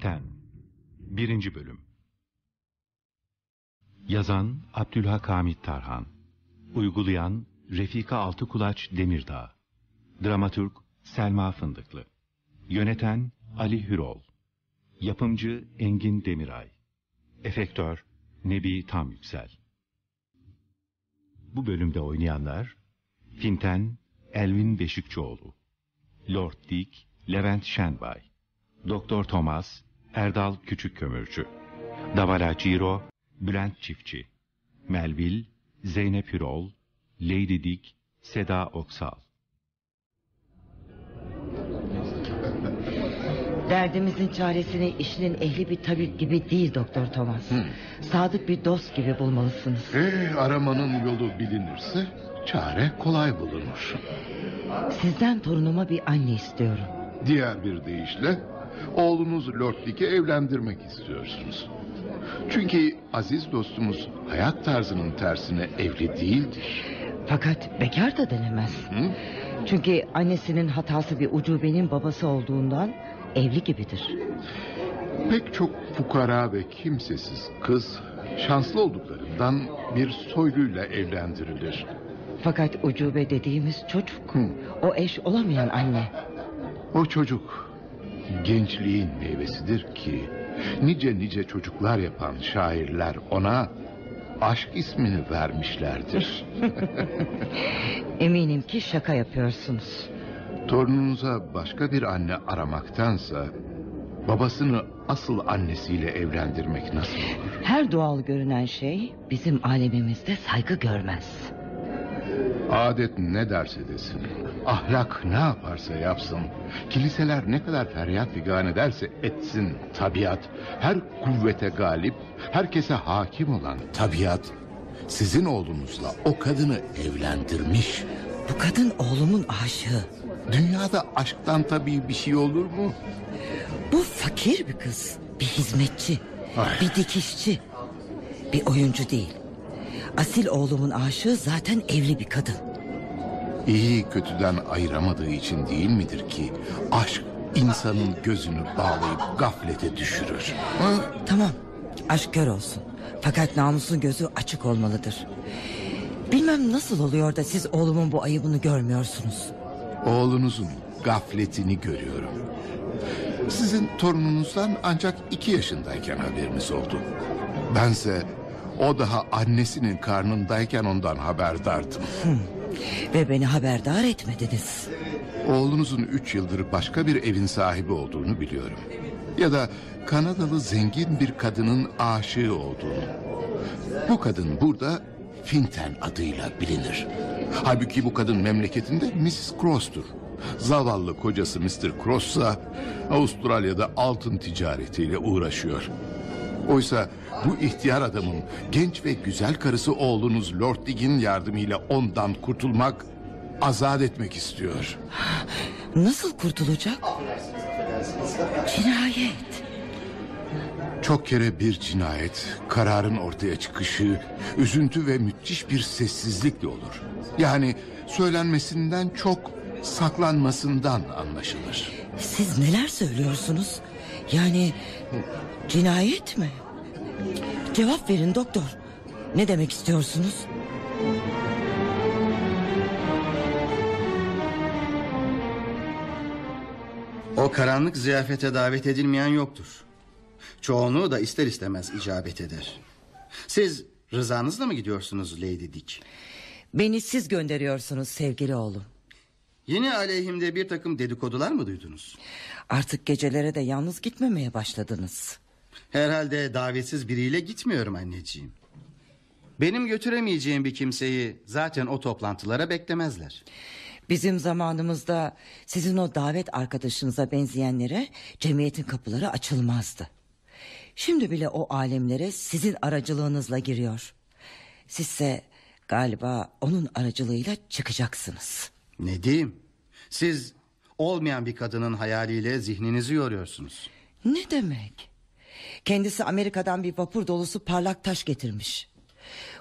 Finten 1. Bölüm. Yazan Abdülhak Hamit Tarhan. Uygulayan Refika Altıkulaç Demirdağ. Dramatürk Selma Fındıklı. Yöneten Ali Hürol. Yapımcı Engin Demiray. Efektör Nebi Tam Yüksel. Bu bölümde oynayanlar Finten Elvin Beşikçioğlu Lord Dick Levent Şenbay Doktor Thomas, Erdal Küçükkömürcü, Davala Ciro, Bülent Çiftçi, Melvil, Zeynep Hürol, Lady Dick, Seda Oksal. Derdimizin çaresini işinin ehli bir tabip gibi değil Doktor Thomas. Sadık bir dost gibi bulmalısınız. E, aramanın yolu bilinirse çare kolay bulunur. Sizden torunuma bir anne istiyorum. Diğer bir deyişle oğlunuz Lord Dick'i evlendirmek istiyorsunuz. Çünkü aziz dostumuz hayat tarzının tersine evli değildir. Fakat bekar da denemez. Hı? Çünkü annesinin hatası bir ucubenin babası olduğundan evli gibidir. Pek çok fukara ve kimsesiz kız şanslı olduklarından bir soyluyla evlendirilir. Fakat ucube dediğimiz çocuk. Hı. O eş olamayan anne. O çocuk gençliğin meyvesidir ki nice nice çocuklar yapan şairler ona aşk ismini vermişlerdir. Eminim ki şaka yapıyorsunuz. Torununuza başka bir anne aramaktansa babasını asıl annesiyle evlendirmek nasıl olur? Her doğal görünen şey bizim alemimizde saygı görmez. Adet ne derse desin, ahlak ne yaparsa yapsın, kiliseler ne kadar feryat figan ederse etsin tabiat, her kuvvete galip, herkese hakim olan tabiat, sizin oğlunuzla o kadını evlendirmiş. Bu kadın oğlumun aşığı. Dünyada aşktan tabii bir şey olur mu? Bu fakir bir kız. Bir hizmetçi. Ay. Bir dikişçi. Bir oyuncu değil. Asil oğlumun aşığı zaten evli bir kadın. İyi kötüden ayıramadığı için değil midir ki aşk insanın gözünü bağlayıp gaflete düşürür? Ha? Tamam. Aşk kör olsun. Fakat namusun gözü açık olmalıdır. Bilmem nasıl oluyor da siz oğlumun bu ayıbını görmüyorsunuz. Oğlunuzun gafletini görüyorum. Sizin torununuzdan ancak iki yaşındayken haberiniz oldu. Bense o daha annesinin karnındayken ondan haberdardım. Ve beni haberdar etmediniz. Oğlunuzun üç yıldır başka bir evin sahibi olduğunu biliyorum. Ya da Kanadalı zengin bir kadının aşığı olduğunu. Bu kadın burada Finten adıyla bilinir. Halbuki bu kadın memleketinde Mrs. Cross'tur. Zavallı kocası Mr. Cross'sa Avustralya'da altın ticaretiyle uğraşıyor. Oysa bu ihtiyar adamın genç ve güzel karısı oğlunuz Lord Dick'in yardımıyla ondan kurtulmak, azat etmek istiyor. Nasıl kurtulacak? Cinayet. Çok kere bir cinayet, kararın ortaya çıkışı, üzüntü ve müthiş bir sessizlikle olur. Yani söylenmesinden çok saklanmasından anlaşılır. Siz neler söylüyorsunuz? Yani cinayet mi? Cevap verin doktor. Ne demek istiyorsunuz? O karanlık ziyafete davet edilmeyen yoktur. Çoğunluğu da ister istemez icabet eder. Siz rızanızla mı gidiyorsunuz Lady Dick? Beni siz gönderiyorsunuz sevgili oğlum. Yeni aleyhimde bir takım dedikodular mı duydunuz? Artık gecelere de yalnız gitmemeye başladınız. Herhalde davetsiz biriyle gitmiyorum anneciğim. Benim götüremeyeceğim bir kimseyi zaten o toplantılara beklemezler. Bizim zamanımızda sizin o davet arkadaşınıza benzeyenlere cemiyetin kapıları açılmazdı. Şimdi bile o alemlere sizin aracılığınızla giriyor. Sizse galiba onun aracılığıyla çıkacaksınız. Ne diyeyim? Siz olmayan bir kadının hayaliyle zihninizi yoruyorsunuz. Ne demek? Kendisi Amerika'dan bir vapur dolusu parlak taş getirmiş.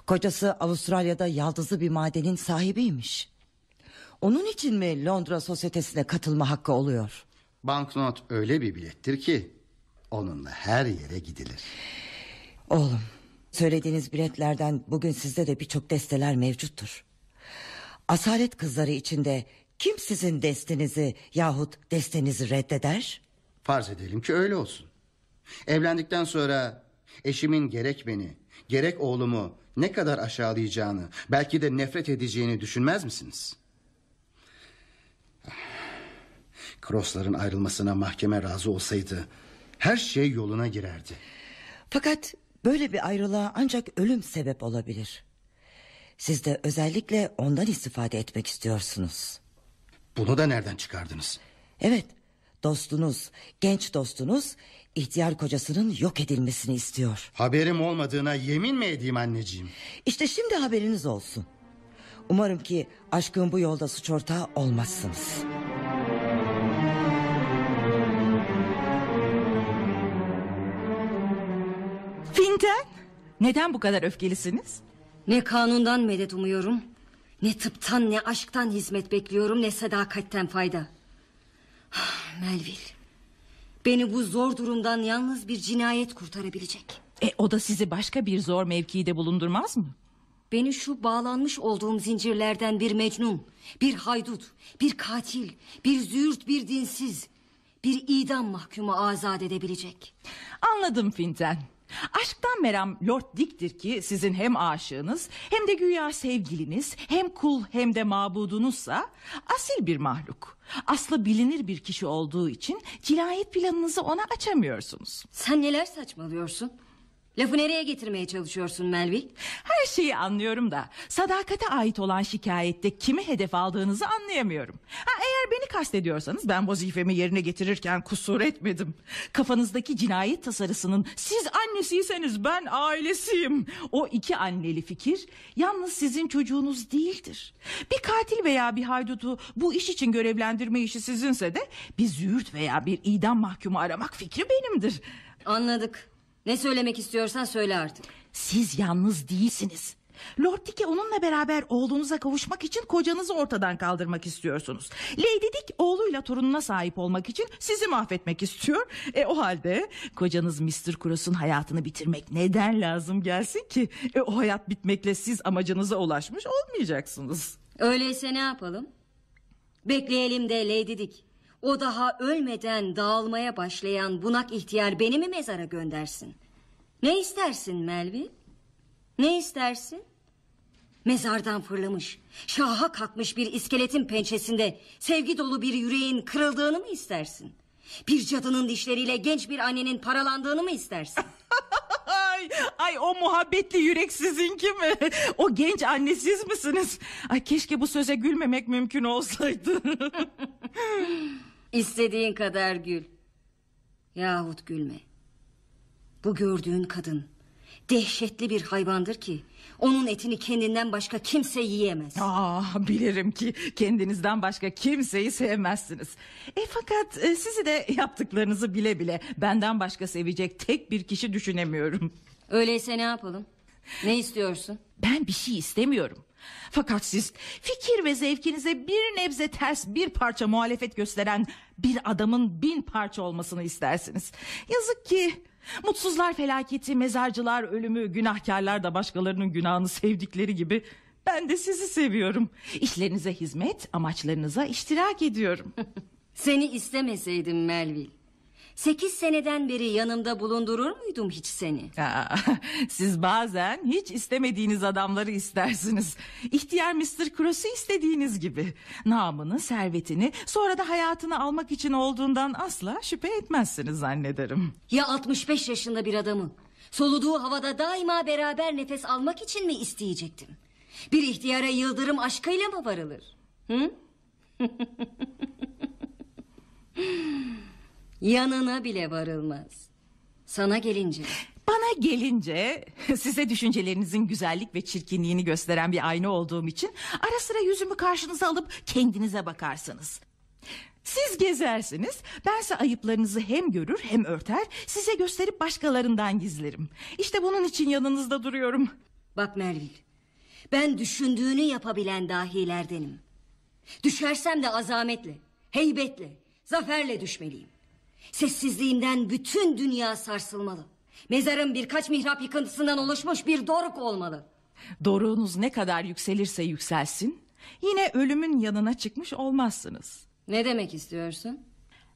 Kocası Avustralya'da yaldızlı bir madenin sahibiymiş. Onun için mi Londra sosyetesine katılma hakkı oluyor? Banknot öyle bir bilettir ki onunla her yere gidilir. Oğlum söylediğiniz biletlerden bugün sizde de birçok desteler mevcuttur. Asalet kızları içinde kim sizin destenizi yahut destenizi reddeder? Farz edelim ki öyle olsun. Evlendikten sonra eşimin gerek beni gerek oğlumu ne kadar aşağılayacağını belki de nefret edeceğini düşünmez misiniz? Crossların ayrılmasına mahkeme razı olsaydı her şey yoluna girerdi. Fakat böyle bir ayrılığa ancak ölüm sebep olabilir. Siz de özellikle ondan istifade etmek istiyorsunuz. Bunu da nereden çıkardınız? Evet, dostunuz, genç dostunuz ihtiyar kocasının yok edilmesini istiyor. Haberim olmadığına yemin mi edeyim anneciğim? İşte şimdi haberiniz olsun. Umarım ki aşkın bu yolda suç ortağı olmazsınız. Finten neden bu kadar öfkelisiniz? Ne kanundan medet umuyorum Ne tıptan ne aşktan hizmet bekliyorum Ne sadakatten fayda Ah, Melville Beni bu zor durumdan yalnız bir cinayet kurtarabilecek E, o da sizi başka bir zor mevkide bulundurmaz mı? Beni şu bağlanmış olduğum zincirlerden bir mecnun Bir haydut Bir katil Bir züğürt bir dinsiz Bir idam mahkumu azat edebilecek Anladım Finten. Aşktan meram Lord Dick'tir ki sizin hem aşığınız hem de güya sevgiliniz hem kul hem de mabudunuzsa asil bir mahluk. Aslı bilinir bir kişi olduğu için cinayet planınızı ona açamıyorsunuz. Sen neler saçmalıyorsun Lafı nereye getirmeye çalışıyorsun Melville Her şeyi anlıyorum da sadakate ait olan şikayette kimi hedef aldığınızı anlayamıyorum. Ha, eğer beni kastediyorsanız ben vazifemi yerine getirirken kusur etmedim. Kafanızdaki cinayet tasarısının siz annesiyseniz ben ailesiyim. O iki anneli fikir yalnız sizin çocuğunuz değildir. Bir katil veya bir haydutu bu iş için görevlendirme işi sizinse de bir züğürt veya bir idam mahkumu aramak fikri benimdir. Anladık ne söylemek istiyorsan söyle artık Siz yalnız değilsiniz. Lord Dick'e onunla beraber oğlunuza kavuşmak için kocanızı ortadan kaldırmak istiyorsunuz. Lady Dick oğluyla torununa sahip olmak için sizi mahvetmek istiyor. E o halde kocanız Mr. Cross'un hayatını bitirmek neden lazım gelsin ki? E, o hayat bitmekle siz amacınıza ulaşmış olmayacaksınız. Öyleyse ne yapalım? Bekleyelim de Lady Dick. O daha ölmeden dağılmaya başlayan bunak ihtiyar beni mi mezara göndersin? Ne istersin Melvin? Ne istersin? Mezardan fırlamış, şaha kalkmış bir iskeletin pençesinde sevgi dolu bir yüreğin kırıldığını mı istersin? Bir cadının dişleriyle genç bir annenin paralandığını mı istersin? Ay, ay o muhabbetli yürek sizinki mi? O genç anne siz misiniz? Ay keşke bu söze gülmemek mümkün olsaydı. İstediğin kadar gül. Yahut gülme. Bu gördüğün kadın dehşetli bir hayvandır ki onun etini kendinden başka kimse yiyemez. Aa, bilirim ki kendinizden başka kimseyi sevmezsiniz. E fakat e, sizi de yaptıklarınızı bile bile benden başka sevecek tek bir kişi düşünemiyorum. Öyleyse ne yapalım? Ne istiyorsun? Ben bir şey istemiyorum. Fakat siz fikir ve zevkinize bir nebze ters bir parça muhalefet gösteren bir adamın bin parça olmasını istersiniz. Yazık ki mutsuzlar felaketi, mezarcılar ölümü, günahkarlar da başkalarının günahını sevdikleri gibi ben de sizi seviyorum. İşlerinize hizmet, amaçlarınıza iştirak ediyorum. Seni istemeseydim Melville. Sekiz seneden beri yanımda bulundurur muydum hiç seni? Aa, siz bazen hiç istemediğiniz adamları istersiniz. İhtiyar Mr. Cross'u istediğiniz gibi. Namını, servetini, sonra da hayatını almak için olduğundan asla şüphe etmezsiniz zannederim. Ya 65 yaşında bir adamı soluduğu havada daima beraber nefes almak için mi isteyecektim? Bir ihtiyara yıldırım aşkıyla mı varılır? Hı? Yanına bile varılmaz. Sana gelince Bana gelince size düşüncelerinizin güzellik ve çirkinliğini gösteren bir ayna olduğum için ara sıra yüzümü karşınıza alıp kendinize bakarsınız. Siz gezersiniz, bense ayıplarınızı hem görür hem örter, size gösterip başkalarından gizlerim. İşte bunun için yanınızda duruyorum. bak Melville. Ben düşündüğünü yapabilen dahilerdenim. Düşersem de azametle, heybetle, zaferle düşmeliyim. Sessizliğimden bütün dünya sarsılmalı. Mezarım birkaç mihrap yıkıntısından oluşmuş bir doruk olmalı. Doruğunuz ne kadar yükselirse yükselsin yine ölümün yanına çıkmış olmazsınız. Ne demek istiyorsun?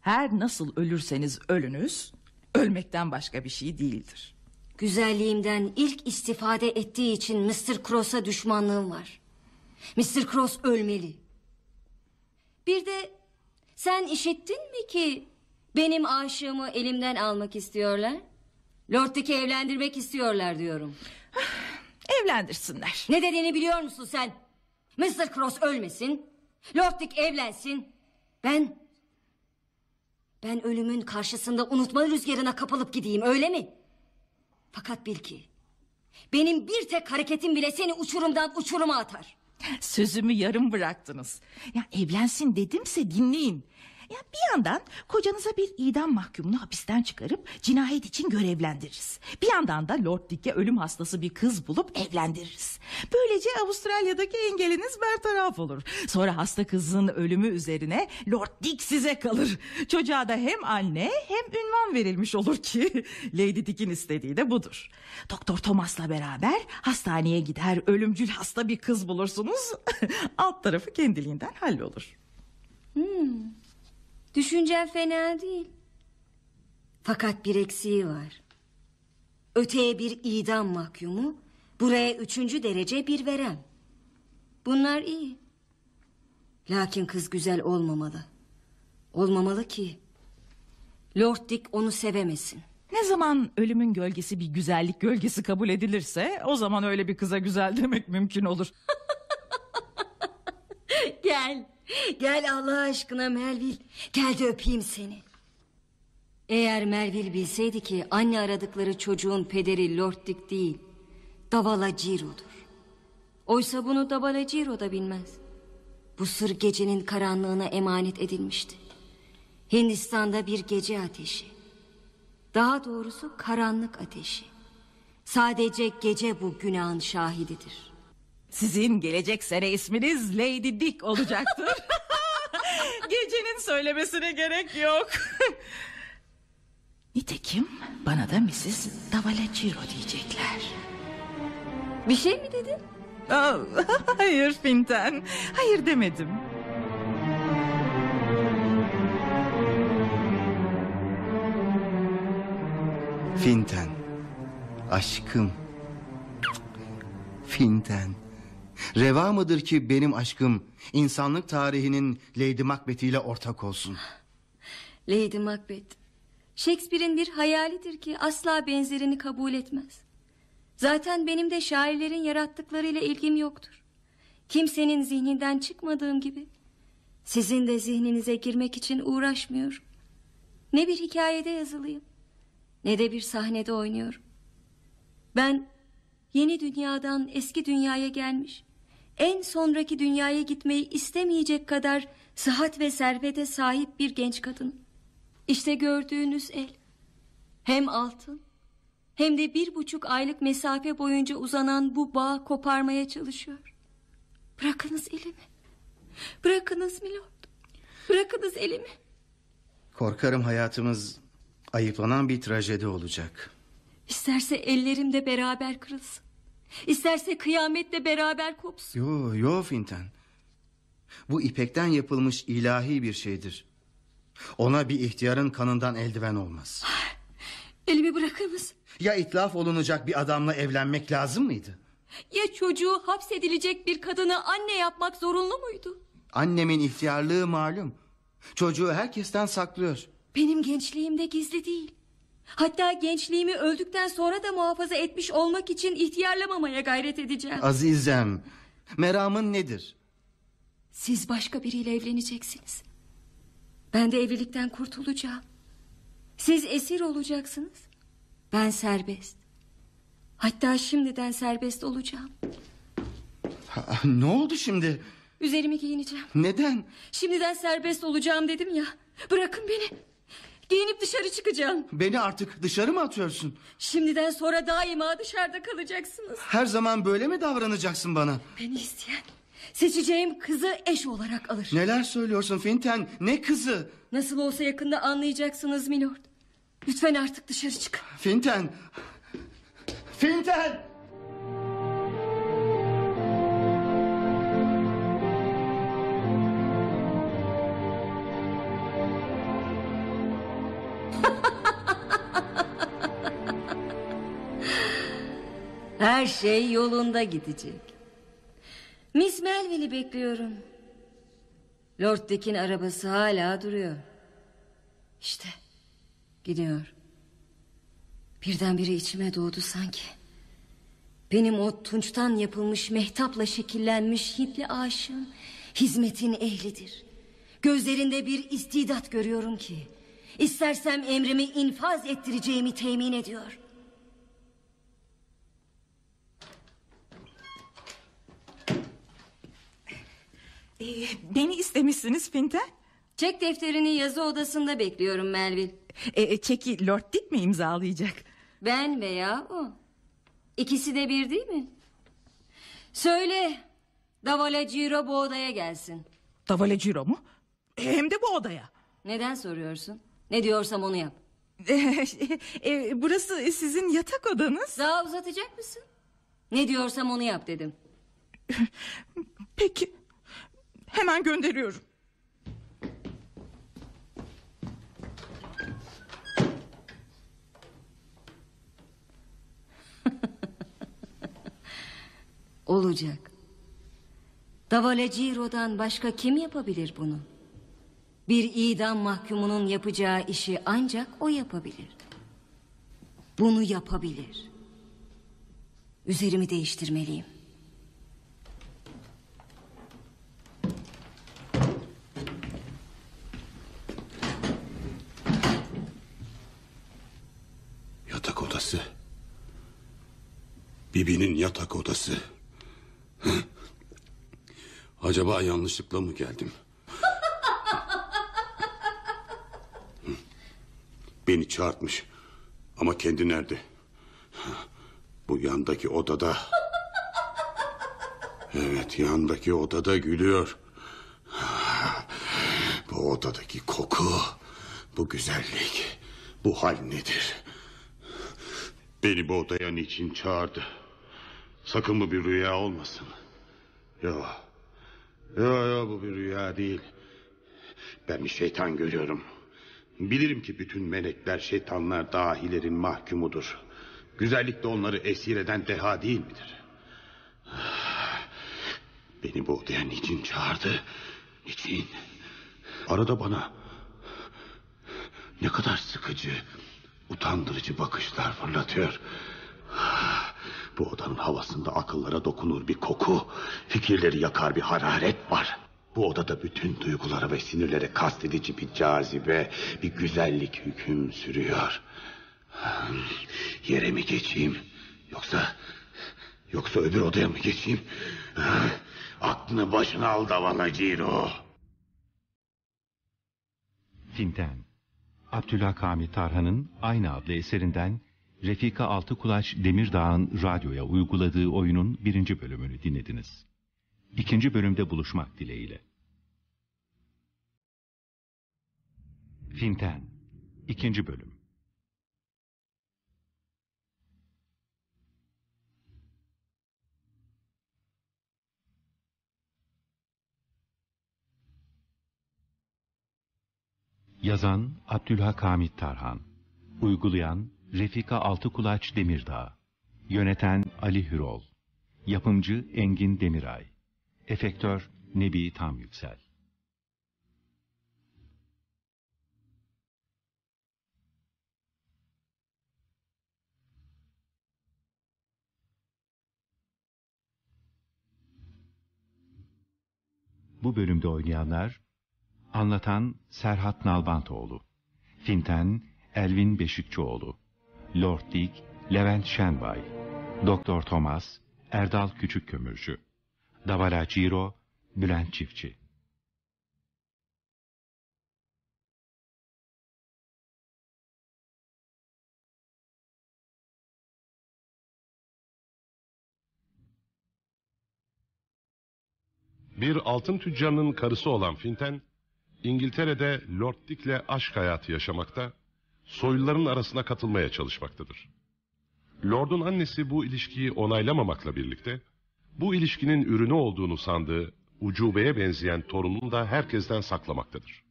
Her nasıl ölürseniz ölünüz ölmekten başka bir şey değildir. Güzelliğimden ilk istifade ettiği için Mr. Cross'a düşmanlığım var. Mr. Cross ölmeli. Bir de sen işittin mi ki benim aşığımı elimden almak istiyorlar? Lord Dick'i evlendirmek istiyorlar diyorum. Evlendirsinler. Ne dediğini biliyor musun sen? Mr. Cross ölmesin. Lord Dick evlensin. Ben... Ben ölümün karşısında unutma rüzgarına kapılıp gideyim öyle mi? Fakat bil ki... Benim bir tek hareketim bile seni uçurumdan uçuruma atar. Sözümü yarım bıraktınız. Ya evlensin dedimse dinleyin. Ya bir yandan kocanıza bir idam mahkumunu hapisten çıkarıp cinayet için görevlendiririz. Bir yandan da Lord Dick'e ölüm hastası bir kız bulup evlendiririz. Böylece Avustralya'daki engeliniz bertaraf olur. Sonra hasta kızın ölümü üzerine Lord Dick size kalır. Çocuğa da hem anne hem ünvan verilmiş olur ki Lady Dick'in istediği de budur. Doktor Thomas'la beraber hastaneye gider ölümcül hasta bir kız bulursunuz. Alt tarafı kendiliğinden hallolur. Düşüncen fena değil. Fakat bir eksiği var. Öteye bir idam mahkumu, buraya üçüncü derece bir verem. Bunlar iyi. Lakin kız güzel olmamalı. Olmamalı ki Lord Dick onu sevemesin. Ne zaman ölümün gölgesi bir güzellik gölgesi kabul edilirse o zaman öyle bir kıza güzel demek mümkün olur. Gel. Gel Allah aşkına Melville. Gel de öpeyim seni. Eğer Melville bilseydi ki anne aradıkları çocuğun pederi Lord Dick değil. Davala Ciro'dur. Oysa bunu Davala Ciro da bilmez. Bu sır gecenin karanlığına emanet edilmişti. Hindistan'da bir gece ateşi. Daha doğrusu karanlık ateşi. Sadece gece bu günahın şahididir. Sizin gelecek sene isminiz Lady Dick olacaktır. Gecenin söylemesine gerek yok. Nitekim bana da Mrs. Davalaciro diyecekler. Bir şey mi dedin? Aa, hayır Finten. Hayır demedim. Finten. Aşkım. Finten. Reva mıdır ki benim aşkım insanlık tarihinin Lady Macbeth ile ortak olsun? Lady Macbeth. Shakespeare'in bir hayalidir ki asla benzerini kabul etmez. Zaten benim de şairlerin yarattıklarıyla ilgim yoktur. Kimsenin zihninden çıkmadığım gibi sizin de zihninize girmek için uğraşmıyorum. Ne bir hikayede yazılıyım ne de bir sahnede oynuyorum. Ben yeni dünyadan eski dünyaya gelmiş, en sonraki dünyaya gitmeyi istemeyecek kadar sıhhat ve servete sahip bir genç kadınım. İşte gördüğünüz el. Hem altın hem de bir buçuk aylık mesafe boyunca uzanan bu bağı koparmaya çalışıyor. Bırakınız elimi. Bırakınız milord. Bırakınız elimi. Korkarım hayatımız ayıplanan bir trajedi olacak. İsterse ellerim de beraber kırılsın. İsterse kıyamet de beraber kopsun. Yo yo Finten. Bu ipekten yapılmış ilahi bir şeydir. Ona bir ihtiyarın kanından eldiven olmaz. Elimi bırakınız. Ya itlaf olunacak bir adamla evlenmek lazım mıydı? Ya çocuğu hapsedilecek bir kadını anne yapmak zorunlu muydu? Annemin ihtiyarlığı malum. Çocuğu herkesten saklıyor. Benim gençliğimde gizli değil. Hatta gençliğimi öldükten sonra da muhafaza etmiş olmak için ihtiyarlamamaya gayret edeceğim. Azizem, meramın nedir? Siz başka biriyle evleneceksiniz. Ben de evlilikten kurtulacağım. Siz esir olacaksınız. Ben serbest. Hatta şimdiden serbest olacağım. Ha, ne oldu şimdi? Üzerimi giyineceğim. Neden? Şimdiden serbest olacağım dedim ya. Bırakın beni. Giyinip dışarı çıkacağım. Beni artık dışarı mı atıyorsun? Şimdiden sonra daima dışarıda kalacaksınız. Her zaman böyle mi davranacaksın bana? Beni isteyen, Seçeceğim kızı eş olarak alır. Neler söylüyorsun Finten? Ne kızı? Nasıl olsa yakında anlayacaksınız milord. Lütfen artık dışarı çıkın. Finten! Finten! Her şey yolunda gidecek. Miss Melville'i bekliyorum. Lord Dick'in arabası hala duruyor. İşte gidiyor. Birdenbire içime doğdu sanki. Benim o tunçtan yapılmış mehtapla şekillenmiş Hintli aşığım hizmetin ehlidir. Gözlerinde bir istidat görüyorum ki istersem emrimi infaz ettireceğimi temin ediyor. Ee, beni istemişsiniz Finten. Çek defterini yazı odasında bekliyorum Melville. Ee, çeki Lord Dick mi imzalayacak? Ben veya o. İkisi de bir değil mi? Söyle. Davala Ciro bu odaya gelsin. Davale Ciro mu? Hem de bu odaya. Neden soruyorsun? Ne diyorsam onu yap. Ee, burası sizin yatak odanız. Daha uzatacak mısın? Ne diyorsam onu yap dedim. Peki. Hemen gönderiyorum. Olacak. Davale Ciro'dan başka kim yapabilir bunu? Bir idam mahkumunun yapacağı işi ancak o yapabilir. Bunu yapabilir. Üzerimi değiştirmeliyim. Yatak odası. Bibi'nin yatak odası. Acaba yanlışlıkla mı geldim? Beni çağırtmış. Ama kendi nerede? Bu yandaki odada. Evet yandaki odada gülüyor. Bu odadaki koku, bu güzellik, bu hal nedir? Beni bu odaya niçin çağırdı? Sakın bu bir rüya olmasın. Yok. Yok yok bu bir rüya değil. Ben bir şeytan görüyorum. Bilirim ki bütün melekler şeytanlar dahilerin mahkumudur. Güzellik de onları esir eden deha değil midir? Beni bu odaya niçin çağırdı? Niçin? Arada bana ne kadar sıkıcı, utandırıcı bakışlar fırlatıyor. Bu odanın havasında akıllara dokunur bir koku, fikirleri yakar bir hararet var. Bu odada bütün duygulara ve sinirlere kastedici bir cazibe, bir güzellik hüküm sürüyor. Yere mi geçeyim yoksa yoksa öbür odaya mı geçeyim? Aklını başına al davala Ciro. Finten Abdülhak Tarhan'ın aynı adlı eserinden Refika Altıkulaç Demirdağ'ın radyoya uyguladığı oyunun birinci bölümünü dinlediniz. İkinci bölümde buluşmak dileğiyle. Finten İkinci Bölüm Yazan Abdülhak Hamit Tarhan Uygulayan Refika Altıkulaç Demirdağ. Yöneten Ali Hürol. Yapımcı Engin Demiray. Efektör Nebi Tam Yüksel. Bu bölümde oynayanlar Anlatan Serhat Nalbantoğlu. Finten Elvin Beşikçioğlu Lord Dick Levent Şenbay Doktor Thomas Erdal Küçükkömürcü Davala Ciro Bülent Çiftçi. Bir altın tüccarının karısı olan Finten, İngiltere'de Lord Dick'le aşk hayatı yaşamakta, soyluların arasına katılmaya çalışmaktadır. Lord'un annesi bu ilişkiyi onaylamamakla birlikte, bu ilişkinin ürünü olduğunu sandığı ucubeye benzeyen torununu da herkesten saklamaktadır.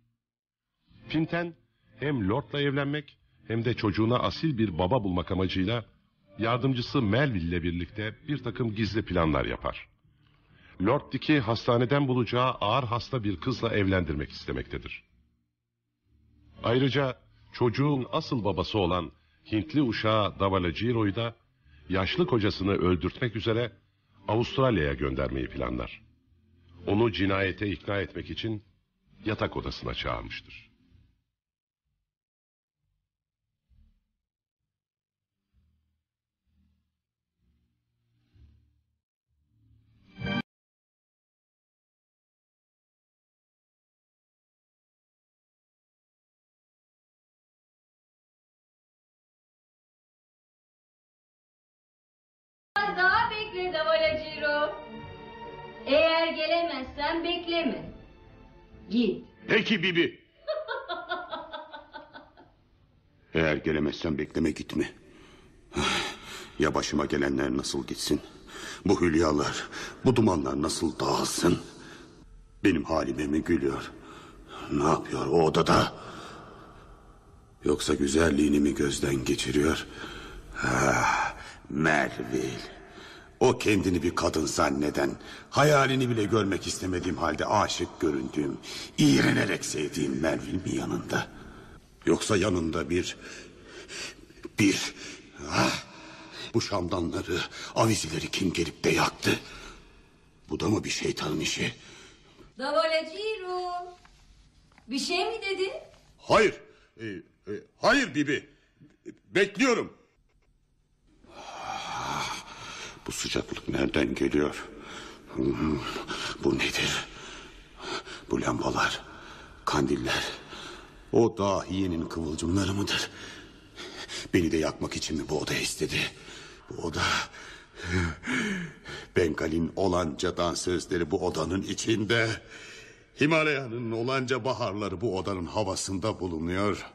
Finten hem Lord'la evlenmek hem de çocuğuna asil bir baba bulmak amacıyla yardımcısı Melville ile birlikte bir takım gizli planlar yapar. Lord Dick'i hastaneden bulacağı ağır hasta bir kızla evlendirmek istemektedir. Ayrıca çocuğun asıl babası olan Hintli uşağı Davalagiro'yu da yaşlı kocasını öldürtmek üzere Avustralya'ya göndermeyi planlar. Onu cinayete ikna etmek için yatak odasına çağırmıştır. Bekleme. Git. Peki Bibi. Eğer gelemezsen bekleme gitme. Ya başıma gelenler nasıl gitsin? Bu hülyalar, bu dumanlar nasıl dağılsın? Benim halime mi gülüyor? Ne yapıyor o odada? Yoksa güzelliğini mi gözden geçiriyor? Ah, Melville. O kendini bir kadın zanneden, hayalini bile görmek istemediğim halde aşık göründüğüm, iğrenerek sevdiğim Melville mi yanında? Yoksa yanında bir, bir, ah, bu şamdanları, avizeleri kim gelip de yaktı? Bu da mı bir şeytanın işi? Davalaciro. Bir şey mi dedin? Hayır, e, e, hayır Bibi. Bekliyorum. Bu sıcaklık nereden geliyor? Bu nedir? Bu lambalar, kandiller, o dahiyenin kıvılcımları mıdır? Beni de yakmak için mi bu odaya istedi? Bu oda... Bengal'in olanca dansözleri bu odanın içinde. Himalaya'nın olanca baharları bu odanın havasında bulunuyor.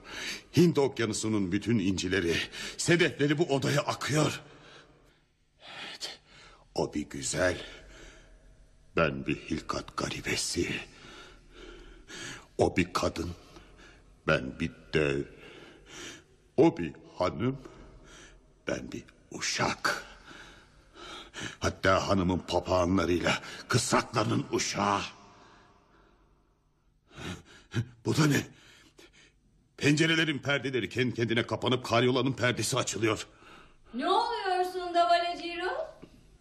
Hint okyanusunun bütün incileri, sedefleri bu odaya akıyor. O bir güzel. Ben bir hilkat garibesi. O bir kadın. Ben bir dev. O bir hanım. Ben bir uşak. Hatta hanımın papağanlarıyla kısaklarının uşağı. Bu da ne? Pencerelerin perdeleri kendi kendine kapanıp karyolanın perdesi açılıyor. Ne oluyorsun?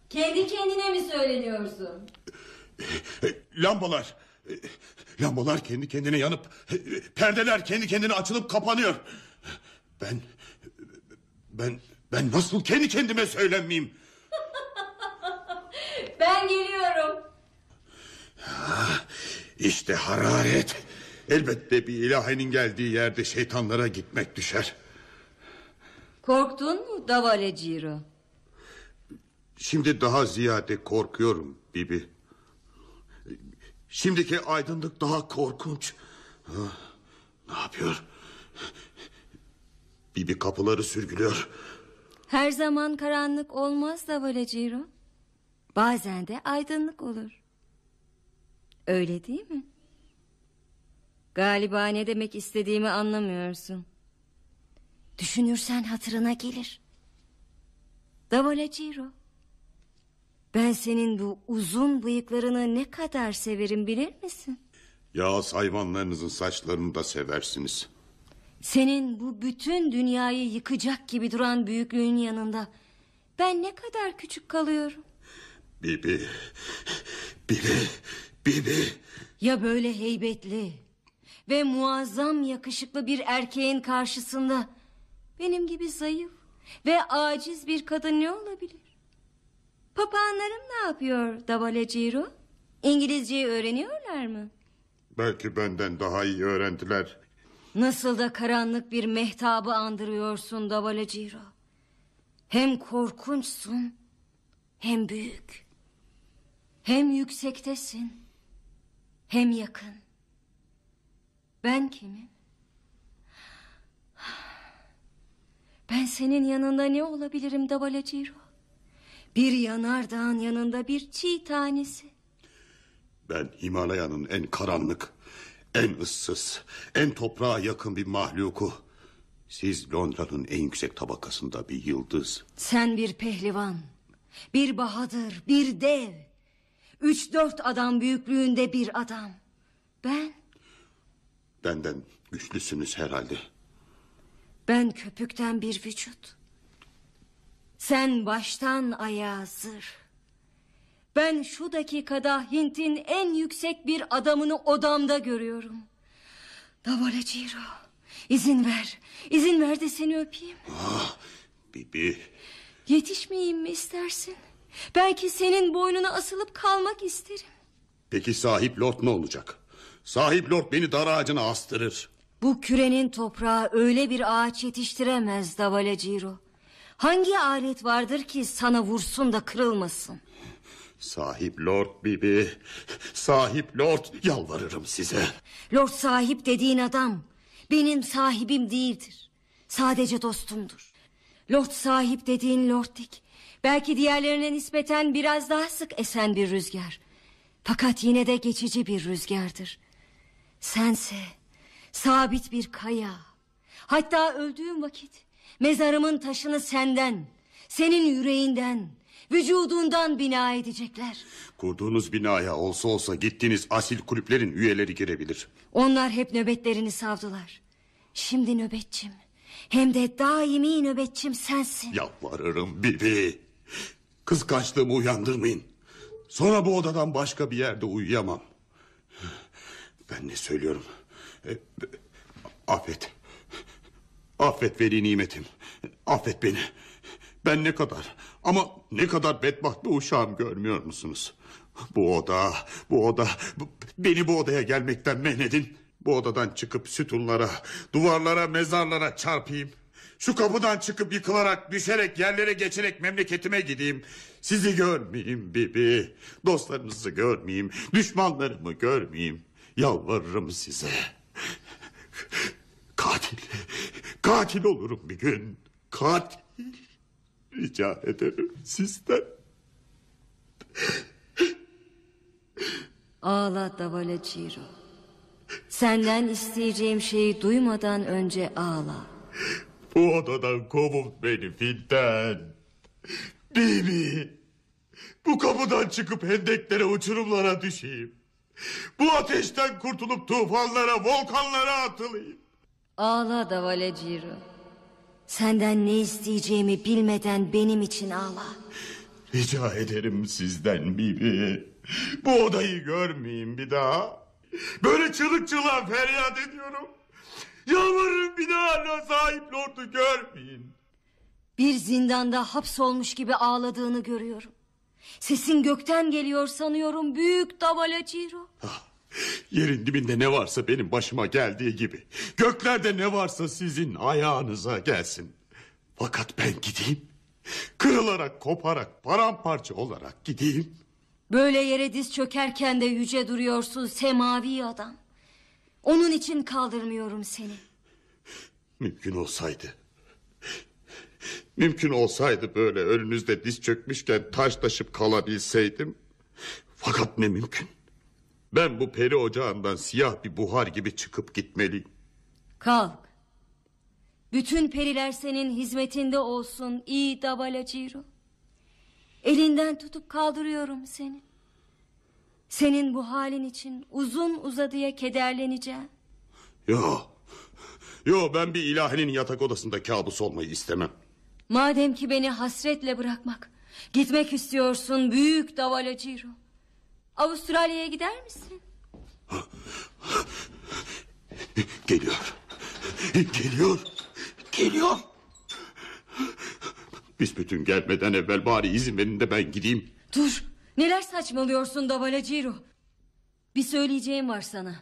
Kendi kendine mi söyleniyorsun? Lambalar. Lambalar kendi kendine yanıp perdeler kendi kendine açılıp kapanıyor. Ben ben ben nasıl kendi kendime söylenmeyeyim? Ben geliyorum. İşte hararet. Elbette bir ilahinin geldiği yerde şeytanlara gitmek düşer. Korktun mu Davalaciro? Şimdi daha ziyade korkuyorum Bibi. Şimdiki aydınlık daha korkunç. Ne yapıyor? Bibi kapıları sürgülüyor. Her zaman karanlık olmaz Davalaciro. Bazen de aydınlık olur. Öyle değil mi? Galiba ne demek istediğimi anlamıyorsun. Düşünürsen hatırına gelir. Davalaciro. Ben senin bu uzun bıyıklarını ne kadar severim bilir misin? Yağız hayvanlarınızın saçlarını da seversiniz. Senin bu bütün dünyayı yıkacak gibi duran büyüklüğün yanında ben ne kadar küçük kalıyorum. Bibi, Bibi, Bibi. Ya böyle heybetli ve muazzam yakışıklı bir erkeğin karşısında benim gibi zayıf ve aciz bir kadın ne olabilir? Papağanlarım ne yapıyor Davalaciro? İngilizceyi öğreniyorlar mı? Belki benden daha iyi öğrendiler. Nasıl da karanlık bir mehtabı andırıyorsun Davalaciro. Hem korkunçsun hem büyük. Hem yüksektesin Hem yakın. Ben kimim? Ben senin yanında ne olabilirim Davalaciro? Bir yanardağın yanında bir çiğ tanesi. Ben Himalaya'nın en karanlık, en ıssız, en toprağa yakın bir mahluku. Siz Londra'nın en yüksek tabakasında bir yıldız. Sen bir pehlivan, bir bahadır, bir dev. Üç dört adam büyüklüğünde bir adam. Ben, Benden güçlüsünüz herhalde. ben köpükten bir vücut. Sen baştan ayağa. Ben şu dakikada Hint'in en yüksek bir adamını odamda görüyorum. Davalaciro, izin ver. İzin ver de seni öpeyim. Bibi, Yetişmeyeyim mi istersin? Belki senin boynuna asılıp kalmak isterim. peki sahip lord ne olacak? Sahip lord beni dar ağacına astırır. Bu kürenin toprağı öyle bir ağaç yetiştiremez Davalaciro. Hangi alet vardır ki sana vursun da kırılmasın? Sahip lord Bibi, sahip lord yalvarırım size. Lord sahip dediğin adam benim sahibim değildir. Sadece dostumdur. Lord sahip dediğin Lord Dick belki diğerlerine nispeten biraz daha sık esen bir rüzgar. Fakat yine de geçici bir rüzgardır. Sense sabit bir kaya. Hatta öldüğüm vakit mezarımın taşını senden, senin yüreğinden, vücudundan bina edecekler. Kurduğunuz binaya olsa olsa gittiğiniz asil kulüplerin üyeleri girebilir. Onlar hep nöbetlerini savdılar. Şimdi nöbetçim. Hem de daimi nöbetçim sensin. Yalvarırım Bibi. Kıskançlığımı uyandırmayın. Sonra bu odadan başka bir yerde uyuyamam. Ben ne söylüyorum? E, affet. Affet veli nimetim. Affet beni. Ben ne kadar ama ne kadar bedbaht bir uşağım görmüyor musunuz? Bu oda, bu oda, beni bu odaya gelmekten men edin. Bu odadan çıkıp sütunlara, duvarlara, mezarlara çarpayım. Şu kapıdan çıkıp yıkılarak, düşerek, yerlere geçerek memleketime gideyim. Sizi görmeyeyim Bibi. Dostlarınızı görmeyeyim, düşmanlarımı görmeyeyim. Yalvarırım size. Katil, katil olurum bir gün. Katil. Rica ederim sizden. Ağla Davalaciro. Senden isteyeceğim şeyi duymadan önce ağla. Bu odadan kovun beni Finten. Bibi. Bu kapıdan çıkıp hendeklere uçurumlara düşeyim. Bu ateşten kurtulup tufanlara volkanlara atılayım. Ağla Davalaciro. Senden ne isteyeceğimi bilmeden benim için ağla. Rica ederim sizden Bibi. Bu odayı görmeyeyim bir daha. Böyle çığlık çığlığa feryat ediyorum. Yalvarırım bir daha la sahip lordu görmeyin. Bir zindanda hapsolmuş gibi ağladığını görüyorum. Sesin gökten geliyor sanıyorum büyük Davalaciro. Yerin dibinde ne varsa benim başıma geldiği gibi. Göklerde ne varsa sizin ayağınıza gelsin. Fakat ben gideyim. Kırılarak, koparak, paramparça olarak gideyim. Böyle yere diz çökerken de yüce duruyorsun semavi adam. Onun için kaldırmıyorum seni. Mümkün olsaydı. Mümkün olsaydı böyle önünüzde diz çökmüşken taş taşıp kalabilseydim. Fakat ne mümkün. Ben bu peri ocağından siyah bir buhar gibi çıkıp gitmeliyim. Kalk. Bütün periler senin hizmetinde olsun iyi Davalaciro. Elinden tutup kaldırıyorum seni. Senin bu halin için uzun uzadıya kederleneceğim. Yo. Yo ben bir ilahinin yatak odasında kabus olmayı istemem. Madem ki beni hasretle bırakmak, gitmek istiyorsun büyük Davalaciro. Avustralya'ya gider misin? Geliyor. Geliyor. Geliyor. Büsbütün gelmeden evvel bari izin verin de ben gideyim. Dur, neler saçmalıyorsun Davalaciro? Bir söyleyeceğim var sana.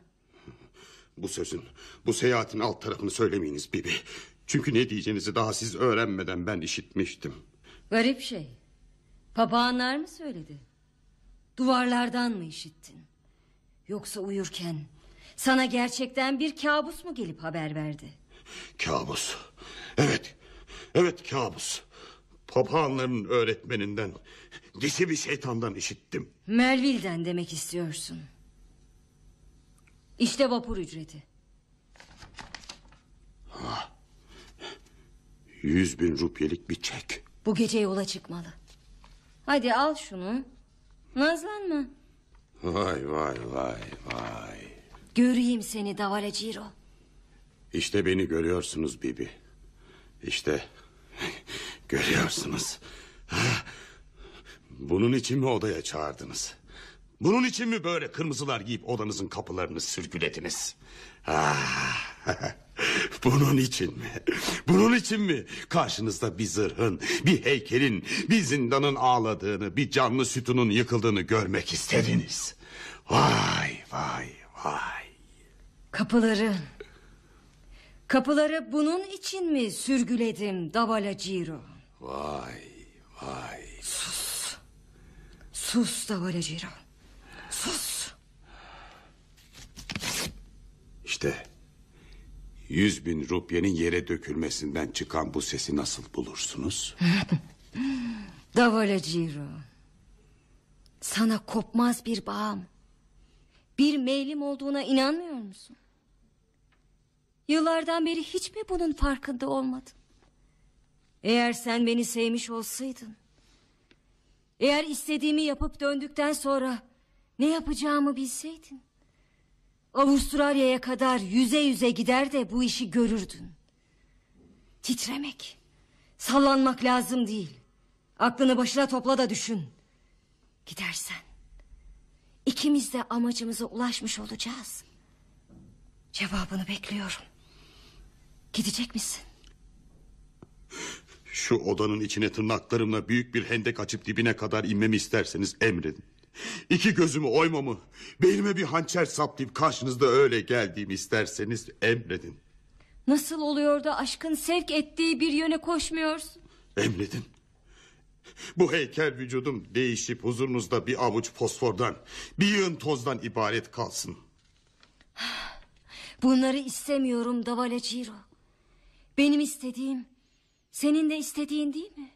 Bu sözün, bu seyahatin alt tarafını söylemeyiniz Bibi. Çünkü ne diyeceğinizi daha siz öğrenmeden ben işitmiştim. Garip şey. Papağanlar mı söyledi? Duvarlardan mı işittin? Yoksa uyurken sana gerçekten bir kabus mu gelip haber verdi? Kabus. Evet. Evet kabus. Papağanların öğretmeninden, dişi bir şeytandan işittim. Melville'den demek istiyorsun. İşte vapur ücreti. Yüz bin rupyelik bir çek. Bu gece yola çıkmalı. Hadi al şunu. Nazlanma. Vay vay vay vay. Göreyim seni Davale Ciro. İşte beni görüyorsunuz Bibi. İşte görüyorsunuz. Bunun için mi odaya çağırdınız? Bunun için mi böyle kırmızılar giyip odanızın kapılarını sürgülediniz? Ah, Bunun için mi? Bunun için mi? Karşınızda bir zırhın, bir heykelin, bir zindanın ağladığını, bir canlı sütunun yıkıldığını görmek istediniz. Vay vay vay. Kapıları... Kapıları bunun için mi sürgüledim Davale Ciro? Vay vay. Sus Davale Ciro. Sus. İşte yüz bin rupyenin yere dökülmesinden çıkan bu sesi nasıl bulursunuz? Davale Ciro. Sana kopmaz bir bağım. Bir meylim olduğuna inanmıyor musun? Yıllardan beri hiç mi bunun farkında olmadın? Eğer sen beni sevmiş olsaydın... ...eğer istediğimi yapıp döndükten sonra... ...ne yapacağımı bilseydin... ...Avustralya'ya kadar yüze yüze gider de bu işi görürdün. Titremek, sallanmak lazım değil. Aklını başına topla da düşün. Gidersen... ...ikimiz de amacımıza ulaşmış olacağız. Cevabını bekliyorum. Gidecek misin? Şu odanın içine tırnaklarımla büyük bir hendek açıp dibine kadar inmemi isterseniz emredin. İki gözümü oymamı, beynime bir hançer saplayıp karşınızda öyle geldiğimi isterseniz emredin. Nasıl oluyor da aşkın sevk ettiği bir yöne koşmuyorsun? Emredin. Bu heykel vücudum değişip huzurunuzda bir avuç fosfordan, bir yığın tozdan ibaret kalsın. Bunları istemiyorum Davale Ciro. Benim istediğim senin de istediğin değil mi?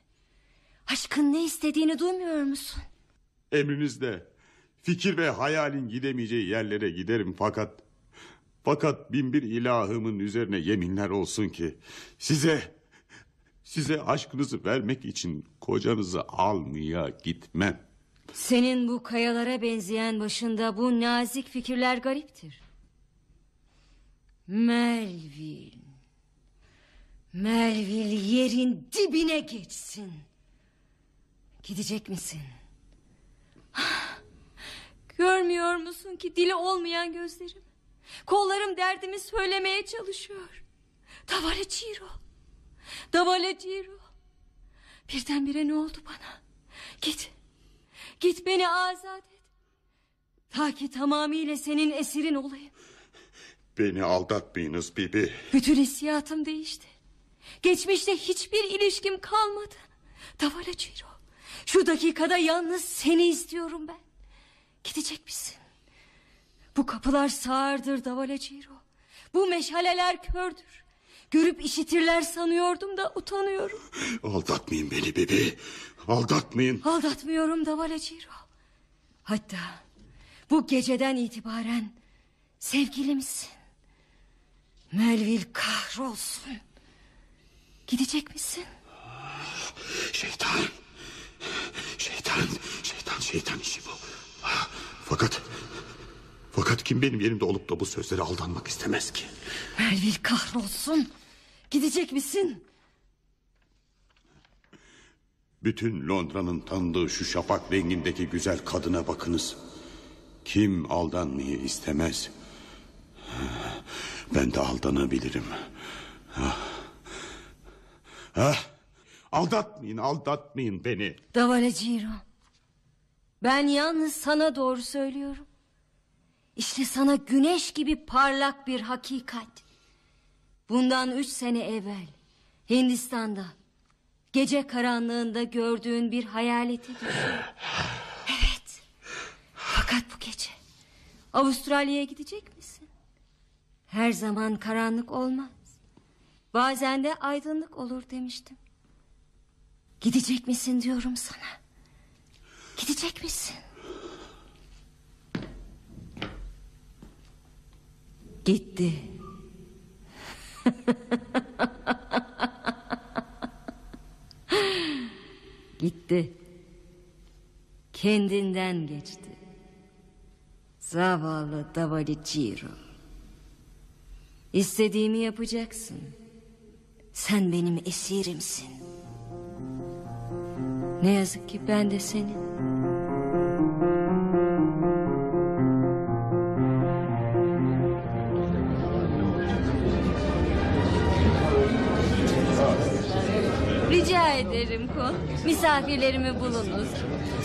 Aşkın ne istediğini duymuyor musun? Emrinizde fikir ve hayalin gidemeyeceği yerlere giderim fakat... Fakat bin bir ilahımın üzerine yeminler olsun ki... Size... Size aşkınızı vermek için kocanızı almaya gitmem. Senin bu kayalara benzeyen başında bu nazik fikirler gariptir. Melville. Melville yerin dibine geçsin. Gidecek misin? Görmüyor musun ki dili olmayan gözlerim? Kollarım derdimi söylemeye çalışıyor. Davale Ciro. Davale Ciro. Birdenbire ne oldu bana? Git. Git beni azat et. Ta ki tamamıyla senin esirin olayım. Beni aldatmayınız Bibi. Bütün hissiyatım değişti. Geçmişte hiçbir ilişkim kalmadı. Davala Ciro. Şu dakikada yalnız seni istiyorum ben. Gidecek misin? Bu kapılar sağırdır Davala Ciro. Bu meşaleler kördür. Görüp işitirler sanıyordum da utanıyorum. Aldatmayın beni Bibi. Aldatmayın. Aldatmıyorum Davala Ciro. Hatta bu geceden itibaren sevgilimsin. Melville kahrolsun. Gidecek misin? Şeytan. Şeytan. Şeytan şeytan işi bu. Fakat... Fakat kim benim yerimde olup da bu sözlere aldanmak istemez ki? Melville kahrolsun. Gidecek misin? Bütün Londra'nın tanıdığı şu şafak rengindeki güzel kadına bakınız. Kim aldanmayı istemez? Ben de aldanabilirim. Ah. Ah. Aldatmayın, aldatmayın beni. Davale Ciro. Ben yalnız sana doğru söylüyorum. İşte sana güneş gibi parlak bir hakikat. Bundan üç sene evvel Hindistan'da gece karanlığında gördüğün bir hayaleti düşün. Evet. Fakat bu gece Avustralya'ya gidecek misin? Her zaman karanlık olmaz. Bazen de aydınlık olur demiştim. Gidecek misin diyorum sana. Gidecek misin? Gitti. Gitti. Kendinden geçti. Zavallı Davaliciro. İstediğimi yapacaksın. Sen benim esirimsin. Ne yazık ki ben de senin. Rica ederim kon. Misafirlerimi bulunuz.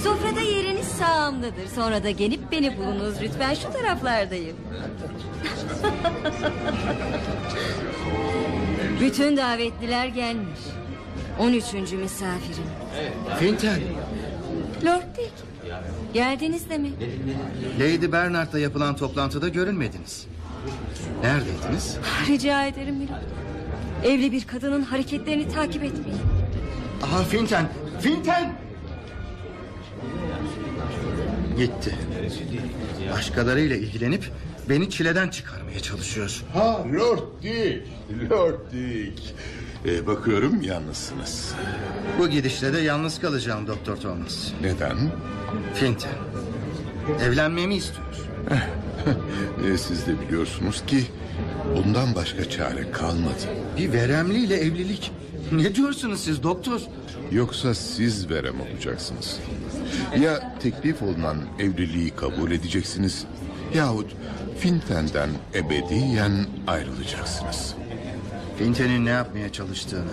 Sofrada yeriniz sağımdadır. Sonra da gelip beni bulunuz lütfen. Şu taraflardayım. Bütün davetliler gelmiş. 13. misafirim. Finten, Lord Dick. Geldiniz demek. Lady Bernard'la yapılan toplantıda görünmediniz. Neredeydiniz? Rica ederim Milord. Evli bir kadının hareketlerini takip etmeyin. Aha Finten, Finten! Gitti. Başkalarıyla ilgilenip beni çileden çıkarmaya çalışıyor. Ha Lord Dick, Lord Dick. Ee, bakıyorum yalnızsınız. Bu gidişle de yalnız kalacağım Doktor Thomas. Neden? Finten. Evlenmemi istiyor. Ee, siz de biliyorsunuz ki bundan başka çare kalmadı. Bir veremliyle evlilik. Ne diyorsunuz siz doktor? Yoksa siz verem olacaksınız. Ya teklif olunan evliliği kabul edeceksiniz yahut Finten'den ebediyen ayrılacaksınız. Finten'in ne yapmaya çalıştığını,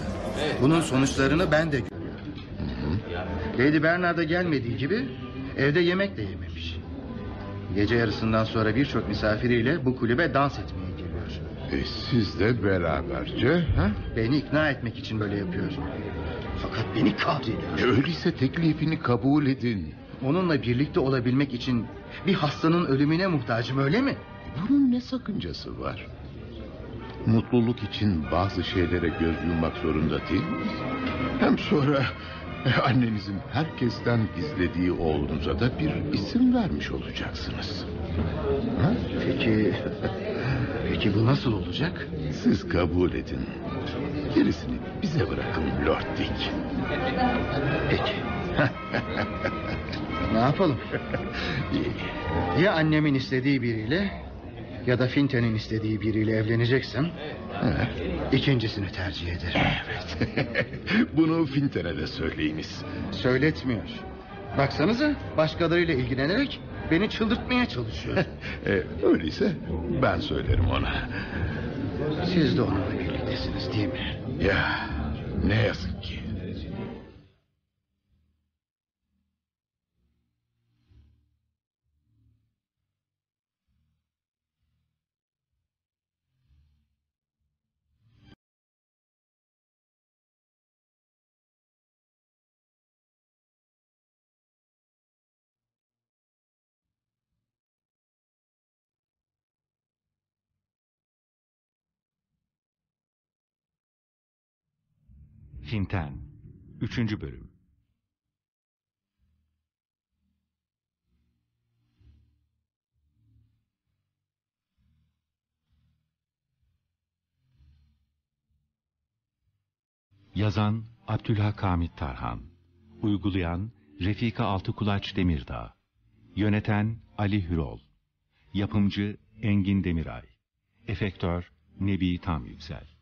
bunun sonuçlarını ben de görüyorum. Lady Bernard'a gelmediği gibi evde yemek de yememiş. Gece yarısından sonra birçok misafiriyle bu kulübe dans etmeye geliyor. E, siz de beraberce ha? Beni ikna etmek için böyle yapıyor. Fakat beni kahrediyor. E, öyleyse teklifini kabul edin. Onunla birlikte olabilmek için bir hastanın ölümüne muhtacım öyle mi? Bunun ne sakıncası var? Mutluluk için bazı şeylere göz yummak zorunda değil miyiz? Hem sonra e, annenizin herkesten gizlediği oğlunuza da bir isim vermiş olacaksınız. Ha? Peki... Peki bu nasıl olacak? Siz kabul edin. Gerisini bize bırakın Lord Dick. Peki. ne yapalım? Ya annemin istediği biriyle ya da Finten'in istediği biriyle evleneceksem ikincisini tercih ederim. Bunu Finten'e de söyleyiniz. Söyletmiyor. Baksanıza başkalarıyla ilgilenerek beni çıldırtmaya çalışıyor. E, öyleyse ben söylerim ona. Siz de onunla birliktesiniz değil mi? Ya ne yazık ki. Finten 3. Bölüm. Yazan Abdülhak Hamit Tarhan. Uygulayan Refika Altıkulaç Demirdağ. Yöneten Ali Hürol. Yapımcı Engin Demiray. Efektör Nebi Tam Yüksel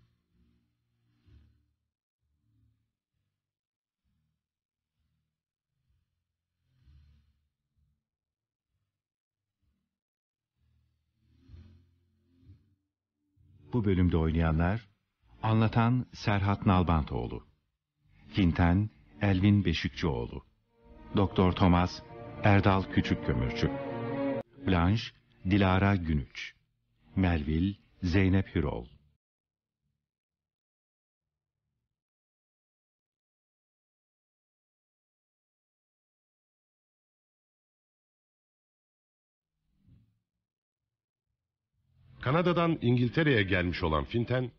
Bu bölümde oynayanlar Anlatan Serhat Nalbantoğlu Finten Elvin Beşikçioğlu Doktor Thomas Erdal Küçükkömürcü Blanche Dilara Günüç Melvil Zeynep Hürol Kanada'dan İngiltere'ye gelmiş olan Finten,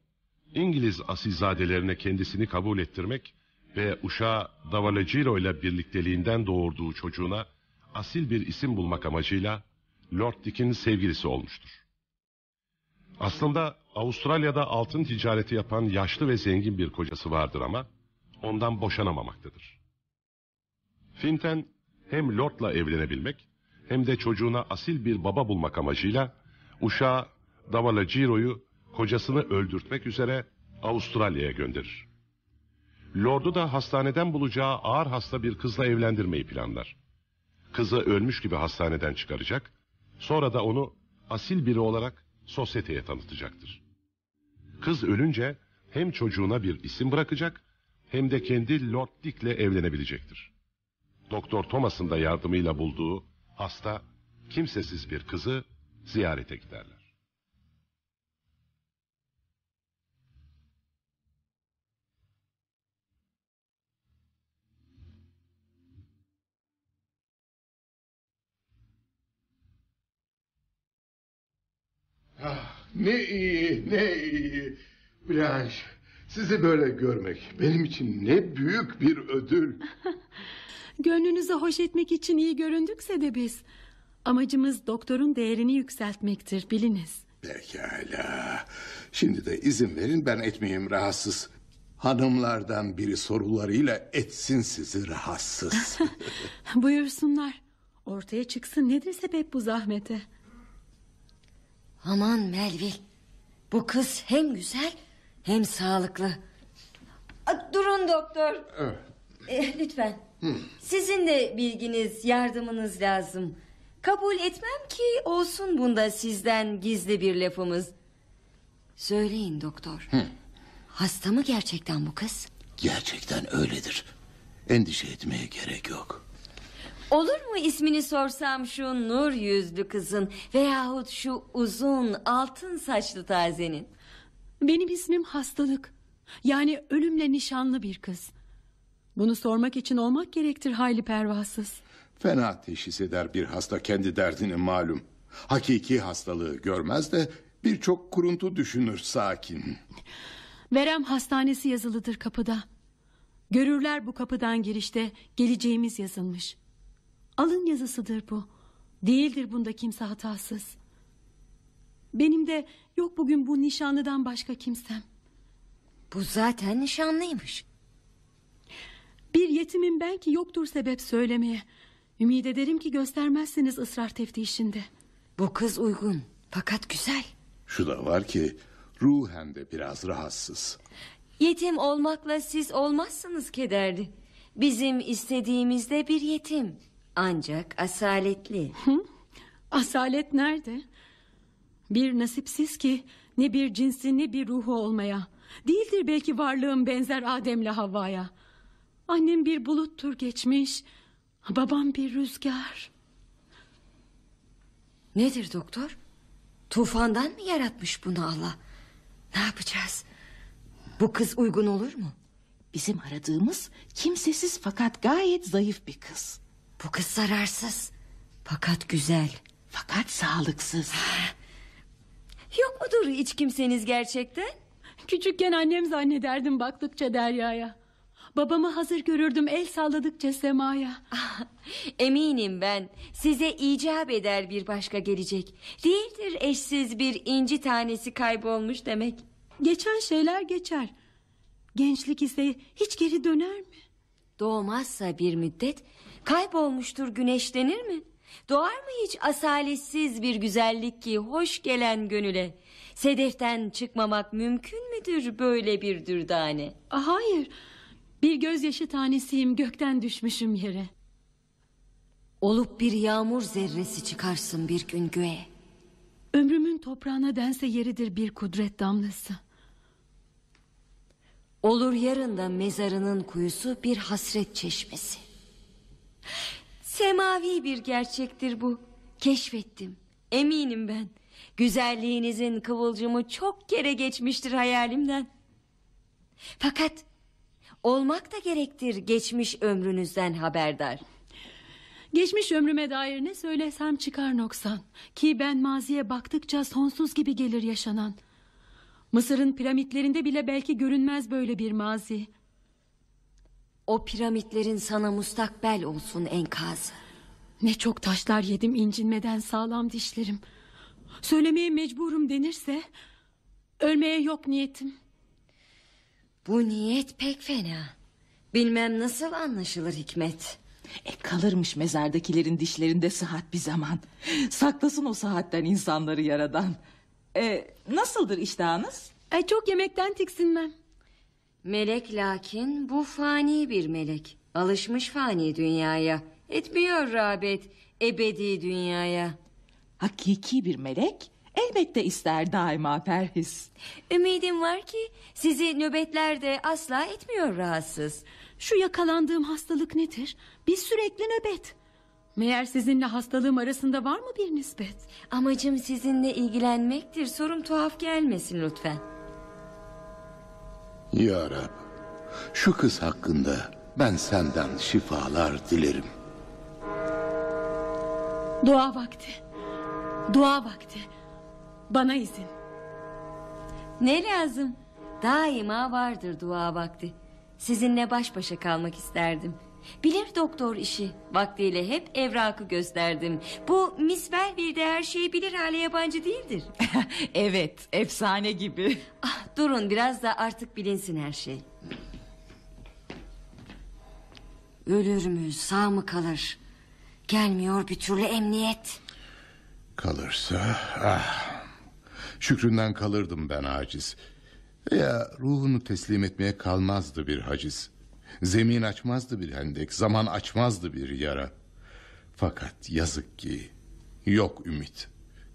İngiliz asilzadelerine kendisini kabul ettirmek ve uşağı Davalagiro ile birlikteliğinden doğurduğu çocuğuna asil bir isim bulmak amacıyla Lord Dick'in sevgilisi olmuştur. Aslında Avustralya'da altın ticareti yapan yaşlı ve zengin bir kocası vardır ama ondan boşanamamaktadır. Finten hem Lord'la evlenebilmek hem de çocuğuna asil bir baba bulmak amacıyla uşağı Davalagiro'yu kocasını öldürtmek üzere Avustralya'ya gönderir. Lord'u da hastaneden bulacağı ağır hasta bir kızla evlendirmeyi planlar. Kızı ölmüş gibi hastaneden çıkaracak, sonra da onu asil biri olarak sosyeteye tanıtacaktır. Kız ölünce hem çocuğuna bir isim bırakacak hem de kendi Lord Dick'le evlenebilecektir. Doktor Thomas'ın da yardımıyla bulduğu hasta, kimsesiz bir kızı ziyarete giderler. Ah, ne iyi, ne iyi. Blanche, sizi böyle görmek benim için ne büyük bir ödül. Gönlünüzü hoş etmek için iyi göründükse de biz. Amacımız doktorun değerini yükseltmektir biliniz. Pekala. Şimdi de izin verin ben etmeyeyim rahatsız. Hanımlardan biri sorularıyla etsin sizi rahatsız. Buyursunlar. Ortaya çıksın nedir sebep bu zahmete? Aman Melville. Bu kız hem güzel hem sağlıklı. Durun doktor. Eh, lütfen. Sizin de bilginiz, yardımınız lazım. Kabul etmem ki olsun bunda sizden gizli bir lafımız. Söyleyin doktor. Hasta mı gerçekten bu kız? Gerçekten öyledir. Endişe etmeye gerek yok. Olur mu ismini sorsam şu nur yüzlü kızın veyahut şu uzun altın saçlı tazenin? Benim ismim hastalık. Yani ölümle nişanlı bir kız. Bunu sormak için olmak gerektir hayli pervasız. Fena teşhis eder bir hasta kendi derdini malum. Hakiki hastalığı görmez de birçok kuruntu düşünür sakin. Verem hastanesi yazılıdır kapıda. Görürler bu kapıdan girişte geleceğimiz yazılmış. Alın yazısıdır bu. Değildir bunda kimse hatasız. Benim de yok bugün bu nişanlıdan başka kimsem. Bu zaten nişanlıymış. Bir yetimim ben ki yoktur sebep söylemeye. Ümid ederim ki göstermezsiniz ısrar teftişinde. Bu kız uygun fakat güzel. Şu da var ki ruhen de biraz rahatsız. Yetim olmakla siz olmazsınız kederli. Bizim istediğimizde bir yetim. Ancak asaletli. Asalet nerede? Bir nasipsiz ki ne bir cinsi ne bir ruhu olmaya. Değildir belki varlığım benzer Adem'le Havva'ya. Annem bir buluttur geçmiş. Babam bir rüzgar. Nedir doktor? Tufandan mı yaratmış bunu Allah? Ne yapacağız? Bu kız uygun olur mu? Bizim aradığımız kimsesiz fakat gayet zayıf bir kız. Bu kız zararsız. Fakat güzel. Fakat sağlıksız. Yok mudur hiç kimseniz gerçekten? Küçükken annem zannederdim baktıkça deryaya. Babamı hazır görürdüm el salladıkça semaya. Eminim ben size icap eder bir başka gelecek. Değildir eşsiz bir inci tanesi kaybolmuş demek. Geçen şeyler geçer. Gençlik ise hiç geri döner mi? Doğmazsa bir müddet kaybolmuştur güneşlenir mi? Doğar mı hiç asaletsiz bir güzellik ki hoş gelen gönüle? Sedeften çıkmamak mümkün müdür böyle bir dürdane? Ah, Hayır. Bir gözyaşı tanesiyim gökten düşmüşüm yere. Olup bir yağmur zerresi çıkarsın bir gün göğe. Ömrümün toprağına dense yeridir bir kudret damlası. Olur yarın da mezarının kuyusu bir hasret çeşmesi. Semavi bir gerçektir bu. Keşfettim. Eminim ben. Güzelliğinizin kıvılcımı çok kere geçmiştir hayalimden. Fakat olmak da gerektir geçmiş ömrünüzden haberdar. Geçmiş ömrüme dair ne söylesem çıkar noksan. Ki ben maziye baktıkça sonsuz gibi gelir yaşanan. Mısır'ın piramitlerinde bile belki görünmez böyle bir mazi. O piramitlerin sana mustakbel olsun enkazı. Ne çok taşlar yedim incinmeden sağlam dişlerim. Söylemeye mecburum denirse... ...ölmeye yok niyetim. Bu niyet pek fena. Bilmem nasıl anlaşılır Hikmet. E kalırmış mezardakilerin dişlerinde sıhhat bir zaman. Saklasın o sıhhatten insanları yaradan. E, nasıldır iştahınız? Ay çok yemekten tiksinmem. Melek lakin bu fani bir melek. Alışmış fani dünyaya. Etmiyor rağbet ebedi dünyaya. Hakiki bir melek elbette ister daima perhiz. Ümidim var ki sizi nöbetlerde asla etmiyor rahatsız. Şu yakalandığım hastalık nedir? Bir sürekli nöbet. Meğer sizinle hastalığım arasında var mı bir nispet? Amacım sizinle ilgilenmektir. Sorum tuhaf gelmesin lütfen. Ya Rab, şu kız hakkında ben senden şifalar dilerim. Dua vakti. Dua vakti. Bana izin. Ne lazım? Daima vardır dua vakti. Sizinle baş başa kalmak isterdim. Bilir doktor işi. Vaktiyle hep evrakı gösterdim. Bu Miss Belville de her şeyi bilir hale yabancı değildir. evet efsane gibi. Ah, durun biraz da artık bilinsin her şey. Ölür mü sağ mı kalır? Gelmiyor bir türlü emniyet. Kalırsa ah. Şükründen kalırdım ben aciz. Ya ruhunu teslim etmeye kalmazdı bir haciz. Zemin açmazdı bir hendek, zaman açmazdı bir yara. Fakat yazık ki yok ümit.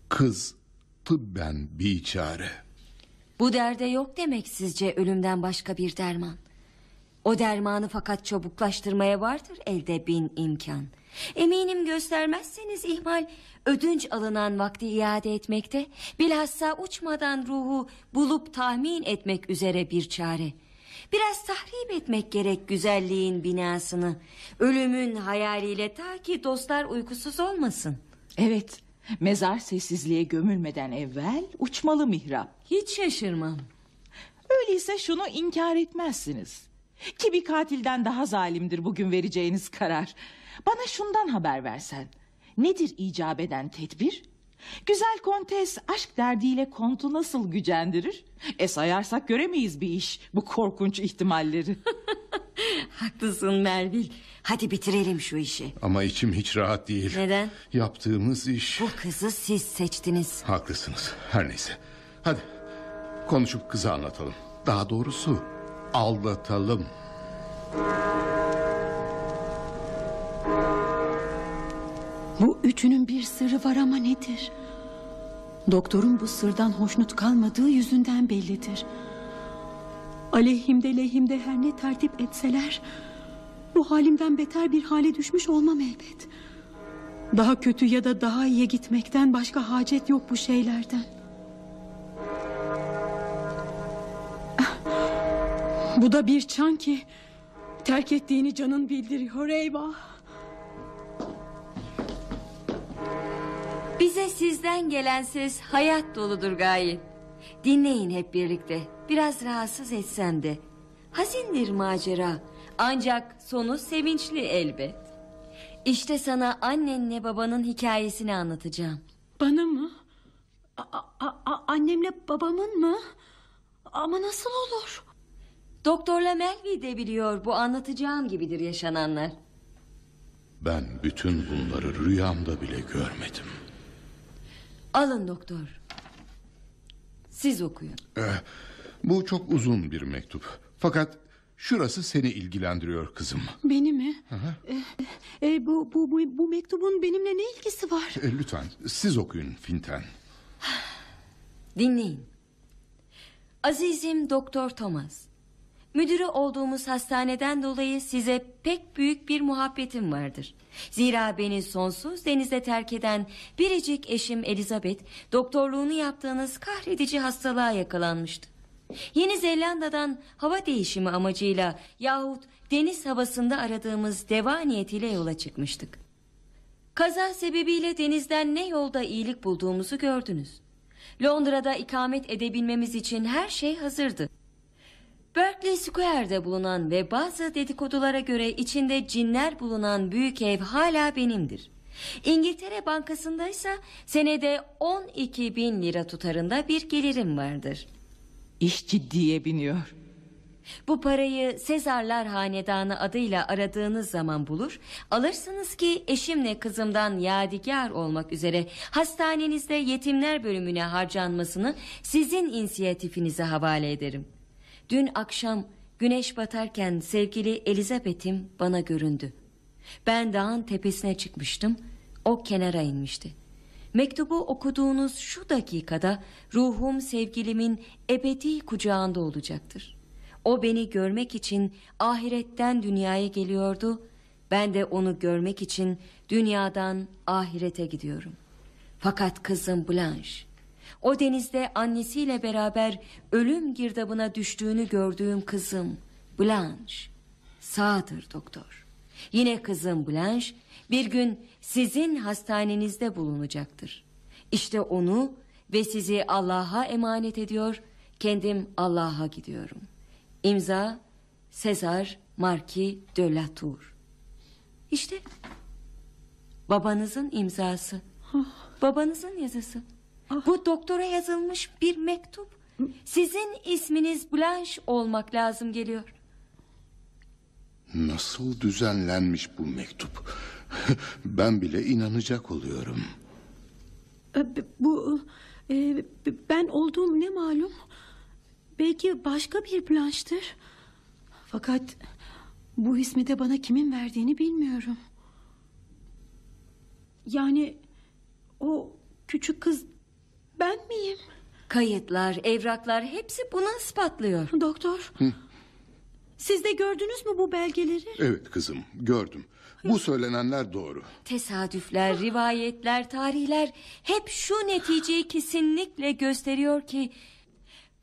Kız tıbben biçare. Bu derde yok demek sizce ölümden başka bir derman. O dermanı fakat çabuklaştırmaya vardır elde bin imkan. Eminim göstermezseniz ihmal ödünç alınan vakti iade etmekte bilhassa uçmadan ruhu bulup tahmin etmek üzere bir çare. Biraz tahrip etmek gerek güzelliğin binasını. Ölümün hayaliyle ta ki dostlar uykusuz olmasın. Evet mezar sessizliğe gömülmeden evvel uçmalı mihrap. Hiç şaşırmam. Öyleyse şunu inkar etmezsiniz. Ki bir katilden daha zalimdir bugün vereceğiniz karar. Bana şundan haber versen. Nedir icap eden tedbir? Güzel kontes aşk derdiyle kontu nasıl gücendirir? E sayarsak göremeyiz bir iş bu korkunç ihtimalleri. Haklısın Melvil. Hadi bitirelim şu işi. Ama içim hiç rahat değil. Neden? Yaptığımız iş... Bu kızı siz seçtiniz. Haklısınız. Her neyse. Hadi konuşup kızı anlatalım. Daha doğrusu aldatalım. Bu üçünün bir sırrı var ama nedir? Doktorun bu sırdan hoşnut kalmadığı yüzünden bellidir. Aleyhimde lehimde her ne tertip etseler... ...bu halimden beter bir hale düşmüş olmam elbet. Daha kötü ya da daha iyiye gitmekten başka hacet yok bu şeylerden. Bu da bir çan ki... ...terk ettiğini canın bildiriyor eyvah. Bize sizden gelen ses hayat doludur gayet. Dinleyin hep birlikte. Biraz rahatsız etsem de. Hazindir macera. Ancak sonu sevinçli elbet. İşte sana annenle babanın hikayesini anlatacağım. Bana mı? A- a- a- annemle babamın mı? Ama nasıl olur? Doktorla Melvi de biliyor bu anlatacağım gibidir yaşananlar. Ben bütün bunları rüyamda bile görmedim. Alın doktor. Siz okuyun. Eh, bu çok uzun bir mektup. Fakat şurası seni ilgilendiriyor kızım. Beni mi? E, e, bu, bu, bu, bu mektubun benimle ne ilgisi var? Eh, lütfen siz okuyun Finten. Dinleyin. Azizim Doktor Thomas. Müdürü olduğumuz hastaneden dolayı size pek büyük bir muhabbetim vardır. Zira beni sonsuz denize terk eden biricik eşim Elizabeth... ...doktorluğunu yaptığınız kahredici hastalığa yakalanmıştı. Yeni Zelanda'dan hava değişimi amacıyla yahut deniz havasında aradığımız deva niyetiyle yola çıkmıştık. Kaza sebebiyle denizden ne yolda iyilik bulduğumuzu gördünüz. Londra'da ikamet edebilmemiz için her şey hazırdı. Berkeley Square'de bulunan ve bazı dedikodulara göre içinde cinler bulunan büyük ev hala benimdir. İngiltere Bankası'ndaysa senede 12 bin lira tutarında bir gelirim vardır. İş ciddiye biniyor. Bu parayı Sezarlar Hanedanı adıyla aradığınız zaman bulur, alırsınız ki eşimle kızımdan yadigar olmak üzere hastanenizde yetimler bölümüne harcanmasını sizin inisiyatifinize havale ederim. Dün akşam güneş batarken sevgili Elizabeth'im bana göründü. Ben dağın tepesine çıkmıştım, o kenara inmişti. Mektubu okuduğunuz şu dakikada ruhum sevgilimin ebedi kucağında olacaktır. O beni görmek için ahiretten dünyaya geliyordu. Ben de onu görmek için dünyadan ahirete gidiyorum. Fakat kızım Blanche, o denizde annesiyle beraber ölüm girdabına düştüğünü gördüğüm kızım Blanche sağdır doktor. Yine kızım Blanche bir gün sizin hastanenizde bulunacaktır. İşte onu ve sizi Allah'a emanet ediyor, kendim Allah'a gidiyorum. İmza Sezar Marquis de la Tour. İşte babanızın imzası. Babanızın yazısı. Bu doktora yazılmış bir mektup. Sizin isminiz Blanche olmak lazım geliyor. Nasıl düzenlenmiş bu mektup? ben bile inanacak oluyorum. E, Bu e, ben olduğum ne malum? Belki başka bir Blanche'tır. Fakat bu ismi de bana kimin verdiğini bilmiyorum. Yani o küçük kız ben miyim? Kayıtlar, evraklar hepsi bunu ispatlıyor. Doktor. Siz de gördünüz mü bu belgeleri? Evet kızım gördüm. Bu söylenenler doğru. Tesadüfler, rivayetler, tarihler hep şu neticeyi kesinlikle gösteriyor ki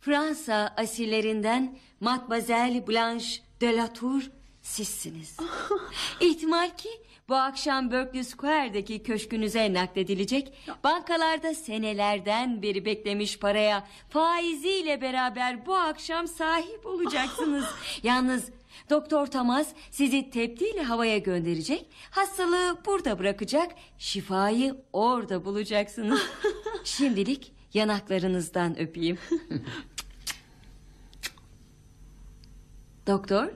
Fransa asillerinden Mademoiselle Blanche de la Tour sizsiniz. İhtimal ki bu akşam Berkeley Square'daki köşkünüze nakledilecek bankalarda senelerden beri beklemiş paraya faiziyle beraber bu akşam sahip olacaksınız. Yalnız Doktor Thomas sizi teptiyle havaya gönderecek. Hastalığı burada bırakacak. Şifayı orada bulacaksınız. Şimdilik yanaklarınızdan öpeyim. Doktor,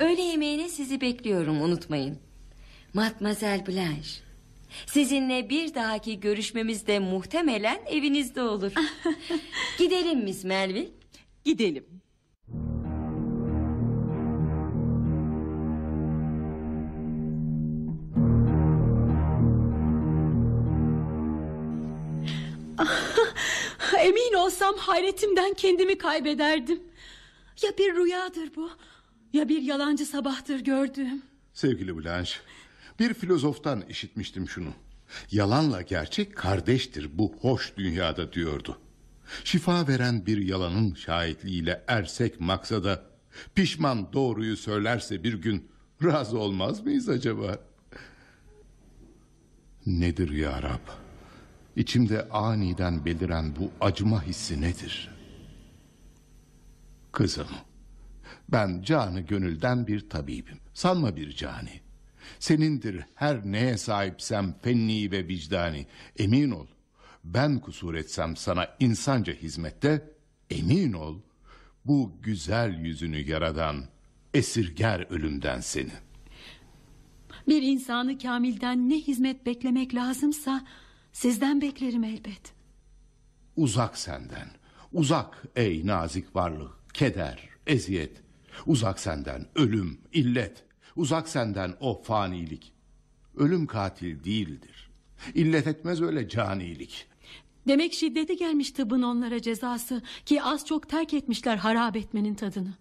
öğle yemeğine sizi bekliyorum unutmayın. Mademoiselle Blanche. Sizinle bir dahaki görüşmemizde muhtemelen evinizde olur. Gidelim Miss Melville. Gidelim. Emin olsam hayretimden kendimi kaybederdim. Ya bir rüyadır bu ya bir yalancı sabahtır gördüğüm. Sevgili Blanche, bir filozoftan işitmiştim şunu. Yalanla gerçek kardeştir bu hoş dünyada diyordu. Şifa veren bir yalanın şahitliğiyle ersek maksada pişman doğruyu söylerse bir gün razı olmaz mıyız acaba? Nedir ya Rab? İçimde aniden beliren bu acıma hissi nedir? Kızım, ben canı gönülden bir tabibim. Sanma bir cani. Senindir her neye sahipsem fenni ve vicdani. Emin ol. Ben kusur etsem sana insanca hizmette emin ol. Bu güzel yüzünü yaradan esirger ölümden seni. Bir insanı kamilden ne hizmet beklemek lazımsa sizden beklerim elbet. Uzak senden. Uzak ey nazik varlık. Keder, eziyet. Uzak senden ölüm, illet. Uzak senden o fanilik. Ölüm katil değildir. İllet etmez öyle canilik. Demek şiddeti gelmiş tıbbın onlara cezası ki az çok terk etmişler harap etmenin tadını.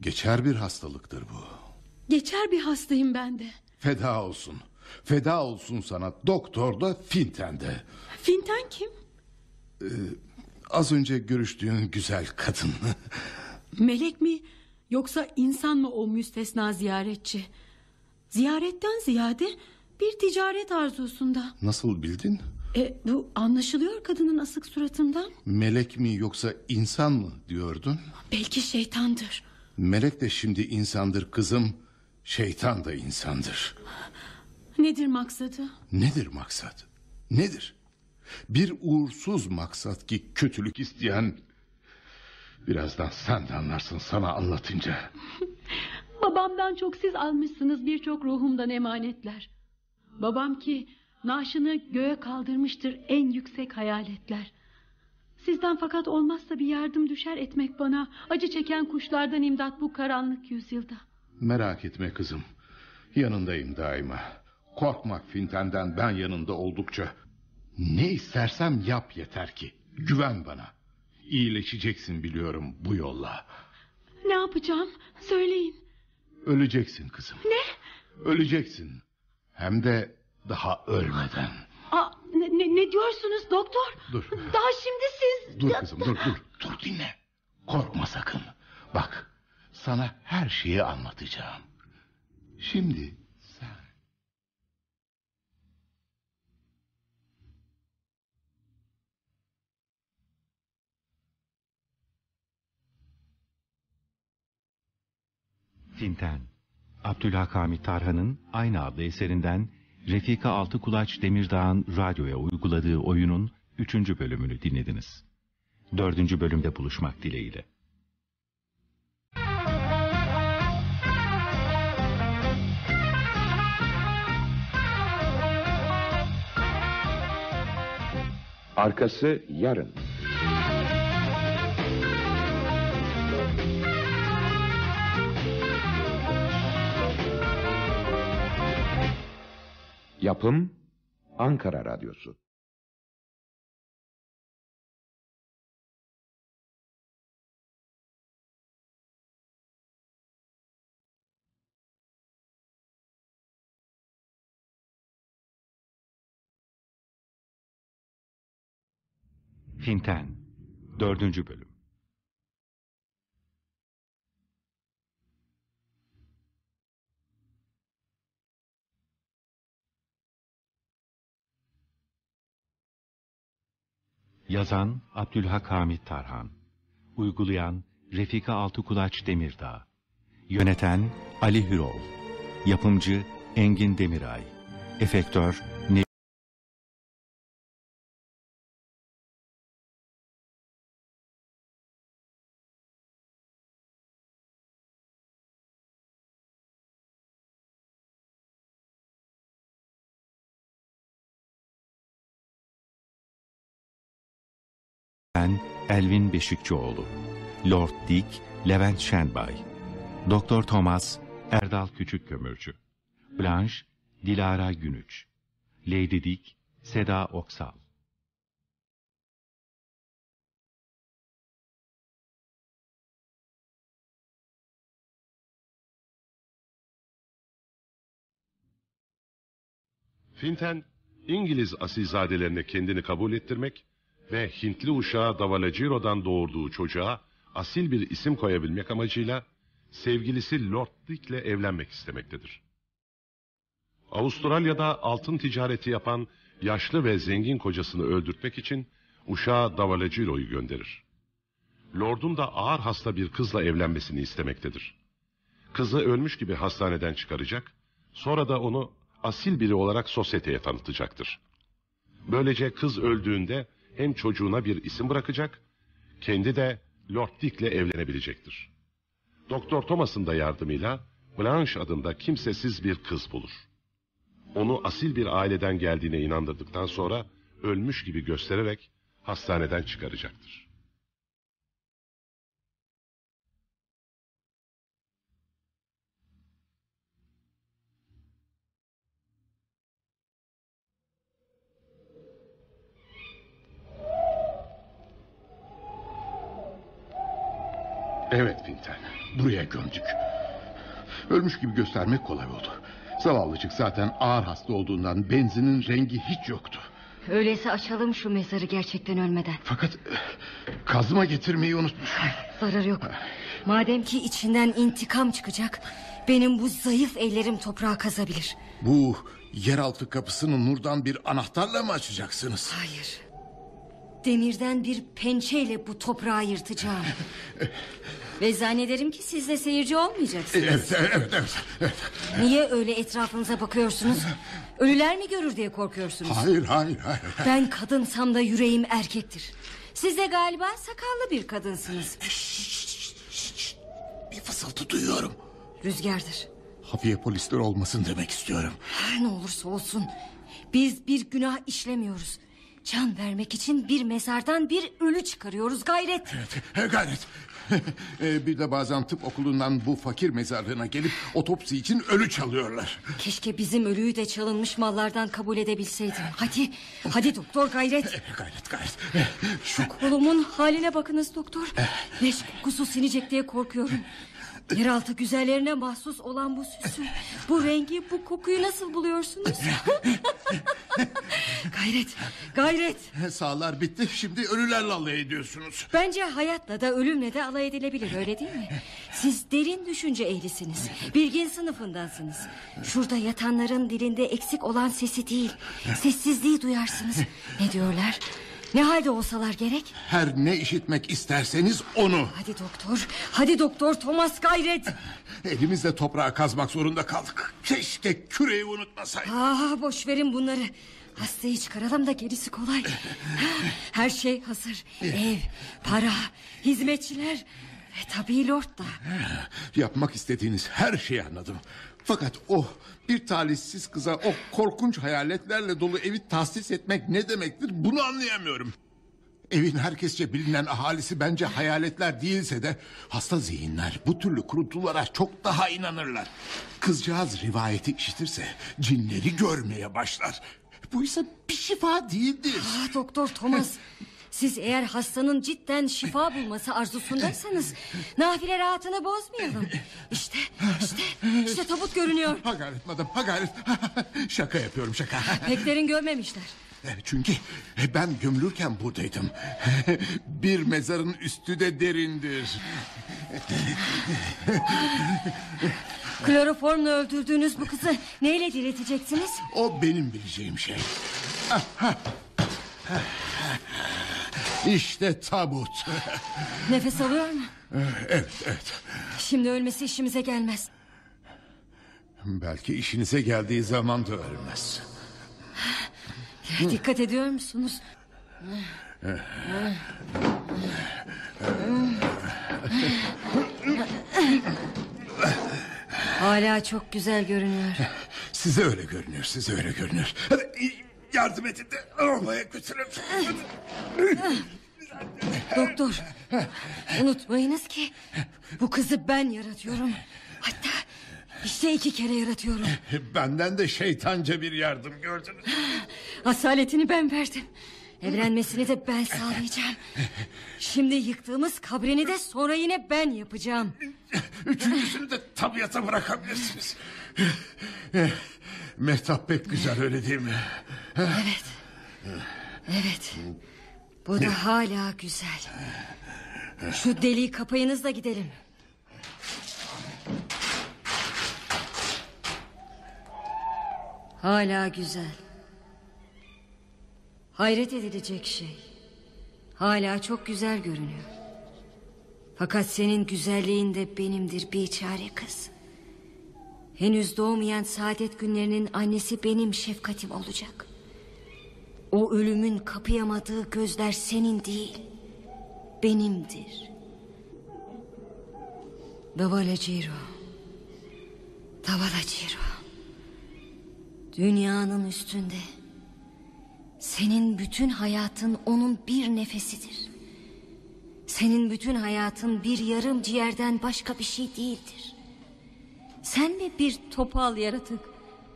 Geçer bir hastalıktır bu. Geçer bir hastayım ben de. Feda olsun. Feda olsun sana doktor da Finten de. Finten kim? Az önce görüştüğün güzel kadın. Melek mi yoksa insan mı o müstesna ziyaretçi? Ziyaretten ziyade Bir ticaret arzusunda. Nasıl bildin? E, bu anlaşılıyor kadının asık suratından. Melek mi yoksa insan mı diyordun? Belki şeytandır. Melek de şimdi insandır kızım. Şeytan da insandır. Nedir maksadı? Nedir maksat? Nedir? Bir uğursuz maksat ki kötülük isteyen... Birazdan sen de anlarsın sana anlatınca. Babamdan çok siz almışsınız birçok ruhumdan emanetler. Babam ki naaşını göğe kaldırmıştır en yüksek hayaletler. Sizden fakat olmazsa bir yardım düşer etmek bana. Acı çeken kuşlardan imdat bu karanlık yüzyılda. Merak etme kızım. Yanındayım daima. Korkma Finten'den ben yanında oldukça. Ne istersem yap yeter ki. Güven bana. İyileşeceksin biliyorum bu yolla. Ne yapacağım? Söyleyin. Öleceksin kızım. Ne? Öleceksin. Hem de daha ölmeden. Aa, ne, ne, ne diyorsunuz doktor? Dur. Daha şimdi siz... Dur kızım dur dur. Dur dinle. Korkma sakın. Bak sana her şeyi anlatacağım. Şimdi sen... Finten Abdülhakamit Tarhan'ın aynı adlı eserinden Refika Altıkulaç Demirdağ'ın radyoya uyguladığı oyunun üçüncü bölümünü dinlediniz. Dördüncü bölümde buluşmak dileğiyle. Arkası yarın. Yapım Ankara Radyosu. Finten Dördüncü bölüm Yazan Abdülhak Hamit Tarhan. Uygulayan Refika Altıkulaç Demirdağ. Yöneten Ali Hürol. Yapımcı Engin Demiray. Efektör Ne Elvin Beşikçioğlu, Lord Dick, Levent Şenbay, Doktor Thomas, Erdal Küçükkömürcü, Blanche, Dilara Günüç, Lady Dick, Seda Oksal. Finten, İngiliz asilzadelerine kendini kabul ettirmek ve Hintli uşağı Davalaciro'dan doğurduğu çocuğa asil bir isim koyabilmek amacıyla sevgilisi Lord Dick'le evlenmek istemektedir. Avustralya'da altın ticareti yapan yaşlı ve zengin kocasını öldürtmek için uşağı Davalaciro'yu gönderir. Lord'un da ağır hasta bir kızla evlenmesini istemektedir. Kızı ölmüş gibi hastaneden çıkaracak, sonra da onu asil biri olarak sosyeteye tanıtacaktır. Böylece kız öldüğünde hem çocuğuna bir isim bırakacak, kendi de Lord Dick'le evlenebilecektir. Doktor Thomas'ın da yardımıyla Blanche adında kimsesiz bir kız bulur. Onu asil bir aileden geldiğine inandırdıktan sonra ölmüş gibi göstererek hastaneden çıkaracaktır. Evet Finten. Buraya gömdük. Ölmüş gibi göstermek kolay oldu. Zavallıcık zaten ağır hasta olduğundan benzinin rengi hiç yoktu. Öyleyse açalım şu mezarı gerçekten ölmeden. Fakat eh, kazma getirmeyi unutmuş. Zararı yok. Madem ki içinden intikam çıkacak... ...benim bu zayıf ellerim toprağa kazabilir. Bu yeraltı kapısını nurdan bir anahtarla mı açacaksınız? Hayır. Demirden bir pençeyle bu toprağı yırtacağım. Ve zannederim ki siz de seyirci olmayacaksınız. Evet, evet, evet. evet. Niye öyle etrafınıza bakıyorsunuz? Ölüler mi görür diye korkuyorsunuz? Hayır, hayır, hayır. Ben kadınsam da yüreğim erkektir. Siz de galiba sakallı bir kadınsınız. Bir fısıltı duyuyorum. Rüzgardır. Hafiye polisler olmasın demek istiyorum. Her ne olursa olsun. Biz bir günah işlemiyoruz. Can vermek için bir mezardan bir ölü çıkarıyoruz gayret. Evet, gayret. Ee, bir de bazen tıp okulundan bu fakir mezarlığına gelip otopsi için ölü çalıyorlar. Keşke bizim ölüyü de çalınmış mallardan kabul edebilseydim. Hadi, hadi doktor gayret. Gayret, gayret. Şu kolumun haline bakınız doktor. Leş kokusu sinecek diye korkuyorum. Yeraltı güzellerine mahsus olan bu süsü, bu rengi, bu kokuyu nasıl buluyorsunuz? gayret, gayret. Sağlar bitti, şimdi ölülerle alay ediyorsunuz. Bence hayatla da ölümle de alay edilebilir öyle değil mi? Siz derin düşünce ehlisiniz. Bilgin sınıfındansınız. Şurada yatanların dilinde eksik olan sesi değil. Sessizliği duyarsınız. Ne diyorlar? Ne halde olsalar gerek? Her ne işitmek isterseniz onu. Hadi doktor, hadi doktor Thomas gayret. Elimizle toprağa kazmak zorunda kaldık. Keşke küreği unutmasaydık. Ah boş verin bunları. Hastayı çıkaralım da gerisi kolay. Her şey hazır. Ev, para, hizmetçiler ve tabii lord da. Yapmak istediğiniz her şeyi anladım. Fakat o bir talihsiz kıza o korkunç hayaletlerle dolu evi tahsis etmek ne demektir bunu anlayamıyorum. Evin herkesçe bilinen ahalisi bence hayaletler değilse de hasta zihinler bu türlü kuruntulara çok daha inanırlar. Kızcağız rivayeti işitirse cinleri görmeye başlar. Bu ise bir şifa değildir. Ah doktor Thomas. Siz eğer hastanın cidden şifa bulması arzusundaysanız nafile rahatını bozmayalım. İşte, işte, işte tabut görünüyor. Ha gayret madem, ha gayret. şaka yapıyorum şaka. Peklerin görmemişler. Çünkü ben gömülürken buradaydım. Bir mezarın üstü de derindir. Kloroformla öldürdüğünüz bu kızı neyle dirilteceksiniz? O benim bileceğim şey. İşte tabut. Nefes alıyor mu? Evet, evet. Şimdi ölmesi işimize gelmez. Belki işinize geldiği zaman da ölmez. Dikkat ediyor musunuz? Hala çok güzel görünüyor. Size öyle görünüyor, size öyle görünüyor. Hadi yardım edin de arabaya götürün. Doktor, unutmayınız ki bu kızı ben yaratıyorum. Hatta işte iki kere yaratıyorum. Benden de şeytanca bir yardım gördünüz. Asaletini ben verdim. Evlenmesini de ben sağlayacağım. Şimdi yıktığımız kabrini de sonra yine ben yapacağım. Üçüncüsünü de tabiata bırakabilirsiniz. Mehtap pek güzel öyle değil mi? Evet. Evet. Bu da hala güzel. Şu deliği kapayınız da gidelim. Hala güzel. Hayret edilecek şey. Hala çok güzel görünüyor. Fakat senin güzelliğin de benimdir bir çare kız. Henüz doğmayan saadet günlerinin annesi benim şefkatim olacak. O ölümün kapayamadığı gözler senin değil, benimdir. Davalaciro. Davalaciro. Dünyanın üstünde. Senin bütün hayatın onun bir nefesidir. Senin bütün hayatın bir yarım ciğerden başka bir şey değildir. Sen mi bir topal yaratık?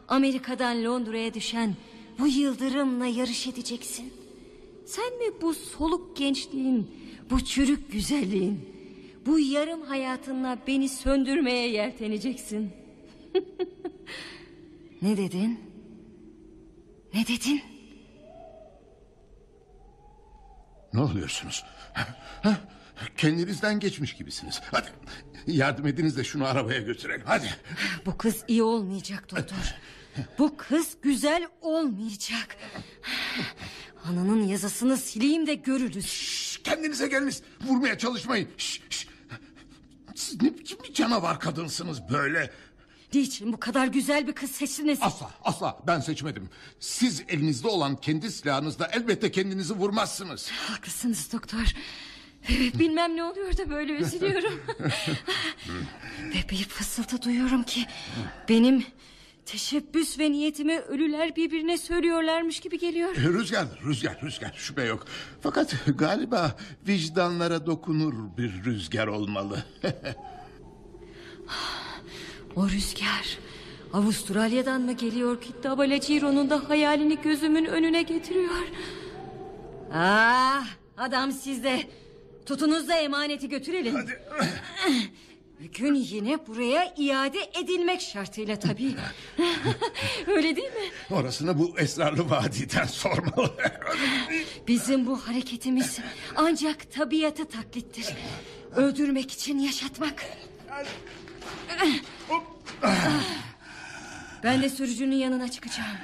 Amerika'dan Londra'ya düşen bu yıldırımla yarış edeceksin. Sen mi bu soluk gençliğin, bu çürük güzelliğin, bu yarım hayatınla beni söndürmeye yelteneceksin? ne dedin? Ne dedin? Ne oluyorsunuz? Kendinizden geçmiş gibisiniz. Hadi yardım ediniz de şunu arabaya götürelim. Hadi. Bu kız iyi olmayacak doktor. Bu kız güzel olmayacak. Ananın yazısını sileyim de görürüz. Şş, kendinize geliniz. Vurmaya çalışmayın. Şş, şş. Siz ne biçim bir canavar kadınsınız böyle? Niçin bu kadar güzel bir kız seçtiniz? Asla asla ben seçmedim. Siz elinizde olan kendi silahınızla elbette kendinizi vurmazsınız. Haklısınız doktor. Bilmem ne oluyor da böyle üzülüyorum. ve bir fısıltı duyuyorum ki... ...benim teşebbüs ve niyetimi ölüler birbirine söylüyorlarmış gibi geliyor. Rüzgar, rüzgar, rüzgar şüphe yok. Fakat galiba vicdanlara dokunur bir rüzgar olmalı. O rüzgar Avustralya'dan mı geliyor ki Dabalaciro'nun da hayalini gözümün önüne getiriyor. Ah adam sizde. Tutunuz da emaneti götürelim. Hadi. Bugün yine buraya iade edilmek şartıyla tabii. Öyle değil mi? Orasını bu esrarlı vadiden sormalı. Bizim bu hareketimiz ancak tabiatı taklittir. Öldürmek için yaşatmak. Ben de sürücünün yanına çıkacağım.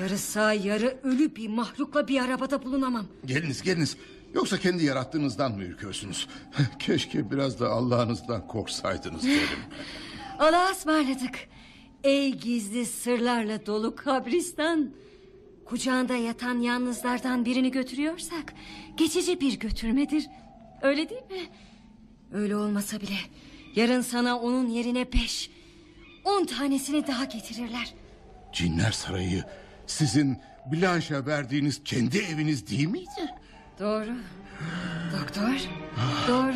Yarı sağ yarı ölü bir mahlukla bir arabada bulunamam. geliniz geliniz. Yoksa kendi yarattığınızdan mı ürküyorsunuz? Keşke biraz da Allah'ınızdan korksaydınız derim. Allah'a ısmarladık. Ey gizli sırlarla dolu kabristan. Kucağında yatan yalnızlardan birini götürüyorsak... ...geçici bir götürmedir. Öyle değil mi? Öyle olmasa bile... ...yarın sana onun yerine beş... ...on tanesini daha getirirler. Cinler Sarayı sizin Blanche'a verdiğiniz kendi eviniz değil miydi? Doğru. Doktor. Doğru.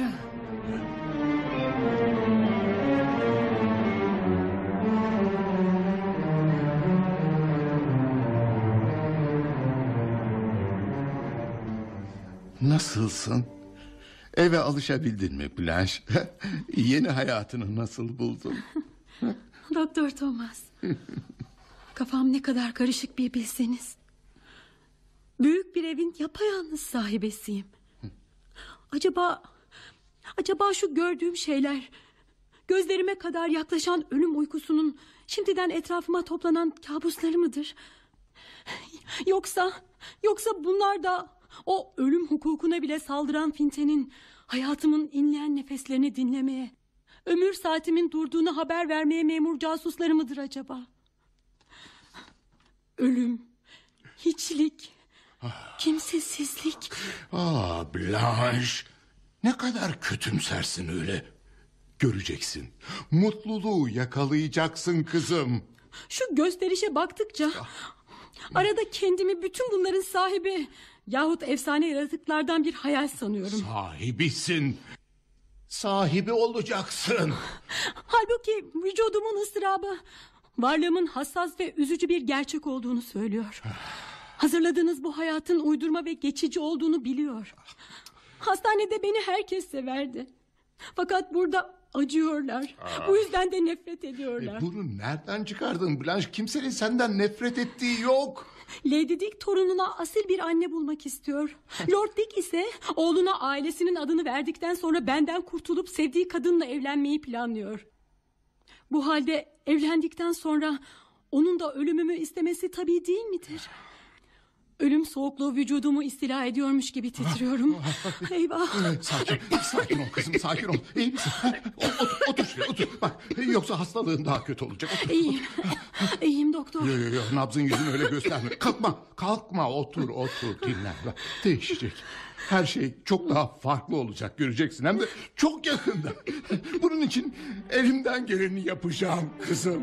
Nasılsın? Eve alışabildin mi Blanche? Yeni hayatını nasıl buldun? Doktor Thomas. Kafam ne kadar karışık bir bilseniz. Büyük bir evin yapayalnız sahibesiyim. Acaba acaba şu gördüğüm şeyler gözlerime kadar yaklaşan ölüm uykusunun şimdiden etrafıma toplanan kabusları mıdır? Yoksa yoksa bunlar da o ölüm hukukuna bile saldıran Finte'nin hayatımın inleyen nefeslerini dinlemeye, ömür saatimin durduğunu haber vermeye memur casusları mıdır acaba? Ölüm, hiçlik, kimsesizlik. Ah Blanche. Ne kadar kötümsersin öyle. Göreceksin. Mutluluğu yakalayacaksın kızım. Şu gösterişe baktıkça arada kendimi bütün bunların sahibi yahut efsane yaratıklardan bir hayal sanıyorum. Sahibisin. Sahibi olacaksın. Halbuki vücudumun ıstırabı varlığımın hassas ve üzücü bir gerçek olduğunu söylüyor. Hazırladığınız bu hayatın uydurma ve geçici olduğunu biliyor. Hastanede beni herkes severdi. Fakat burada acıyorlar. Bu yüzden de nefret ediyorlar. E, bunu nereden çıkardın Blanche? Kimsenin senden nefret ettiği yok. Lady Dick torununa asil bir anne bulmak istiyor. Lord Dick ise oğluna ailesinin adını verdikten sonra benden kurtulup sevdiği kadınla evlenmeyi planlıyor. Bu halde evlendikten sonra onun da ölümümü istemesi tabii değil midir? Ölüm soğukluğu vücudumu istila ediyormuş gibi titriyorum. Eyvah. Sakin, sakin ol kızım sakin ol. İyi misin? Otur, otur şuraya otur. Bak yoksa hastalığın daha kötü olacak. Otur, İyiyim. İyiyim doktor. Yo, yo, yo, nabzın yüzünü öyle gösterme. Kalkma, kalkma, otur, otur, dinlen. Bak, değişecek. Her şey çok daha farklı olacak göreceksin. Hem de çok yakında. Bunun için elimden geleni yapacağım kızım.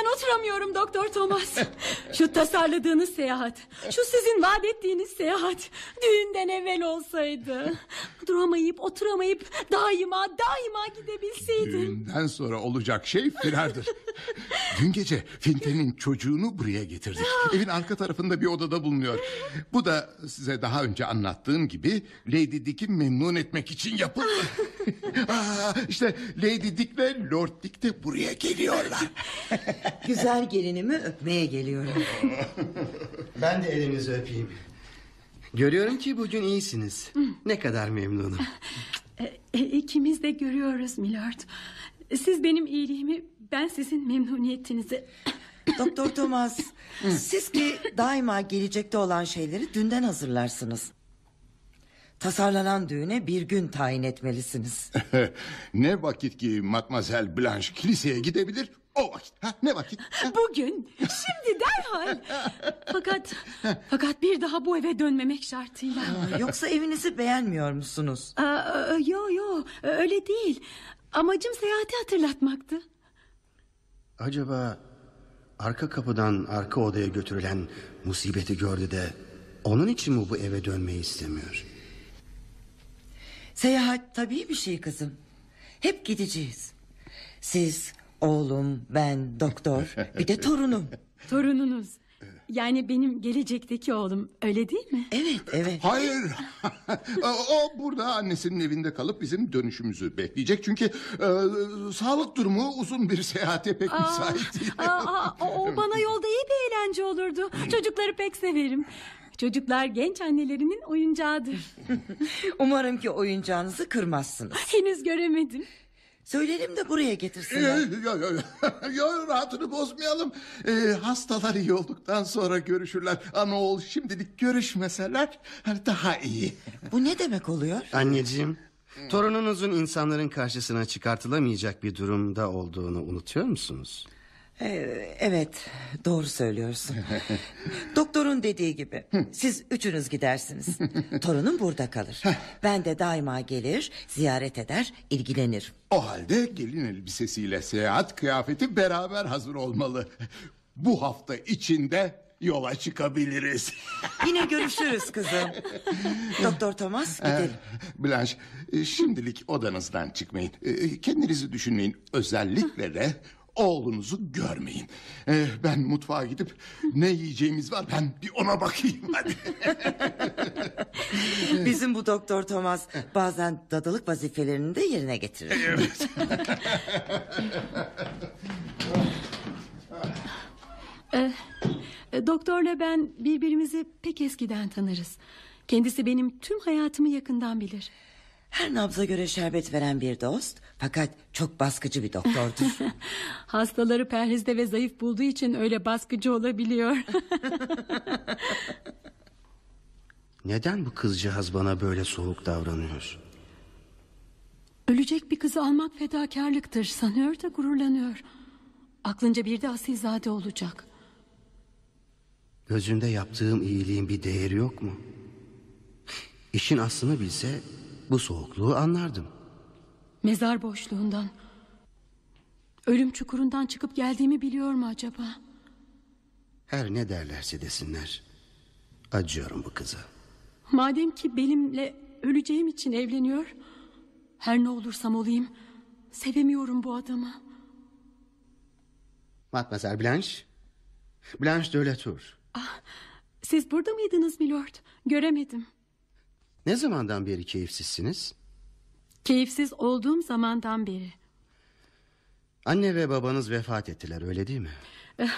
Sevincimden oturamıyorum Doktor Thomas. Şu tasarladığınız seyahat, şu sizin vaat ettiğiniz seyahat düğünden evvel olsaydı. Duramayıp oturamayıp daima daima gidebilseydim. Düğünden sonra olacak şey firardır. Dün gece Finten'in çocuğunu buraya getirdik. Evin arka tarafında bir odada bulunuyor. Bu da size daha önce anlattığım gibi Lady Dick'i memnun etmek için yapıldı. Aa, işte Lady Dick ve Lord Dick de buraya geliyorlar. Güzel gelinimi öpmeye geliyorum. Ben de elinizi öpeyim. Görüyorum ki bugün iyisiniz. Ne kadar memnunum. E, ikimiz de görüyoruz milord. Siz benim iyiliğimi ben sizin memnuniyetinizi. Doktor Thomas siz ki daima gelecekte olan şeyleri dünden hazırlarsınız. Tasarlanan düğüne bir gün tayin etmelisiniz. ne vakit ki Matmazel Blanche kiliseye gidebilir o vakit. Ha, ne vakit? Ha? Bugün, şimdi derhal. Fakat, fakat bir daha bu eve dönmemek şartıyla. Yoksa evinizi beğenmiyor musunuz? Aa, yo yo öyle değil. Amacım seyahati hatırlatmaktı. Acaba arka kapıdan arka odaya götürülen musibeti gördü de onun için mi bu eve dönmeyi istemiyor? Seyahat tabii bir şey kızım. Hep gideceğiz. Siz, oğlum, ben, doktor, bir de torunum. Torununuz. Yani benim gelecekteki oğlum öyle değil mi? Evet, evet. Hayır. o, burada annesinin evinde kalıp bizim dönüşümüzü bekleyecek. Çünkü e, sağlık durumu uzun bir seyahate pek müsait değil. Aa, aa, o o bana yolda iyi bir eğlence olurdu. Çocukları pek severim. Çocuklar genç annelerinin oyuncağıdır. Umarım ki oyuncağınızı kırmazsınız. Henüz göremedim. Söyleyelim de buraya getirsinler. yo, yo, yo, rahatını bozmayalım. E, hastalar iyi olduktan sonra görüşürler. Ama oğul şimdilik görüşmeseler hani daha iyi. Bu ne demek oluyor? Anneciğim, torununuzun insanların karşısına çıkartılamayacak bir durumda olduğunu unutuyor musunuz? Ee, evet, doğru söylüyorsun. Doktorun dediği gibi siz üçünüz gidersiniz. Torunum burada kalır. Ben de daima gelir, ziyaret eder, ilgilenir. O halde gelin elbisesiyle seyahat kıyafeti beraber hazır olmalı. Bu hafta içinde yola çıkabiliriz. Yine görüşürüz kızım. Doktor Thomas gidelim. Blanche e, şimdilik odanızdan çıkmayın. E, Kendinizi düşünmeyin. Özellikle de oğlunuzu görmeyin. E, Ben mutfağa gidip ne yiyeceğimiz var ben bir ona bakayım hadi. Bizim bu Doktor Thomas bazen dadılık vazifelerini de yerine getirir. Evet. Ee, doktorla ben birbirimizi pek eskiden tanırız. Kendisi benim tüm hayatımı yakından bilir. Her nabza göre şerbet veren bir dost fakat çok baskıcı bir doktordur. Hastaları perhizde ve zayıf bulduğu için öyle baskıcı olabiliyor. Neden bu kızcağız bana böyle soğuk davranıyor? Ölecek bir kızı almak fedakarlıktır sanıyor da gururlanıyor. Aklınca bir de asilzade olacak. Gözünde yaptığım iyiliğin bir değeri yok mu? İşin aslını bilse bu soğukluğu anlardım. Mezar boşluğundan, ölüm çukurundan çıkıp geldiğimi biliyor mu acaba? Her ne derlerse desinler. Acıyorum bu kıza. Madem ki benimle öleceğim için evleniyor... ...her ne olursam olayım... ...sevemiyorum bu adamı. Matmazel Blanche. Blanche de Latour. Siz burada mıydınız milord? Göremedim. Ne zamandan beri keyifsizsiniz? Keyifsiz olduğum zamandan beri. Anne ve babanız vefat ettiler öyle değil mi? Eh,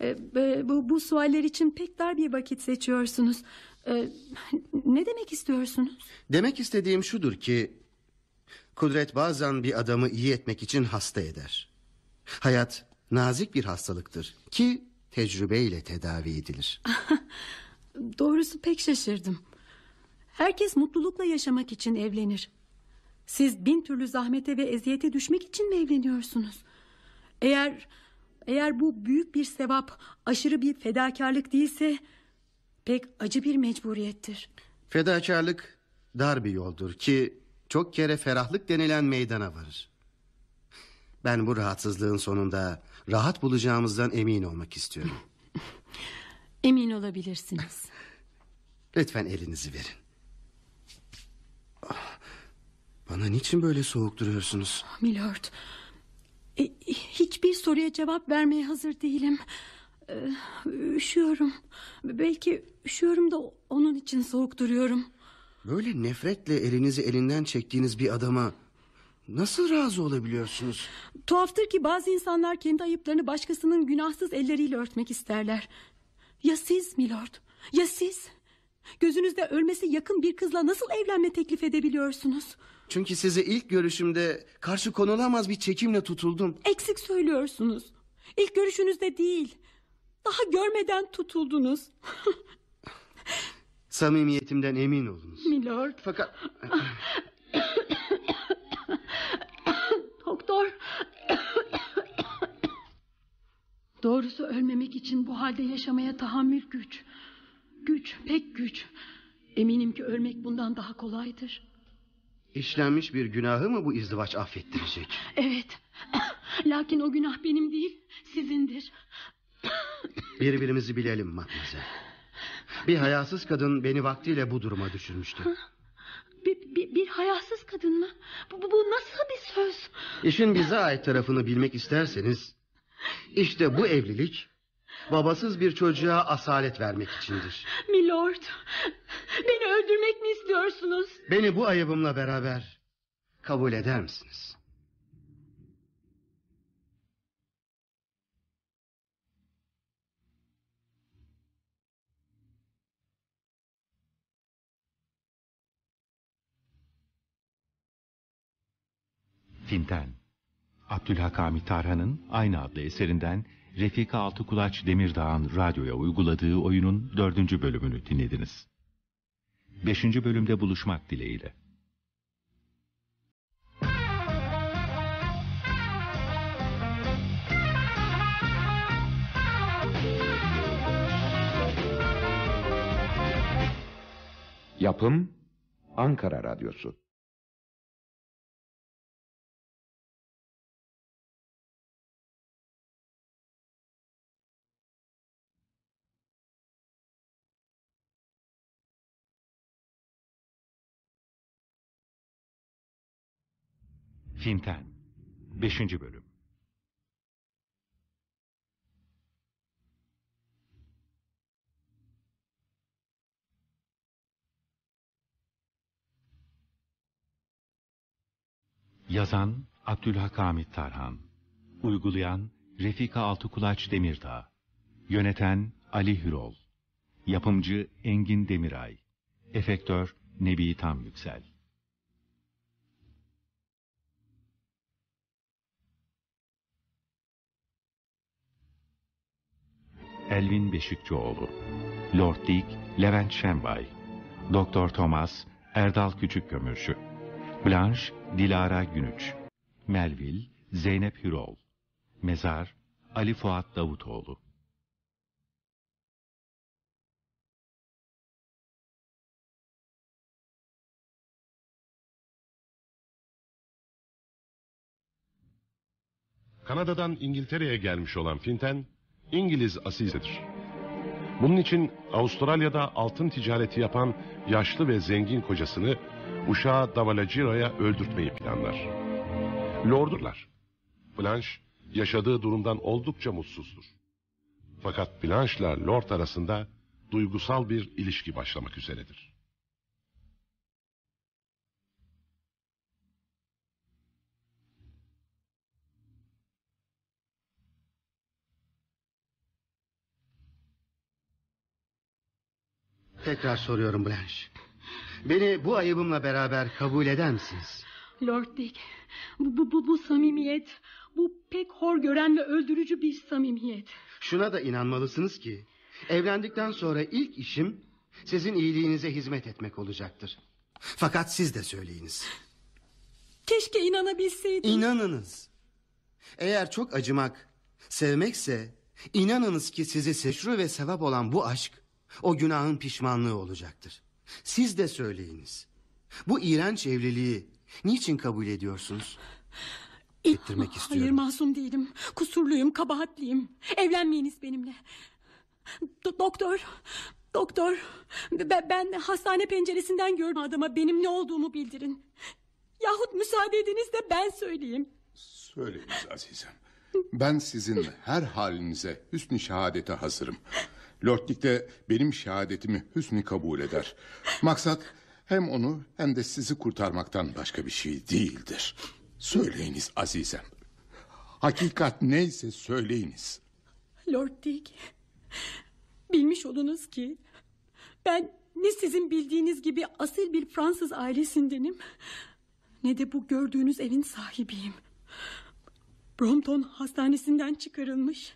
eh, bu, bu sualler için pek dar bir vakit seçiyorsunuz. Eh, Ne demek istiyorsunuz? Demek istediğim şudur ki... ...kudret bazen bir adamı iyi etmek için hasta eder. Hayat nazik bir hastalıktır ki tecrübeyle tedavi edilir. Doğrusu pek şaşırdım. Herkes mutlulukla yaşamak için evlenir. Siz bin türlü zahmete ve eziyete düşmek için mi evleniyorsunuz? Eğer eğer bu büyük bir sevap, aşırı bir fedakarlık değilse pek acı bir mecburiyettir. Fedakarlık dar bir yoldur ki çok kere ferahlık denilen meydana varır. Ben bu rahatsızlığın sonunda rahat bulacağımızdan emin olmak istiyorum. Emin olabilirsiniz. Lütfen elinizi verin. Ah, Bana niçin böyle soğuk duruyorsunuz? Milord. E, hiçbir soruya cevap vermeye hazır değilim. E, üşüyorum. Belki üşüyorum da onun için soğuk duruyorum. Böyle nefretle elinizi elinden çektiğiniz bir adama nasıl razı olabiliyorsunuz? Tuhaftır ki bazı insanlar kendi ayıplarını başkasının günahsız elleriyle örtmek isterler. Ya siz milord? Ya siz? Gözünüzde ölmesi yakın bir kızla nasıl evlenme teklif edebiliyorsunuz? Çünkü size ilk görüşümde karşı konulamaz bir çekimle tutuldum. Eksik söylüyorsunuz. İlk görüşünüzde değil. Daha görmeden tutuldunuz. Samimiyetimden emin olunuz. Milord. Fakat Doktor. Doğrusu ölmemek için bu halde yaşamaya tahammül güç. Güç, pek güç. Eminim ki ölmek bundan daha kolaydır. İşlenmiş bir günahı mı bu izdivaç affettirecek? Evet. Lakin o günah benim değil, sizindir. Birbirimizi bilelim matmazel. Bir hayasız kadın beni vaktiyle bu duruma düşürmüştü. Bir, bir, bir hayasız kadın mı? Bu, bu, bu nasıl bir söz? İşin bize ait tarafını bilmek isterseniz... ...işte bu evlilik... ...babasız bir çocuğa asalet vermek içindir. Milord, beni öldürmek mi istiyorsunuz? Beni bu ayıbımla beraber kabul eder misiniz? Finten Abdülhakami Tarhan'ın aynı adlı eserinden Refika Altıkulaç Demirdağ'ın radyoya uyguladığı oyunun dördüncü bölümünü dinlediniz. Beşinci bölümde buluşmak dileğiyle. Yapım Ankara Radyosu Finten 5. Bölüm Yazan Abdülhakamit Tarhan Uygulayan Refika Altıkulaç Demirdağ Yöneten Ali Hürol Yapımcı Engin Demiray Efektör Nebi Tam Yüksel Elvin Beşikçioğlu, Lord Dick, Levent Şenbay, Doktor Thomas, Erdal Küçükkömürcü, Blanche, Dilara Günüç, Melville, Zeynep Hürol, Mezar, Ali Fuat Davutoğlu. Kanada'dan İngiltere'ye gelmiş olan Finten, İngiliz asilidir. Bunun için Avustralya'da altın ticareti yapan yaşlı ve zengin kocasını uşağı Davalagiro'ya öldürtmeyi planlar. Lordurlar. Blanche yaşadığı durumdan oldukça mutsuzdur. Fakat Blanche'la Lord arasında duygusal bir ilişki başlamak üzeredir. Tekrar soruyorum Blanche. Beni bu ayıbımla beraber kabul eder misiniz? Lord Dick, bu, bu, bu, bu samimiyet, bu pek hor gören ve öldürücü bir samimiyet. Şuna da inanmalısınız ki... ...evlendikten sonra ilk işim... ...sizin iyiliğinize hizmet etmek olacaktır. Fakat siz de söyleyiniz. Keşke inanabilseydim. İnanınız. Eğer çok acımak, sevmekse... ...inanınız ki sizi seşru ve sevap olan bu aşk... ...o günahın pişmanlığı olacaktır. Siz de söyleyiniz. Bu iğrenç evliliği niçin kabul ediyorsunuz? Ettirmek istiyorum. Hayır masum değilim. Kusurluyum, kabahatliyim. Evlenmeyiniz benimle. Do- doktor, doktor. Ben, ben hastane penceresinden gördüm adama benim ne olduğumu bildirin. Yahut müsaade ediniz de ben söyleyeyim. Söyleyiniz azizem. Ben sizin her halinize hüsnü şehadete hazırım. Lordlik de benim şehadetimi hüsnü kabul eder. Maksat hem onu hem de sizi kurtarmaktan başka bir şey değildir. Söyleyiniz azizem. Hakikat neyse söyleyiniz. Lord Dick. Bilmiş olunuz ki ben ne sizin bildiğiniz gibi asil bir Fransız ailesindenim ne de bu gördüğünüz evin sahibiyim. Brompton hastanesinden çıkarılmış.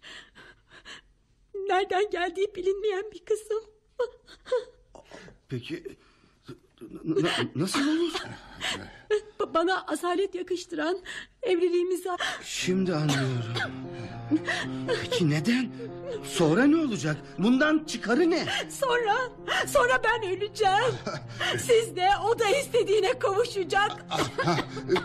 Nereden geldiği bilinmeyen bir kızım. Peki nasıl olur? Ba- Bana asalet yakıştıran evliliğimizi... Şimdi anlıyorum. Peki neden? Sonra ne olacak? Bundan çıkarı ne? Sonra, sonra ben öleceğim. Siz de o da istediğine kavuşacak.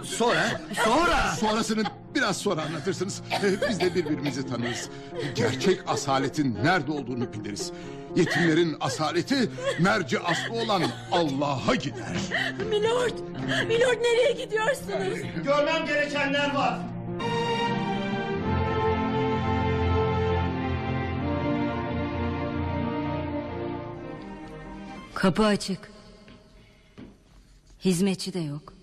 Sonra, sonra. Sonrasını biraz sonra anlatırsınız. Biz de birbirimizi tanırız. Gerçek asaletin nerede olduğunu biliriz. Yetimlerin asaleti merci aslı olan Allah'a gider. Milord, Milord nereye gidiyorsunuz? Görmem gerekenler var. Kapı açık. Hizmetçi de yok.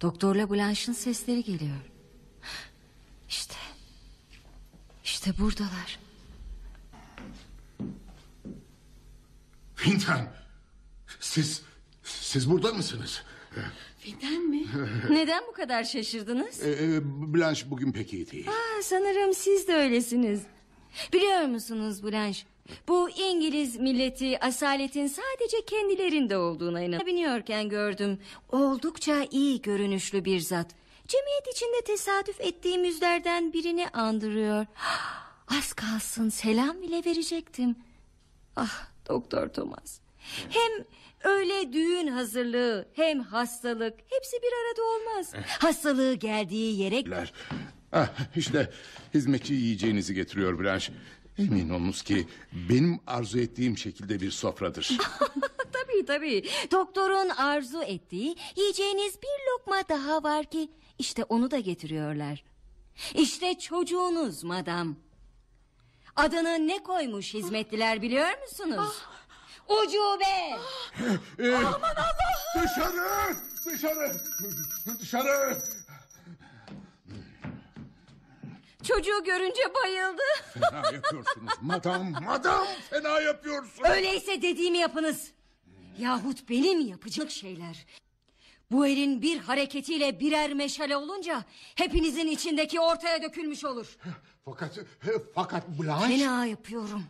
Doktorla Blanche'ın sesleri geliyor. İşte. İşte buradalar. Fintan, siz, siz burada mısınız? Fidan mi? Neden bu kadar şaşırdınız? Ee, Blanche bugün pek iyi değil. Aa, sanırım siz de öylesiniz. Biliyor musunuz Blanche? Bu İngiliz milleti asaletin sadece kendilerinde olduğuna inanıyor. Biniyorken gördüm. Oldukça iyi görünüşlü bir zat. Cemiyet içinde tesadüf ettiğim yüzlerden birini andırıyor. Az kalsın selam bile verecektim. Ah Doktor Thomas. Hem öyle düğün hazırlığı hem hastalık hepsi bir arada olmaz. Hastalığı geldiği yere Ah, işte hizmetçi yiyeceğinizi getiriyor Blanche. Emin olunuz ki benim arzu ettiğim şekilde bir sofradır. tabii tabii. Doktorun arzu ettiği yiyeceğiniz bir lokma daha var ki işte onu da getiriyorlar. İşte çocuğunuz madam. Adını ne koymuş hizmetliler biliyor musunuz? Ucube. Aman Allah! Dışarı! Dışarı! Dışarı! Çocuğu görünce bayıldı. Fena yapıyorsunuz madam, madam fena yapıyorsunuz. Öyleyse dediğimi yapınız. Yahut benim yapacak şeyler. Bu elin bir hareketiyle birer meşale olunca... ...hepinizin içindeki ortaya dökülmüş olur. Fakat, fakat Blanche... Fena yapıyorum.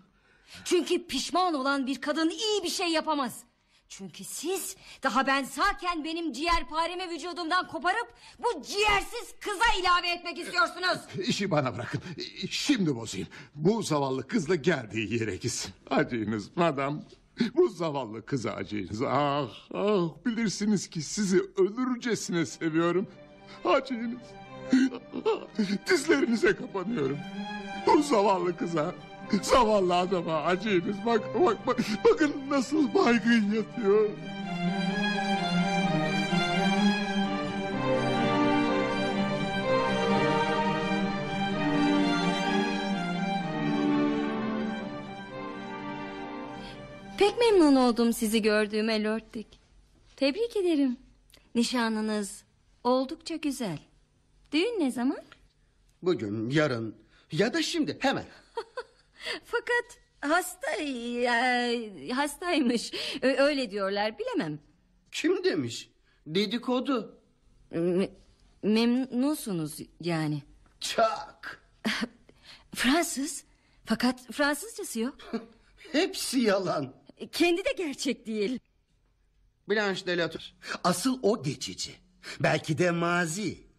Çünkü pişman olan bir kadın iyi bir şey yapamaz. Çünkü siz daha ben sağken benim ciğerparemi vücudumdan koparıp... ...bu ciğersiz kıza ilave etmek istiyorsunuz. İşi bana bırakın. Şimdi bozayım. Bu zavallı kızla geldiği yere gitsin. Acıyınız madam. Bu zavallı kıza acıyınız. Ah ah bilirsiniz ki sizi ölürcesine seviyorum. Acıyınız. Dizlerinize kapanıyorum. Bu zavallı kıza, zavallı adama acıyınız. Bak, bak, bak, bakın nasıl baygın yatıyor. Pek memnun oldum sizi gördüğüme Lord Dick. Tebrik ederim. Nişanınız oldukça güzel. Düğün ne zaman? Bugün, yarın ya da şimdi hemen. Fakat hasta e, hastaymış. Öyle diyorlar bilemem. Kim demiş? Dedikodu. Me- memnunsunuz yani. Çak. Fransız. Fakat Fransızcası yok. Hepsi yalan. Kendi de gerçek değil. Blanche de Latour. Asıl o geçici. Belki de mazi.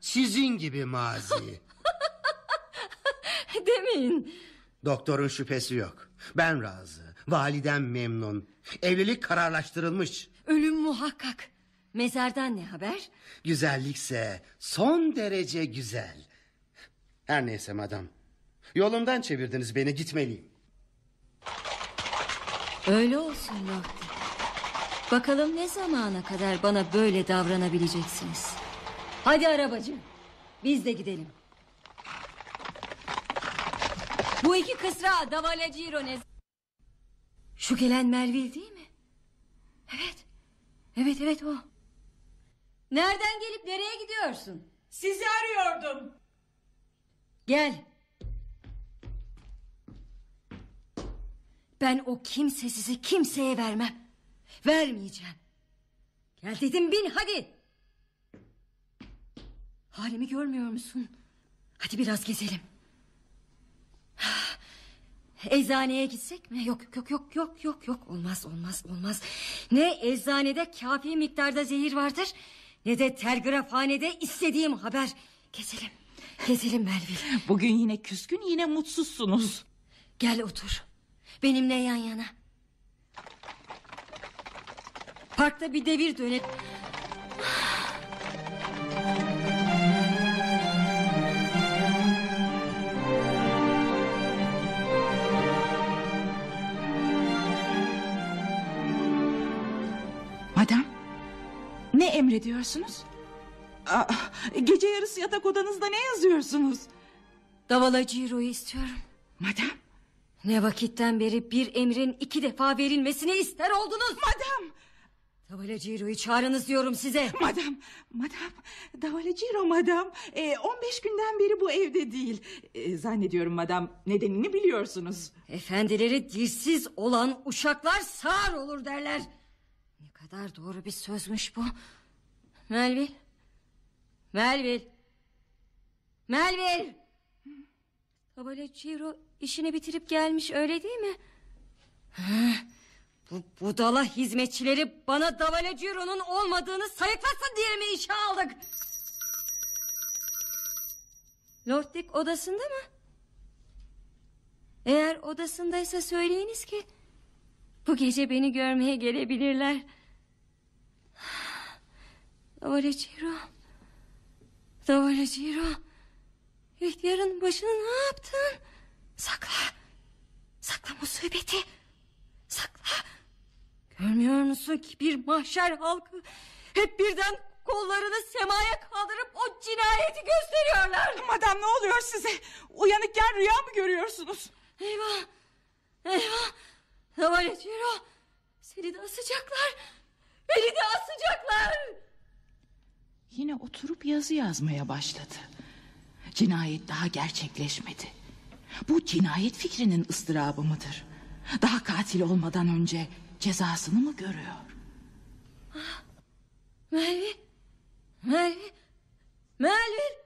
Sizin gibi mazi. Demeyin. Doktorun şüphesi yok. Ben razı. Validem memnun. Evlilik kararlaştırılmış. Ölüm muhakkak. Mezardan ne haber? Güzellikse son derece güzel. Her neyse madam. Yolumdan çevirdiniz beni gitmeliyim. Öyle olsun Lord. Bakalım ne zamana kadar bana böyle davranabileceksiniz. Hadi arabacı. Biz de gidelim. Bu iki kısra Davalaciro ne... Şu gelen Melville değil mi? Evet. Evet evet o. Nereden gelip nereye gidiyorsun? Sizi arıyordum. Gel. Ben o kimsesizi kimseye vermem. Vermeyeceğim. Gel dedim bin hadi. Halimi görmüyor musun? Hadi biraz gezelim. Eczaneye gitsek mi? Yok yok yok yok yok yok olmaz olmaz olmaz. Ne eczanede kafi miktarda zehir vardır ne de telgrafhanede istediğim haber. Gezelim. Gezelim Melville. Bugün yine küskün yine mutsuzsunuz. Gel otur. Benimle yan yana. Parkta bir devir dönüp... emrediyorsunuz? Aa, gece yarısı yatak odanızda ne yazıyorsunuz? Davala Ciro'yu istiyorum. Madam. Ne vakitten beri bir emrin iki defa verilmesini ister oldunuz. Madam. Davala Ciro'yu çağırınız diyorum size. Madam, madam, Davalaciro madam. Ee, 15 günden beri bu evde değil. Ee, zannediyorum madam nedenini biliyorsunuz. Efendileri dilsiz olan uşaklar sağır olur derler. Ne kadar doğru bir sözmüş bu. Melville. Melville. Melville. Davalaciro işini bitirip gelmiş öyle değil mi? Ha, bu budala hizmetçileri bana Davalaciro'nun olmadığını sayıklasın diye mi işe aldık? Lord Dick odasında mı? Eğer odasındaysa söyleyiniz ki... ...bu gece beni görmeye gelebilirler. Davalaciro... Davalaciro... İhtiyarın başını ne yaptın? Sakla. Sakla musibeti. Sakla. Görmüyor musun ki bir mahşer halkı... ...hep birden kollarını semaya kaldırıp o cinayeti gösteriyorlar. Madam ne oluyor size? Uyanıkken rüya mı görüyorsunuz? Eyvah. Eyvah. Davalaciro. Seni de asacaklar. Beni de asacaklar. Yine oturup yazı yazmaya başladı. Cinayet daha gerçekleşmedi. Bu cinayet fikrinin ıstırabı mıdır? Daha katil olmadan önce cezasını mı görüyor? Melvin. Melvin. Melvin.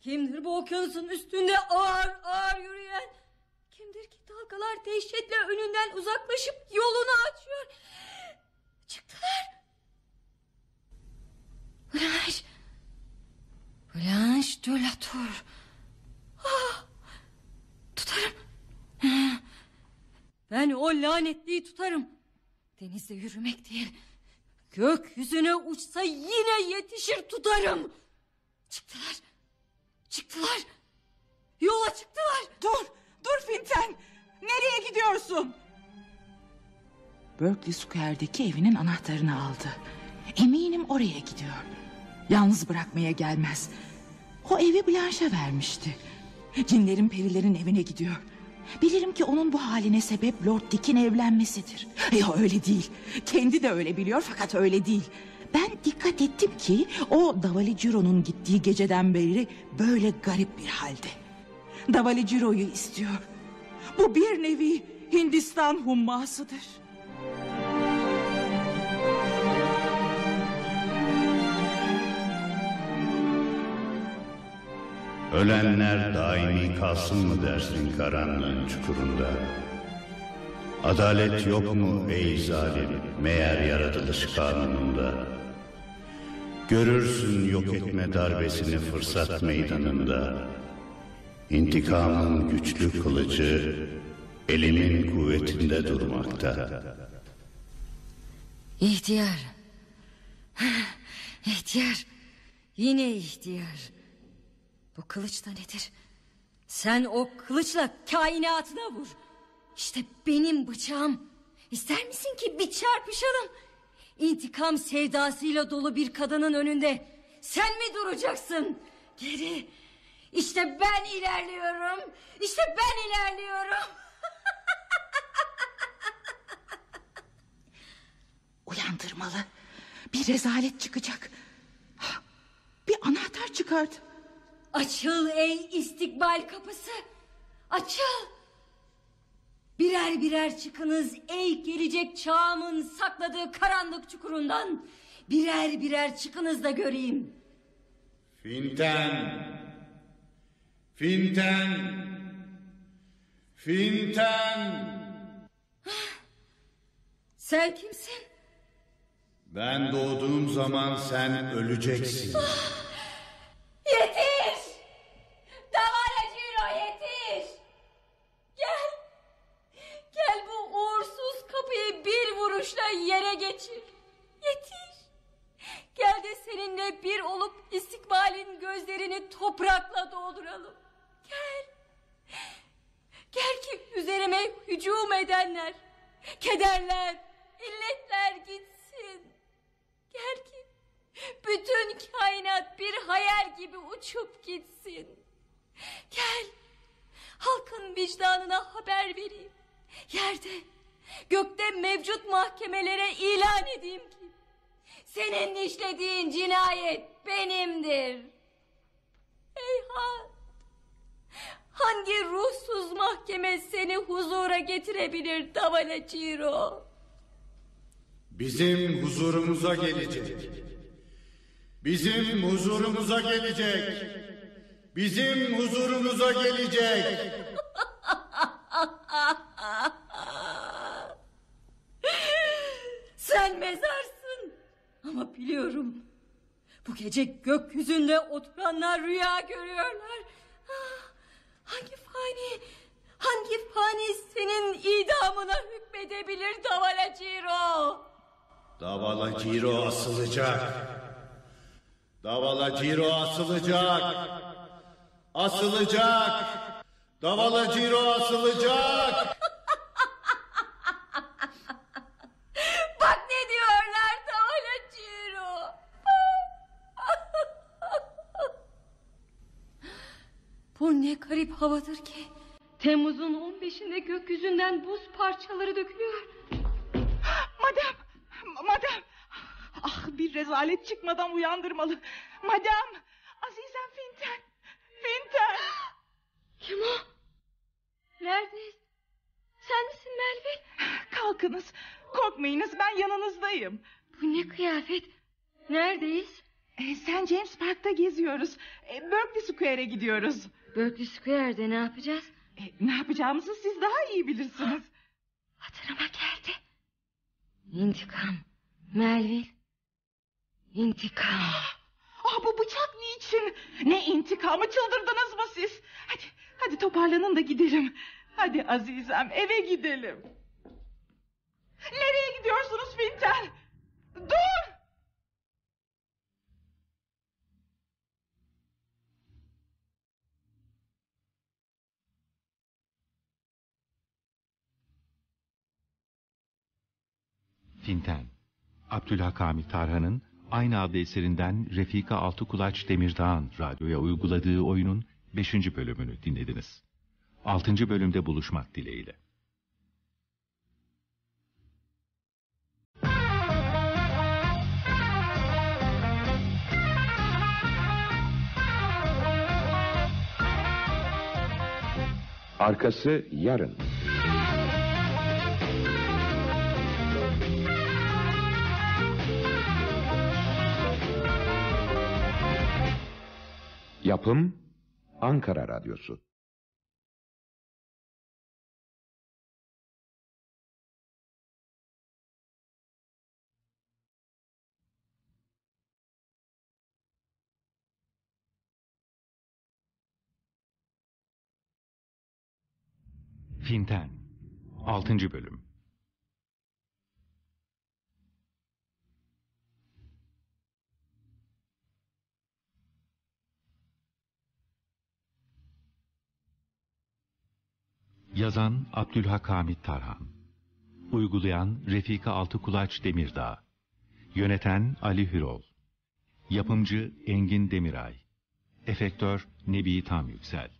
Kimdir bu okyanusun üstünde ağır ağır yürüyen? Kimdir ki dalgalar dehşetle önünden uzaklaşıp yolunu açıyor? Çıktılar. Blanche. Blanche de la Tour. Ah, tutarım. Ben o lanetliyi tutarım. Denizde yürümek değil. Gökyüzüne uçsa yine yetişir tutarım. Çıktılar. Çıktılar. Yola çıktılar. Dur, dur Finten. Nereye gidiyorsun? Berkeley Square'deki evinin anahtarını aldı. Eminim oraya gidiyor. Yalnız bırakmaya gelmez. O evi Blanche'a vermişti. Cinlerin perilerin evine gidiyor. Bilirim ki onun bu haline sebep Lord Dick'in evlenmesidir. Ya öyle değil. Kendi de öyle biliyor fakat öyle değil. Ben dikkat ettim ki o Davaliciro'nun gittiği geceden beri böyle garip bir halde. Davaliciro'yu istiyor. Bu bir nevi Hindistan hummasıdır. Ölenler daimi kalsın mı dersin karanlığın çukurunda? Adalet yok mu ey zalim meğer yaratılış kanununda? Görürsün yok etme darbesini fırsat meydanında. İntikamın güçlü kılıcı elimin kuvvetinde durmakta. İhtiyar. İhtiyar. Yine ihtiyar. Bu kılıç da nedir? Sen o kılıçla kainatına vur. İşte benim bıçağım. İster misin ki bir çarpışalım? İntikam sevdasıyla dolu bir kadının önünde sen mi duracaksın? Geri. İşte ben ilerliyorum. İşte ben ilerliyorum. Uyandırmalı. Bir rezalet çıkacak. Bir anahtar çıkardı. Açıl ey istikbal kapısı. Açıl. Birer birer çıkınız ey gelecek çağımın sakladığı karanlık çukurundan. Birer birer çıkınız da göreyim. Finten. Finten. Finten. Sen kimsin? Ben doğduğum zaman sen öleceksin. Yetiş! Davaracino yetiş! Gel! Gel bu uğursuz kapıyı vuruşla yere geçir. Yetiş! Gel de seninle bir olup istikbalin gözlerini toprakla dolduralım. Gel! Gel ki üzerime hücum edenler, kederler, illetler gitsin. Gel ki bütün kainat bir hayal gibi uçup gitsin. Gel. Halkın vicdanına haber vereyim. Yerde, gökte mevcut mahkemelere ilan edeyim ki senin işlediğin cinayet benimdir. Heyhat. Hangi ruhsuz mahkeme seni huzura getirebilir Davala Ciro? Bizim huzurumuza gelecek. Bizim huzurumuza gelecek. Bizim huzurumuza gelecek. Sen mezarsın. Ama biliyorum. Bu gece gökyüzünde oturanlar rüya görüyorlar. Ah, Hangi fani, hangi fani senin idamına hükmedebilir Davala Ciro? Davala Ciro asılacak. Davala Ciro asılacak. Asılacak. Davala Ciro asılacak. Bak ne diyorlar Davala Ciro. Bu ne garip havadır ki. Temmuz'un 15'inde gökyüzünden buz parçaları dökülüyor. Madam, madam. Ah bir rezalet çıkmadan uyandırmalı. Madam, Azizem Finten. Finten. Kim o? Neredeyiz? Sen misin Melvin? Kalkınız. Korkmayınız ben yanınızdayım. Bu ne kıyafet? Neredeyiz? Ee, St. James Park'ta geziyoruz. Ee, Berkeley Square'e gidiyoruz. Berkeley Square'de ne yapacağız? Ee, ne yapacağımızı siz daha iyi bilirsiniz. Hatırıma geldi. İntikam. Melvin. İntikam. Ah bu bıçak niçin? Ne intikamı çıldırdınız mı siz? Hadi, hadi toparlanın da gidelim. Hadi Azizem eve gidelim. Nereye gidiyorsunuz Finten? Dur! Finten Abdülhakami Tarhan'ın aynı adlı eserinden Refika Altıkulaç Demirdağ'ın radyoya uyguladığı oyunun 5. bölümünü dinlediniz. 6. bölümde buluşmak dileğiyle. Arkası yarın. Yapım Ankara Radyosu. Finten 6. bölüm Yazan Abdülhak Hamit Tarhan Uygulayan Refika Altıkulaç Demirdağ Yöneten Ali Hürol. Yapımcı Engin Demiray. Efektör Nebi Tam Yüksel.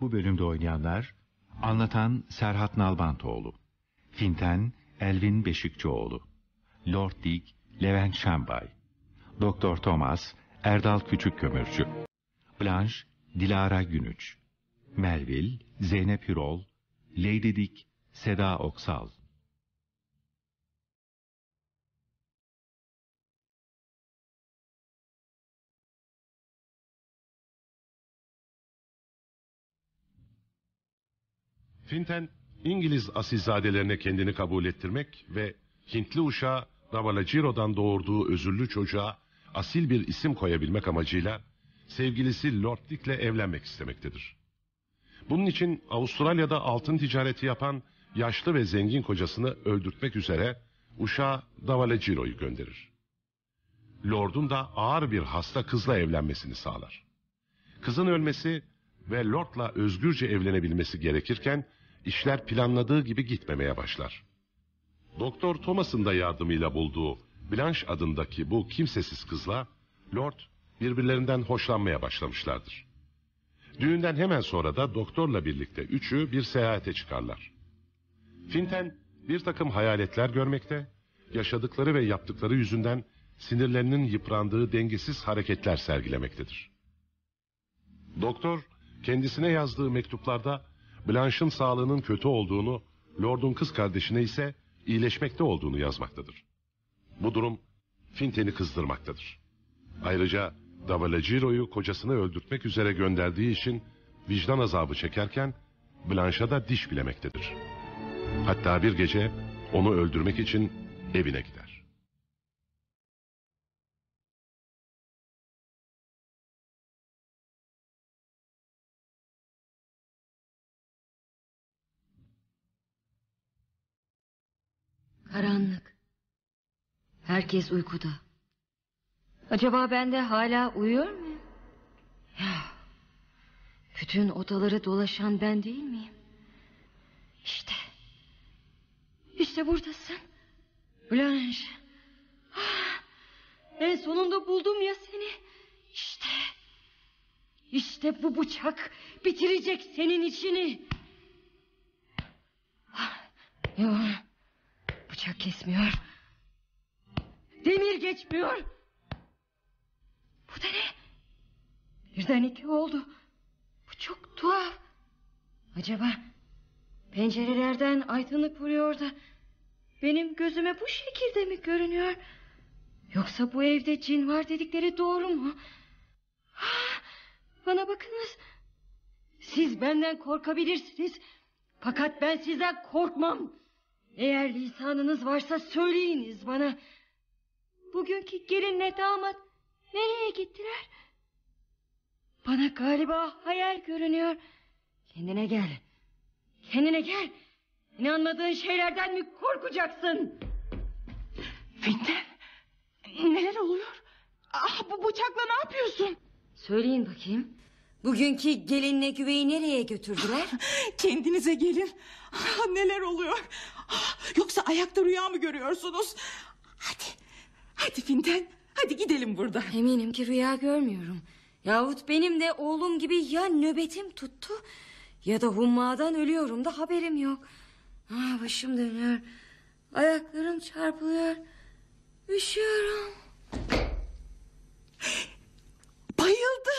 Bu bölümde oynayanlar Anlatan Serhat Nalbantoğlu Finten Elvin Beşikçioğlu Lord Dig Levent Şambay Doktor Thomas Erdal Küçükkömürcü Blanche Dilara Günüç Melville Zeynep Hürol Lady Dick Seda Oksal. Finten, İngiliz asilzadelerine kendini kabul ettirmek ve Hintli uşağı Davalaciro'dan doğurduğu özürlü çocuğa asil bir isim koyabilmek amacıyla sevgilisi Lord Dick'le evlenmek istemektedir. Bunun için Avustralya'da altın ticareti yapan yaşlı ve zengin kocasını öldürtmek üzere uşağı Davalaciro'yu gönderir. Lord'un da ağır bir hasta kızla evlenmesini sağlar. Kızın ölmesi ve Lord'la özgürce evlenebilmesi gerekirken işler planladığı gibi gitmemeye başlar. Doktor Thomas'ın da yardımıyla bulduğu Blanche adındaki bu kimsesiz kızla Lord birbirlerinden hoşlanmaya başlamışlardır. Düğünden hemen sonra da doktorla birlikte üçü bir seyahate çıkarlar. Finten bir takım hayaletler görmekte, yaşadıkları ve yaptıkları yüzünden sinirlerinin yıprandığı dengesiz hareketler sergilemektedir. Doktor kendisine yazdığı mektuplarda Blanche'ın sağlığının kötü olduğunu, Lord'un kız kardeşine ise iyileşmekte olduğunu yazmaktadır. Bu durum Finten'i kızdırmaktadır. Ayrıca Davalagiro'yu kocasını öldürtmek üzere gönderdiği için vicdan azabı çekerken Blanche'a da diş bilemektedir. Hatta bir gece onu öldürmek için evine gider. Karanlık. Herkes uykuda. Acaba ben de hala uyuyor muyum? Ya, bütün odaları dolaşan ben değil miyim? İşte. İşte buradasın. Blanche. Ah, en sonunda buldum ya seni. İşte. İşte bu bıçak bitirecek senin işini. Ah, Yok. Bıçak kesmiyor. Demir geçmiyor. Bu da ne? Birden iki oldu. Bu çok tuhaf. Acaba pencerelerden aydınlık vuruyor da benim gözüme bu şekilde mi görünüyor? Yoksa bu evde cin var dedikleri doğru mu? Ah, Bana bakınız. Siz benden korkabilirsiniz. Fakat ben sizden korkmam. Eğer lisanınız varsa söyleyiniz bana. Bugünkü gelinle damat nereye gittiler? Bana galiba hayal görünüyor. Kendine gel. Kendine gel. İnanmadığın şeylerden mi korkacaksın? Finten neler oluyor? Ah bu bıçakla ne yapıyorsun? Söyleyin bakayım. Bugünkü gelinle güveyi nereye götürdüler? Kendinize gelin. Ah, neler oluyor? Ah, yoksa ayakta rüya mı görüyorsunuz? Hadi. Hadi Finten. Hadi gidelim buradan. Eminim ki rüya görmüyorum. Yahut benim de oğlum gibi ya nöbetim tuttu... ...ya da hummadan ölüyorum da haberim yok. Ah, başım dönüyor. Ayaklarım çarpılıyor. Üşüyorum. Bayıldı.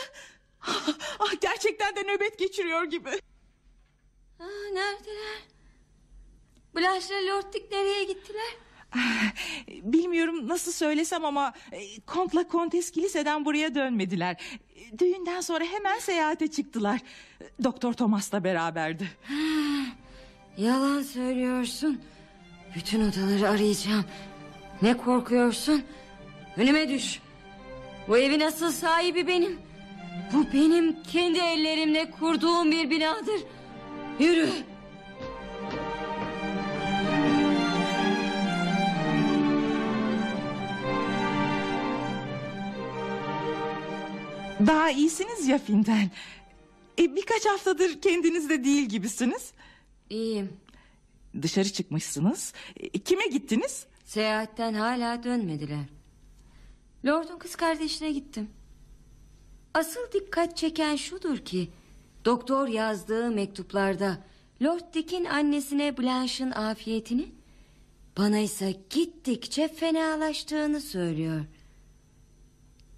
Ah, gerçekten de nöbet geçiriyor gibi. Ah, neredeler? Blanche ile Lord Dick nereye gittiler? Ah, Bilmiyorum nasıl söylesem ama e, Kont'la Kontes kiliseden buraya dönmediler. Düğünden sonra hemen seyahate çıktılar. Doktor Thomas'la beraberdi. Yalan söylüyorsun. Bütün odaları arayacağım. Ne korkuyorsun? Önüme düş. Bu evin asıl sahibi benim. Bu benim kendi ellerimle kurduğum bir binadır. Yürü. Daha iyisiniz ya Finten. E, birkaç haftadır kendinizde değil gibisiniz. İyiyim. Dışarı çıkmışsınız. E, kime gittiniz? Seyahatten hala dönmediler. Lord'un kız kardeşine gittim. Asıl dikkat çeken şudur ki... ...doktor yazdığı mektuplarda... ...Lord Dick'in annesine Blanche'ın afiyetini... ...bana ise gittikçe fenalaştığını söylüyor.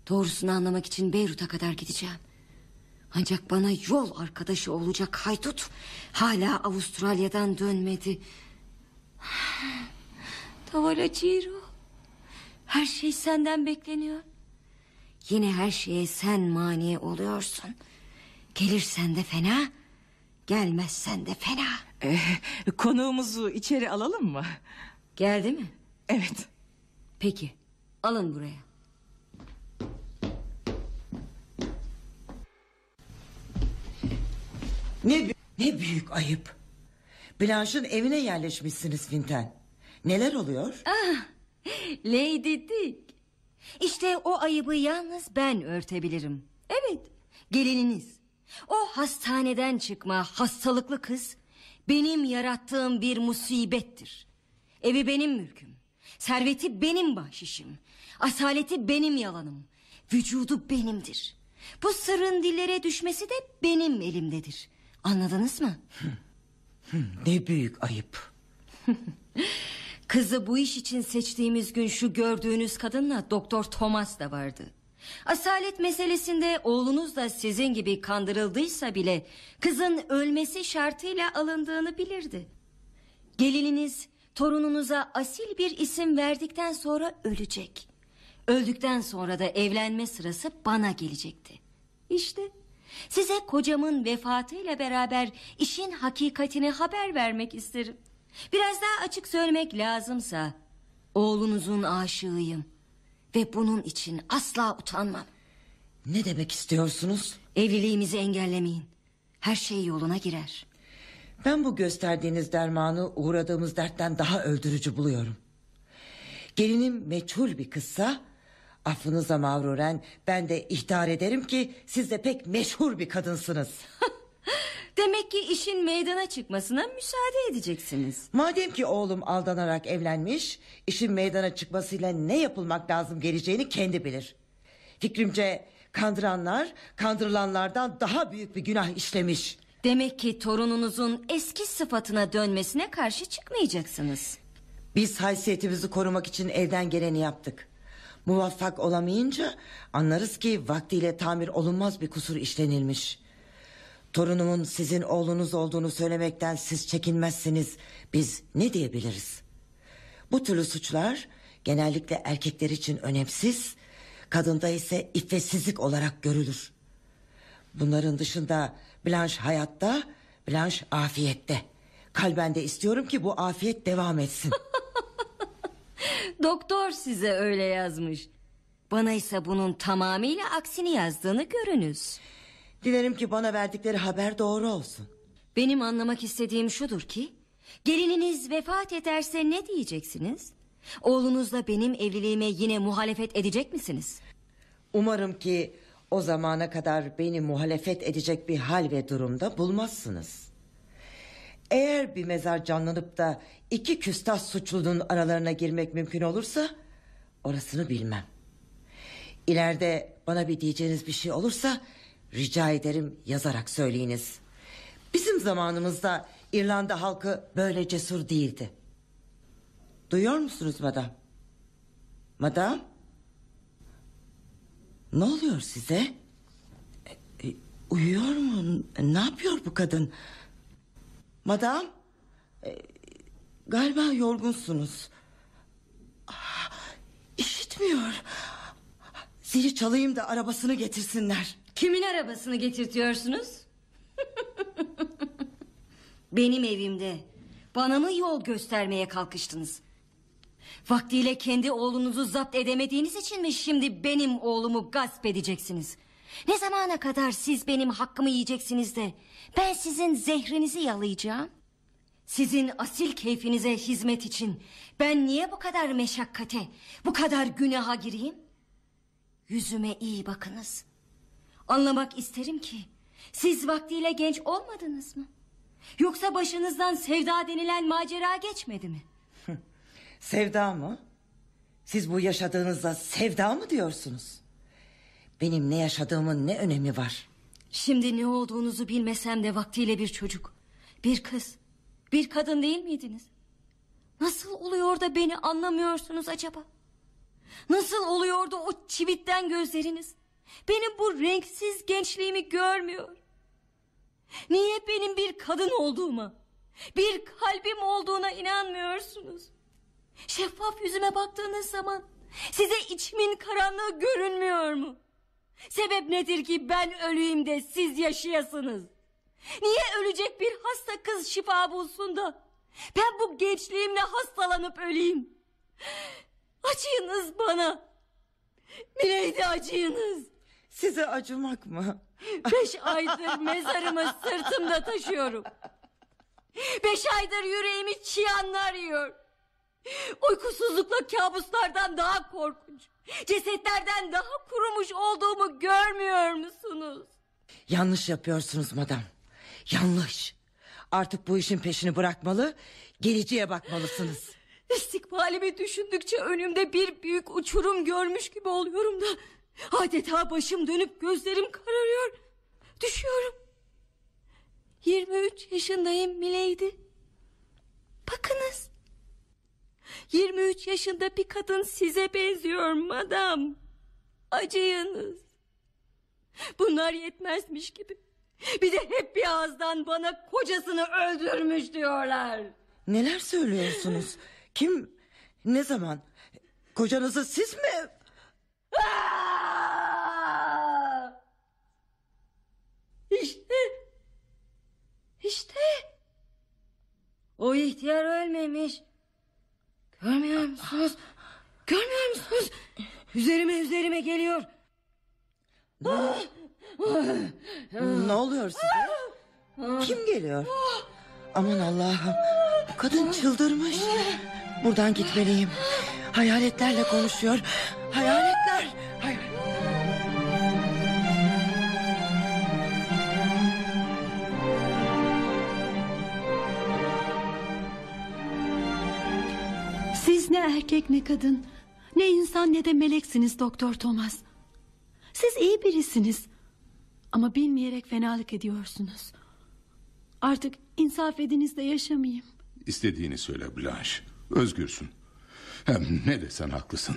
Doğrusunu anlamak için Beyrut'a kadar gideceğim. Ancak bana yol arkadaşı olacak haydut... ...hala Avustralya'dan dönmedi. Tavala Ciro. Her şey senden bekleniyor. Yine her şeye sen mani oluyorsun. Gelirsen de fena, gelmezsen de fena. E, konuğumuzu içeri alalım mı? Geldi mi? Evet. Peki, alın buraya. Ne, ne büyük ayıp. Blanche'ın evine yerleşmişsiniz Finten. Neler oluyor? Ah, Lady Dick. İşte o ayıbı yalnız ben örtebilirim. Evet, gelininiz. O hastaneden çıkma hastalıklı kız... ...benim yarattığım bir musibettir. Evi benim mülküm. Serveti benim bahşişim. Asaleti benim yalanım. Vücudu benimdir. Bu sırrın dillere düşmesi de benim elimdedir. Anladınız mı? Ne büyük ayıp. Kızı bu iş için seçtiğimiz gün şu gördüğünüz kadınla Doktor Thomas da vardı. Asalet meselesinde oğlunuz da sizin gibi kandırıldıysa bile kızın ölmesi şartıyla alındığını bilirdi. Gelininiz torununuza asil bir isim verdikten sonra ölecek. Öldükten sonra da evlenme sırası bana gelecekti. İşte size kocamın vefatıyla beraber işin hakikatini haber vermek isterim. Biraz daha açık söylemek lazımsa oğlunuzun aşığıyım. Ve bunun için asla utanmam. Ne demek istiyorsunuz? Evliliğimizi engellemeyin. Her şey yoluna girer. Ben bu gösterdiğiniz dermanı uğradığımız dertten daha öldürücü buluyorum. Gelinim meçhul bir kızsa... ...affınıza mağruren ben de ihtar ederim ki... ...siz de pek meşhur bir kadınsınız. Demek ki işin meydana çıkmasına müsaade edeceksiniz. Madem ki oğlum aldanarak evlenmiş... ...işin meydana çıkmasıyla ne yapılmak lazım geleceğini kendi bilir. Fikrimce kandıranlar kandırılanlardan daha büyük bir günah işlemiş. Demek ki torununuzun eski sıfatına dönmesine karşı çıkmayacaksınız. Biz haysiyetimizi korumak için elden geleni yaptık. Muvaffak olamayınca anlarız ki vaktiyle tamir olunmaz bir kusur işlenilmiş. Torunumun sizin oğlunuz olduğunu söylemekten siz çekinmezsiniz. Biz ne diyebiliriz? Bu türlü suçlar genellikle erkekler için önemsiz, kadında ise iffetsizlik olarak görülür. Bunların dışında Blanche hayatta, Blanche afiyette. Kalben de istiyorum ki bu afiyet devam etsin. Doktor size öyle yazmış. Bana ise bunun tamamıyla aksini yazdığını görünüz. Dilerim ki bana verdikleri haber doğru olsun. Benim anlamak istediğim şudur ki... ...gelininiz vefat ederse ne diyeceksiniz? Oğlunuzla benim evliliğime yine muhalefet edecek misiniz? Umarım ki o zamana kadar beni muhalefet edecek bir hal ve durumda bulmazsınız. Eğer bir mezar canlanıp da iki küstah suçlunun aralarına girmek mümkün olursa orasını bilmem. İleride bana bir diyeceğiniz bir şey olursa rica ederim yazarak söyleyiniz. Bizim zamanımızda İrlanda halkı böyle cesur değildi. Duyuyor musunuz madam? Madam? Ne oluyor size? E, e, uyuyor mu? Ne yapıyor bu kadın? Madam? Galiba yorgunsunuz. Ah, işitmiyor. Zili çalayım da arabasını getirsinler. Kimin arabasını getirtiyorsunuz? Benim evimde bana mı yol göstermeye kalkıştınız? Vaktiyle kendi oğlunuzu zapt edemediğiniz için mi şimdi benim oğlumu gasp edeceksiniz? Ne zamana kadar siz benim hakkımı yiyeceksiniz de ben sizin zehrinizi yalayacağım? Sizin asil keyfinize hizmet için ben niye bu kadar meşakkate, bu kadar günaha gireyim? Yüzüme iyi bakınız. Anlamak isterim ki siz vaktiyle genç olmadınız mı? Yoksa başınızdan sevda denilen macera geçmedi mi? Sevda mı? Siz bu yaşadığınızda sevda mı diyorsunuz? Benim ne yaşadığımın ne önemi var? Şimdi ne olduğunuzu bilmesem de vaktiyle bir çocuk, bir kız, bir kadın değil miydiniz? Nasıl oluyor da beni anlamıyorsunuz acaba? Nasıl oluyor da o çivitten gözleriniz benim bu renksiz gençliğimi görmüyor? Niye benim bir kadın olduğuma, bir kalbim olduğuna inanmıyorsunuz? Şeffaf yüzüme baktığınız zaman size içimin karanlığı görünmüyor mu? Sebep nedir ki ben öleyim de siz yaşayasınız? Niye ölecek bir hasta kız şifa bulsun da ben bu gençliğimle hastalanıp öleyim? Acıyınız bana. Mileydi acıyınız. Size acımak mı? Beş aydır mezarımı sırtımda taşıyorum. Beş aydır yüreğimi çıyanlar yiyor. Uykusuzlukla kabuslardan daha korkunç. Cesetlerden daha kurumuş olduğumu görmüyor musunuz? Yanlış yapıyorsunuz madam. Yanlış. Artık bu işin peşini bırakmalı, geleceğe bakmalısınız. İstikbalimi düşündükçe önümde bir büyük uçurum görmüş gibi oluyorum da... ...adeta başım dönüp gözlerim kararıyor. Düşüyorum. 23 yaşındayım Milady. Bakınız. 23 yaşında bir kadın size benziyor madam. Acıyınız. Bunlar yetmezmiş gibi. Bir de hep bir ağızdan bana kocasını öldürmüş diyorlar. Neler söylüyorsunuz? Kim, ne zaman? Kocanızı siz mi? Aa! İşte. İşte. O ihtiyar ölmemiş. Görmüyor musunuz? Görmüyor musunuz? Üzerime üzerime geliyor. Ne oluyor size? Kim geliyor? Aman Allah'ım. Bu kadın çıldırmış. Buradan gitmeliyim. Hayaletlerle konuşuyor. Hayaletler. Hay Siz ne erkek ne kadın, ne insan ne de meleksiniz Doktor Thomas. Siz iyi birisiniz. Ama bilmeyerek fenalık ediyorsunuz. Artık insaf ediniz de yaşamayayım. İstediğini söyle Blanche. Özgürsün. Hem ne desen haklısın.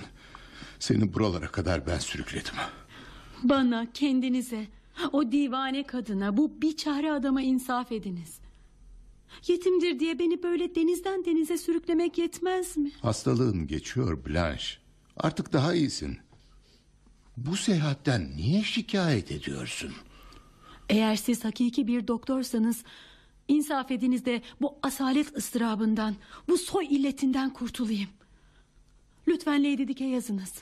Seni buralara kadar ben sürükledim. Bana, kendinize, o divane kadına, bu biçare adama insaf ediniz. Yetimdir diye beni böyle denizden denize sürüklemek yetmez mi? Hastalığın geçiyor Blanche. Artık daha iyisin. Bu seyahatten niye şikayet ediyorsun? Eğer siz hakiki bir doktorsanız... ...insaf ediniz de bu asalet ıstırabından... ...bu soy illetinden kurtulayım. Lütfen Lady Dick'e yazınız.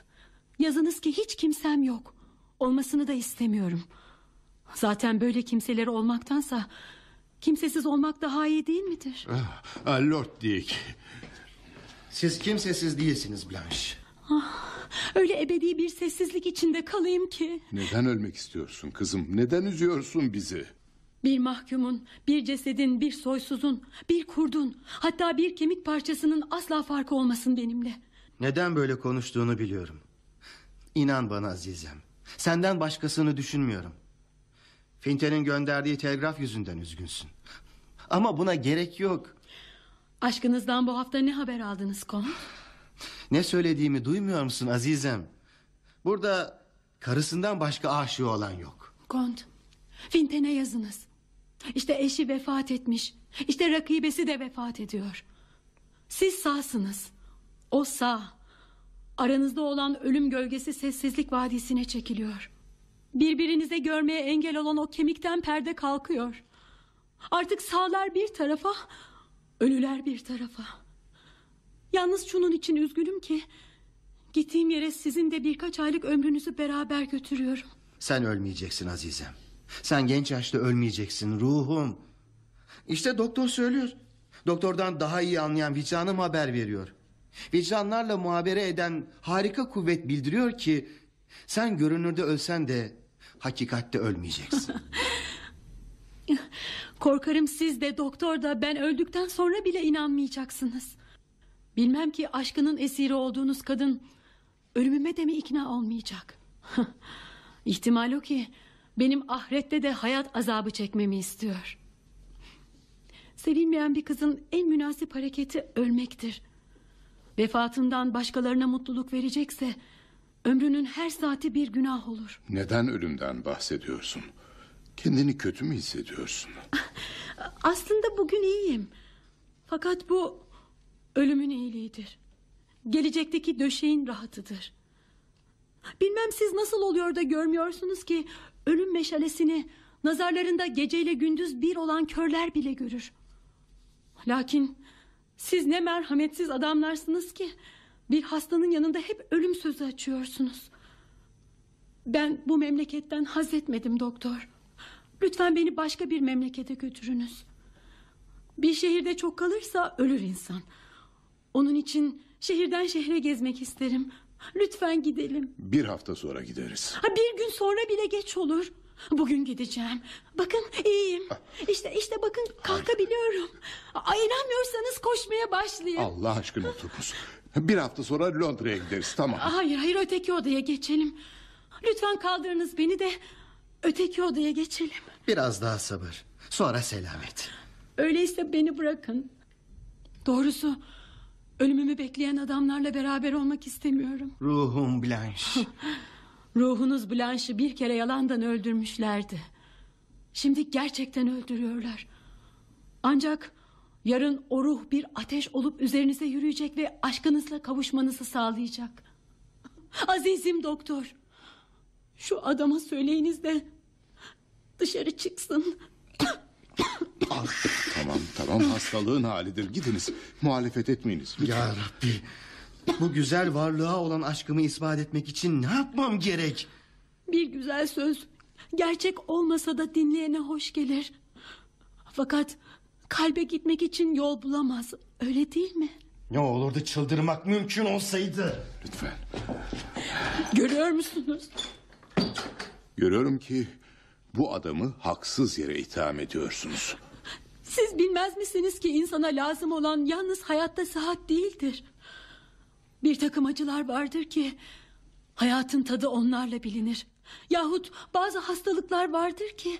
Yazınız ki hiç kimsem yok. Olmasını da istemiyorum. Zaten böyle kimseleri olmaktansa... ...kimsesiz olmak daha iyi değil midir? Ah, Lord Dick. Siz kimsesiz değilsiniz Blanche. Ah, öyle ebedi bir sessizlik içinde kalayım ki... Neden ölmek istiyorsun kızım? Neden üzüyorsun bizi? Bir mahkumun, bir cesedin, bir soysuzun, bir kurdun... ...hatta bir kemik parçasının asla farkı olmasın benimle. Neden böyle konuştuğunu biliyorum. İnan bana Azizem. Senden başkasını düşünmüyorum. Finte'nin gönderdiği telgraf yüzünden üzgünsün. Ama buna gerek yok. Aşkınızdan bu hafta ne haber aldınız kont? Ne söylediğimi duymuyor musun Azizem? Burada karısından başka aşığı olan yok. Kont, Finten'e yazınız. İşte eşi vefat etmiş. İşte rakibesi de vefat ediyor. Siz sağsınız. O sağ. Aranızda olan ölüm gölgesi sessizlik vadisine çekiliyor. Birbirinize görmeye engel olan o kemikten perde kalkıyor. Artık sağlar bir tarafa, ölüler bir tarafa. Yalnız şunun için üzgünüm ki... ...gittiğim yere sizin de birkaç aylık ömrünüzü beraber götürüyorum. Sen ölmeyeceksin Azizem. Sen genç yaşta ölmeyeceksin ruhum. İşte doktor söylüyor. Doktordan daha iyi anlayan vicdanım haber veriyor. Vicdanlarla muhabere eden harika kuvvet bildiriyor ki... ...sen görünürde ölsen de... Hakikatte ölmeyeceksin. Korkarım siz de doktor da ben öldükten sonra bile inanmayacaksınız. Bilmem ki aşkının esiri olduğunuz kadın ölümüme de mi ikna olmayacak? İhtimal o ki benim ahirette de hayat azabı çekmemi istiyor. Sevilmeyen bir kızın en münasip hareketi ölmektir. Vefatından başkalarına mutluluk verecekse ömrünün her saati bir günah olur. Neden ölümden bahsediyorsun? Kendini kötü mü hissediyorsun? Aslında bugün iyiyim. Fakat bu ölümün iyiliğidir. Gelecekteki döşeğin rahatıdır. Bilmem siz nasıl oluyor da görmüyorsunuz ki ölüm meşalesini nazarlarında geceyle gündüz bir olan körler bile görür. Lakin siz ne merhametsiz adamlarsınız ki bir hastanın yanında hep ölüm sözü açıyorsunuz. Ben bu memleketten haz etmedim doktor. Lütfen beni başka bir memlekete götürünüz. Bir şehirde çok kalırsa ölür insan. Onun için şehirden şehre gezmek isterim. Lütfen gidelim. Bir hafta sonra gideriz. Ha, bir gün sonra bile geç olur. Bugün gideceğim. Bakın iyiyim. İşte işte bakın kalkabiliyorum. Ay, inanmıyorsanız koşmaya başlayayım. Allah aşkına oturunuz. Bir hafta sonra Londra'ya gideriz tamam. Hayır hayır öteki odaya geçelim. Lütfen kaldırınız beni de öteki odaya geçelim. Biraz daha sabır. Sonra selamet. Öyleyse beni bırakın. Doğrusu ölümümü bekleyen adamlarla beraber olmak istemiyorum. Ruhum Blanche. Ruhunuz Blanche'ı bir kere yalandan öldürmüşlerdi. Şimdi gerçekten öldürüyorlar. Ancak yarın o ruh bir ateş olup üzerinize yürüyecek ve aşkınızla kavuşmanızı sağlayacak. Azizim doktor. Şu adama söyleyiniz de dışarı çıksın. Tamam tamam hastalığın halidir gidiniz. Muhalefet etmeyiniz. lütfen. Ya Rabbi. Bu güzel varlığa olan aşkımı ispat etmek için ne yapmam gerek? Bir güzel söz gerçek olmasa da dinleyene hoş gelir. Fakat kalbe gitmek için yol bulamaz. Öyle değil mi? Ne olurdu çıldırmak mümkün olsaydı. Lütfen. Görüyor musunuz? Görüyorum ki bu adamı haksız yere itham ediyorsunuz. Siz bilmez misiniz ki insana lazım olan yalnız hayatta sıhhat değildir. Bir takım acılar vardır ki hayatın tadı onlarla bilinir. Yahut bazı hastalıklar vardır ki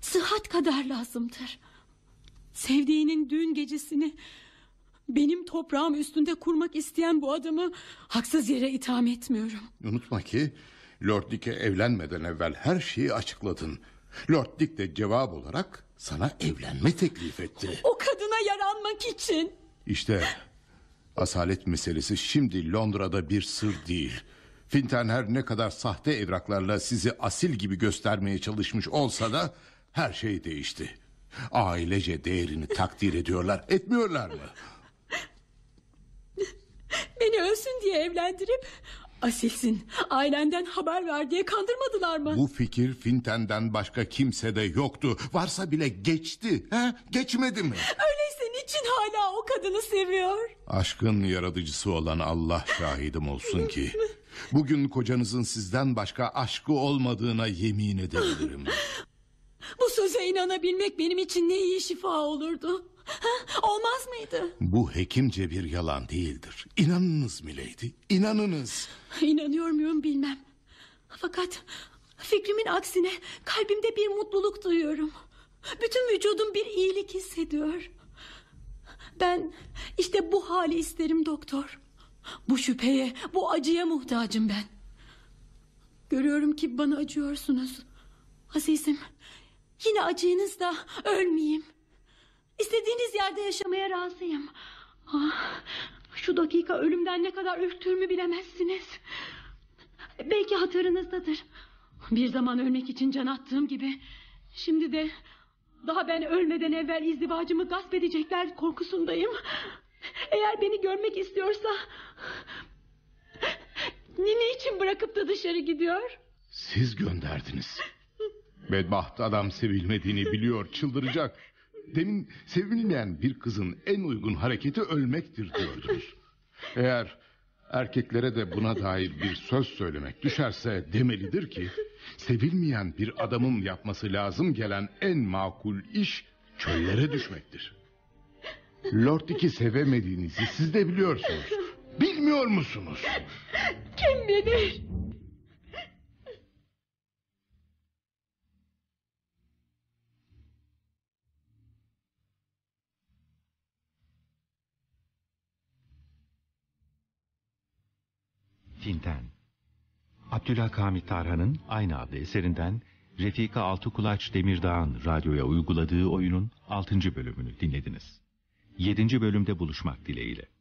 sıhhat kadar lazımdır. Sevdiğinin düğün gecesini benim toprağım üstünde kurmak isteyen bu adamı haksız yere itham etmiyorum. Unutma ki Lord Dick'e evlenmeden evvel her şeyi açıkladın. Lord Dick de cevap olarak sana evlenme teklif etti. O kadına yaranmak için. İşte asalet meselesi şimdi Londra'da bir sır değil. Fintan her ne kadar sahte evraklarla sizi asil gibi göstermeye çalışmış olsa da her şey değişti. Ailece değerini takdir ediyorlar, etmiyorlar mı? Beni ölsün diye evlendirip asilsin ailenden haber ver diye kandırmadılar mı? Bu fikir Fintan'dan başka kimsede yoktu. Varsa bile geçti. He? Geçmedi mi? Öyleyse niçin hala o kadını seviyor? Aşkın yaratıcısı olan Allah şahidim olsun ki... ...bugün kocanızın sizden başka aşkı olmadığına yemin edebilirim. Bu söze inanabilmek benim için ne iyi şifa olurdu. Olmaz mıydı? Bu hekimce bir yalan değildir. İnanınız milady, inanınız. İnanıyor muyum bilmem. Fakat fikrimin aksine kalbimde bir mutluluk duyuyorum. Bütün vücudum bir iyilik hissediyor. Ben işte bu hali isterim doktor. Bu şüpheye, bu acıya muhtacım ben. Görüyorum ki bana acıyorsunuz. Azizim, yine acıyınız da ölmeyeyim. İstediğiniz yerde yaşamaya razıyım. Ah, şu dakika ölümden ne kadar ürktüğümü bilemezsiniz. Belki hatırınızdadır. Bir zaman ölmek için can attığım gibi... ...şimdi de daha ben ölmeden evvel izdivacımı gasp edecekler korkusundayım. Eğer beni görmek istiyorsa... ...ne için bırakıp da dışarı gidiyor? Siz gönderdiniz. Bedbaht adam sevilmediğini biliyor, çıldıracak. Demin sevilmeyen bir kızın en uygun hareketi ölmektir diyordunuz. Eğer Erkeklere de buna dair bir söz söylemek düşerse demelidir ki... ...sevilmeyen bir adamın yapması lazım gelen en makul iş çöllere düşmektir. Lord Dick'i sevemediğinizi siz de biliyorsunuz. Bilmiyor musunuz? Kim bilir? Tinten Abdülhakamit Tarhan'ın aynı adlı eserinden Refika Altıkulaç Demirdağ'ın radyoya uyguladığı oyunun 6. bölümünü dinlediniz. 7. bölümde buluşmak dileğiyle.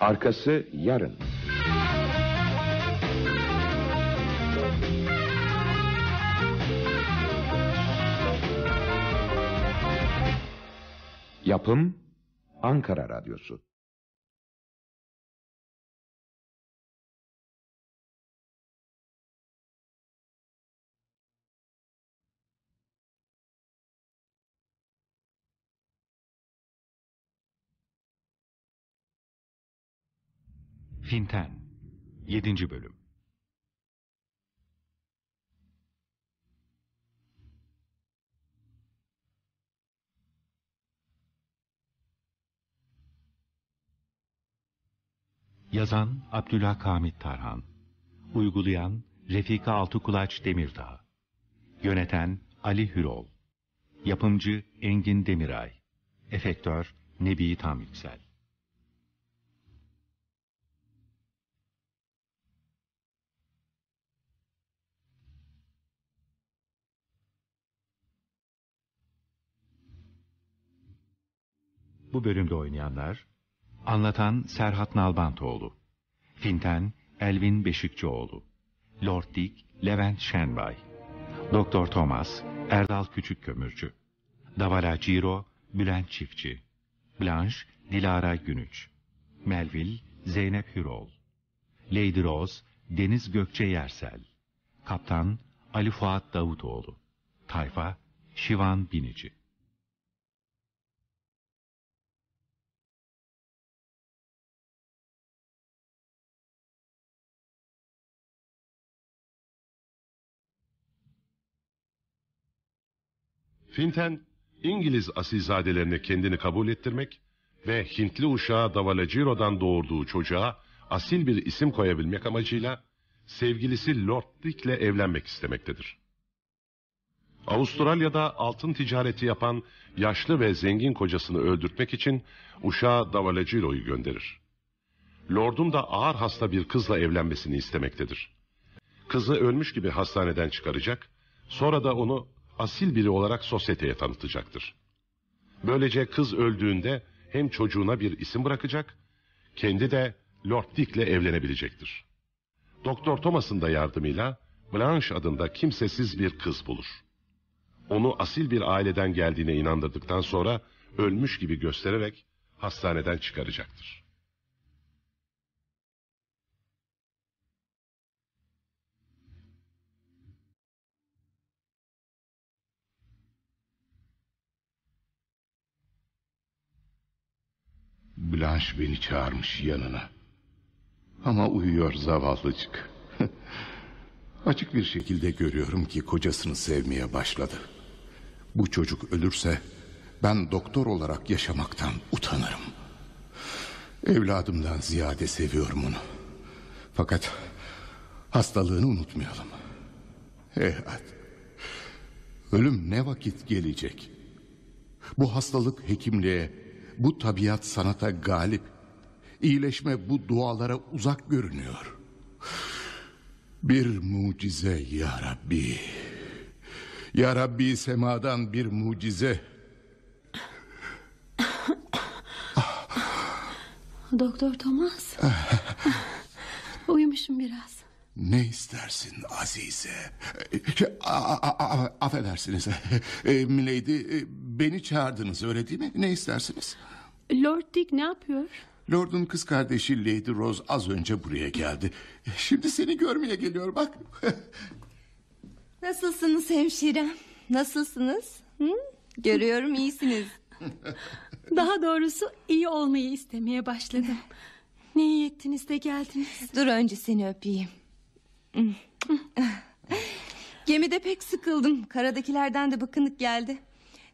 Arkası yarın. Yapım Ankara Radyosu. Finten 7. bölüm. Yazan Abdülhakamit Tarhan. Uygulayan Refika Altıkulaç Demirdağ. Yöneten Ali Hürol. Yapımcı Engin Demiray. Efektör Nebi Tamyüksel Bu bölümde oynayanlar Anlatan Serhat Nalbantoğlu Finten Elvin Beşikçioğlu Lord Dick Levent Şenbay Doktor Thomas Erdal Küçükkömürcü Davala Ciro Bülent Çiftçi Blanche Dilara Günüç Melville Zeynep Hürol Lady Rose Deniz Gökçe Yersel Kaptan Ali Fuat Davutoğlu Tayfa Şivan Binici Finten, İngiliz asilzadelerine kendini kabul ettirmek ve Hintli uşağı Davalaciro'dan doğurduğu çocuğa asil bir isim koyabilmek amacıyla sevgilisi Lord Dick'le evlenmek istemektedir. Avustralya'da altın ticareti yapan yaşlı ve zengin kocasını öldürtmek için uşağı Davalaciro'yu gönderir. Lord'un da ağır hasta bir kızla evlenmesini istemektedir. Kızı ölmüş gibi hastaneden çıkaracak, sonra da onu asil biri olarak sosyeteye tanıtacaktır. Böylece kız öldüğünde hem çocuğuna bir isim bırakacak, kendi de Lord Dick'le evlenebilecektir. Doktor Thomas'ın da yardımıyla Blanche adında kimsesiz bir kız bulur. Onu asil bir aileden geldiğine inandırdıktan sonra ölmüş gibi göstererek hastaneden çıkaracaktır. Blanche beni çağırmış yanına. Ama uyuyor zavallıcık. Açık bir şekilde görüyorum ki kocasını sevmeye başladı. Bu çocuk ölürse ben doktor olarak yaşamaktan utanırım. Evladımdan ziyade seviyorum onu. Fakat hastalığını unutmayalım. Evet. Ölüm ne vakit gelecek? Bu hastalık hekimliğe, bu tabiat sanata galip. İyileşme bu dualara uzak görünüyor. Bir mucize ya Rabbi. Ya Rabbi semadan bir mucize. Doktor Thomas. Uyumuşum biraz. Ne istersin Azize? A- a- a- affedersiniz. E, Milady e, Beni çağırdınız öyle değil mi? Ne istersiniz? Lord Dick ne yapıyor? Lord'un kız kardeşi Lady Rose az önce buraya geldi. Şimdi seni görmeye geliyor bak. Nasılsınız hemşirem? Nasılsınız? Hı? Görüyorum iyisiniz. Daha doğrusu iyi olmayı istemeye başladım. Ne iyi ettiniz de geldiniz. Dur önce seni öpeyim. Gemide pek sıkıldım. Karadakilerden de bıkkınlık geldi.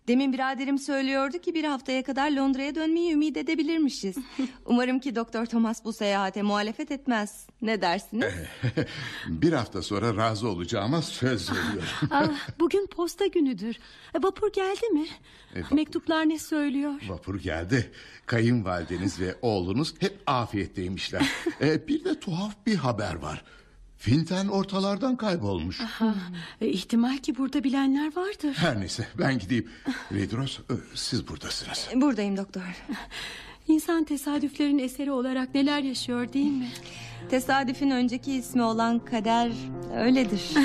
Demin biraderim söylüyordu ki bir haftaya kadar Londra'ya dönmeyi ümit edebilirmişiz. Umarım ki Doktor Thomas bu seyahate muhalefet etmez. Ne dersiniz? Bir hafta sonra razı olacağıma söz veriyorum. Ah, bugün posta günüdür. E, vapur geldi mi? E, vapur- Mektuplar ne söylüyor? Vapur geldi. Kayınvalideniz ve oğlunuz hep afiyetteymişler. Ee, bir de tuhaf bir haber var. Finten ortalardan kaybolmuş. Ha, e, ihtimal ki burada bilenler vardır. Her neyse ben gideyim. Lady Rose e, siz buradasınız. Buradayım doktor. İnsan tesadüflerin eseri olarak neler yaşıyor değil mi? Tesadüfün önceki ismi olan kader öyledir.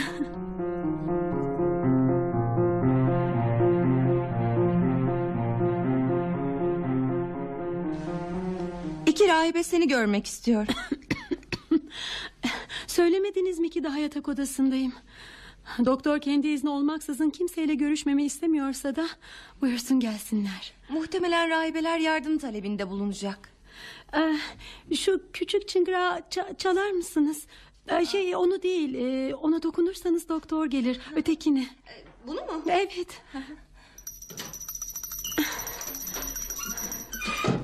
İki rahibe seni görmek istiyor. Söylemediniz mi ki daha yatak odasındayım? Doktor kendi izni olmaksızın kimseyle görüşmemi istemiyorsa da buyursun gelsinler. Muhtemelen rahibeler yardım talebinde bulunacak. Ee, şu küçük çıngırağı ça- çalar mısınız? Ee, şey onu değil e, ona dokunursanız doktor gelir ötekini. Bunu mu? Evet.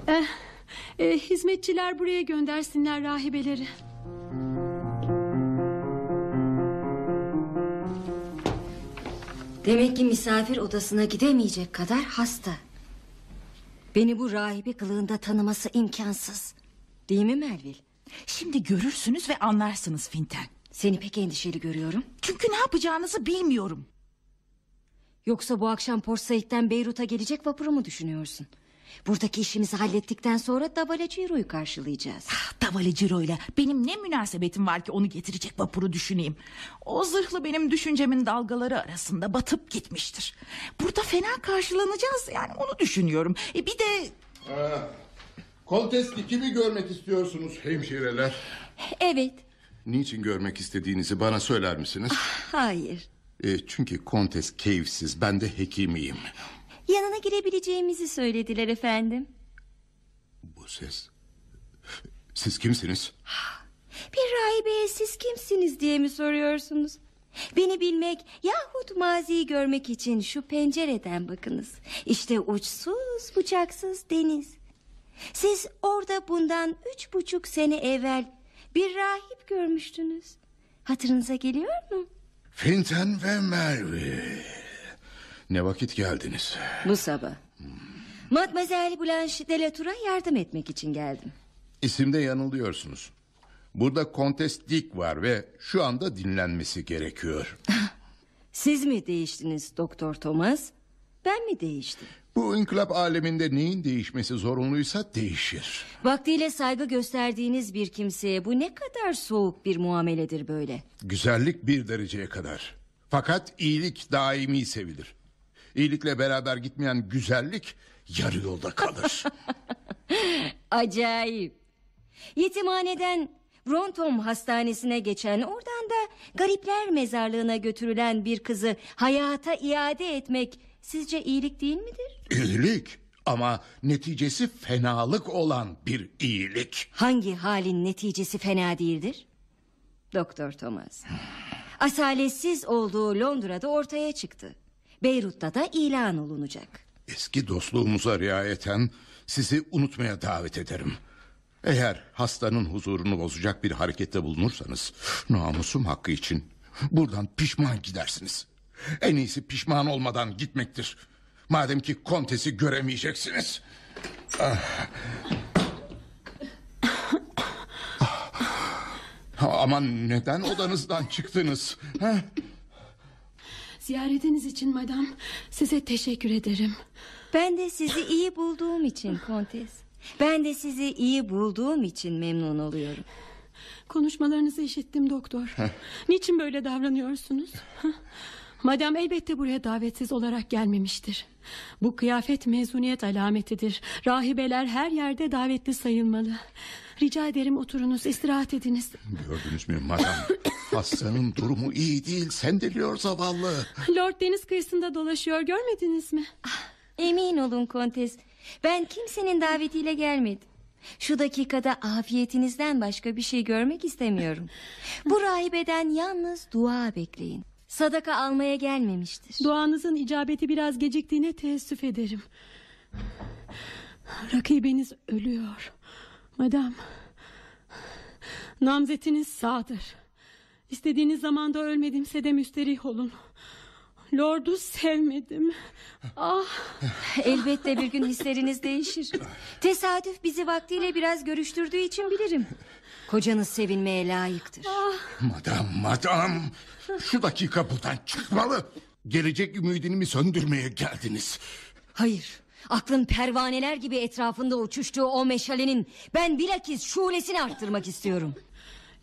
Eh, e, hizmetçiler buraya göndersinler rahibeleri. Demek ki misafir odasına gidemeyecek kadar hasta. Beni bu rahibe kılığında tanıması imkansız. Değil mi Melville? Şimdi görürsünüz ve anlarsınız Finten. Seni pek endişeli görüyorum. Çünkü ne yapacağınızı bilmiyorum. Yoksa bu akşam Port Said'den Beyrut'a gelecek vapuru mu düşünüyorsun? Buradaki işimizi hallettikten sonra Davala Ciro'yu karşılayacağız. Davale Ciro'yla benim ne münasebetim var ki onu getirecek vapuru düşüneyim. O zırhlı benim düşüncemin dalgaları arasında batıp gitmiştir. Burada fena karşılanacağız yani onu düşünüyorum. E bir de Kontes kimi görmek istiyorsunuz hemşireler? Evet. Niçin görmek istediğinizi bana söyler misiniz? Hayır. E, çünkü Kontes keyifsiz ben de hekimiyim. Yanına girebileceğimizi söylediler efendim. Bu ses... Siz kimsiniz? Bir rahibeye siz kimsiniz diye mi soruyorsunuz? Beni bilmek yahut maziyi görmek için şu pencereden bakınız. İşte uçsuz bucaksız deniz. Siz orada bundan üç buçuk sene evvel bir rahip görmüştünüz. Hatırınıza geliyor mu? Finten ve Merve. Ne vakit geldiniz? Bu sabah. Mademoiselle Blanche de la Tour'a yardım etmek için geldim. İsimde yanılıyorsunuz. Burada Kontes Dick var ve şu anda dinlenmesi gerekiyor. Siz mi değiştiniz Doktor Thomas? Ben mi değiştim? Bu inkılap aleminde neyin değişmesi zorunluysa değişir. Vaktiyle saygı gösterdiğiniz bir kimseye bu ne kadar soğuk bir muameledir böyle. Güzellik bir dereceye kadar. Fakat iyilik daimi sevilir. İyilikle beraber gitmeyen güzellik yarı yolda kalır. Acayip. Yetimhaneden Brontom hastanesine geçen oradan da garipler mezarlığına götürülen bir kızı hayata iade etmek sizce iyilik değil midir? İyilik ama neticesi fenalık olan bir iyilik. Hangi halin neticesi fena değildir? Doktor Thomas. Asaletsiz olduğu Londra'da ortaya çıktı. Beyrut'ta da ilan olunacak. Eski dostluğumuza riayeten sizi unutmaya davet ederim. Eğer hastanın huzurunu bozacak bir harekette bulunursanız namusum hakkı için buradan pişman gidersiniz. En iyisi pişman olmadan gitmektir. Madem ki kontesi göremeyeceksiniz. Ah. Ah. Aman neden odanızdan çıktınız? Ha? Ziyaretiniz için madam size teşekkür ederim. Ben de sizi iyi bulduğum için kontes. Ben de sizi iyi bulduğum için memnun oluyorum. Konuşmalarınızı işittim doktor. Niçin böyle davranıyorsunuz? Madam elbette buraya davetsiz olarak gelmemiştir. Bu kıyafet mezuniyet alametidir. Rahibeler her yerde davetli sayılmalı. Rica ederim oturunuz istirahat ediniz. Gördünüz mü madam? Hastanın durumu iyi değil. Sendeliyor zavallı. Lord deniz kıyısında dolaşıyor görmediniz mi? Emin olun kontes. Ben kimsenin davetiyle gelmedim. Şu dakikada afiyetinizden başka bir şey görmek istemiyorum. Bu rahibeden yalnız dua bekleyin. Sadaka almaya gelmemiştir. Duanızın icabeti biraz geciktiğine teessüf ederim. Rakibiniz ölüyor. Madam. Namzetiniz sağdır. İstediğiniz zamanda ölmedimse de müsterih olun. Lord'u sevmedim. Ah. Elbette bir gün hisleriniz değişir. Tesadüf bizi vaktiyle biraz görüştürdüğü için bilirim. Kocanız sevinmeye layıktır. Madam, madam. Şu dakika buradan çıkmalı. Gelecek ümidini mi söndürmeye geldiniz? Hayır. Aklın pervaneler gibi etrafında uçuştuğu o meşalenin ben bilakis şulesini arttırmak istiyorum.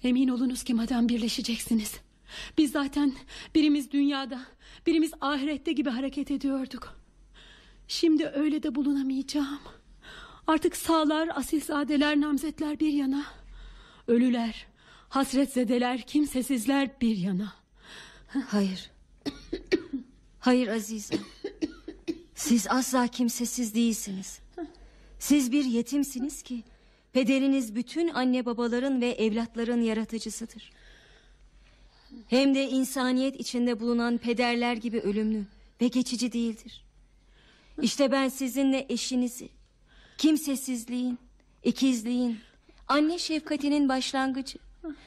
Emin olunuz ki madam birleşeceksiniz. Biz zaten birimiz dünyada, birimiz ahirette gibi hareket ediyorduk. Şimdi öyle de bulunamayacağım. Artık sağlar, asilzadeler, namzetler bir yana. Ölüler, hasretzedeler, kimsesizler bir yana. Hayır. Hayır azizim. Siz asla kimsesiz değilsiniz. Siz bir yetimsiniz ki pederiniz bütün anne babaların ve evlatların yaratıcısıdır. Hem de insaniyet içinde bulunan pederler gibi ölümlü ve geçici değildir. İşte ben sizinle eşinizi, kimsesizliğin, ikizliğin, anne şefkatinin başlangıcı,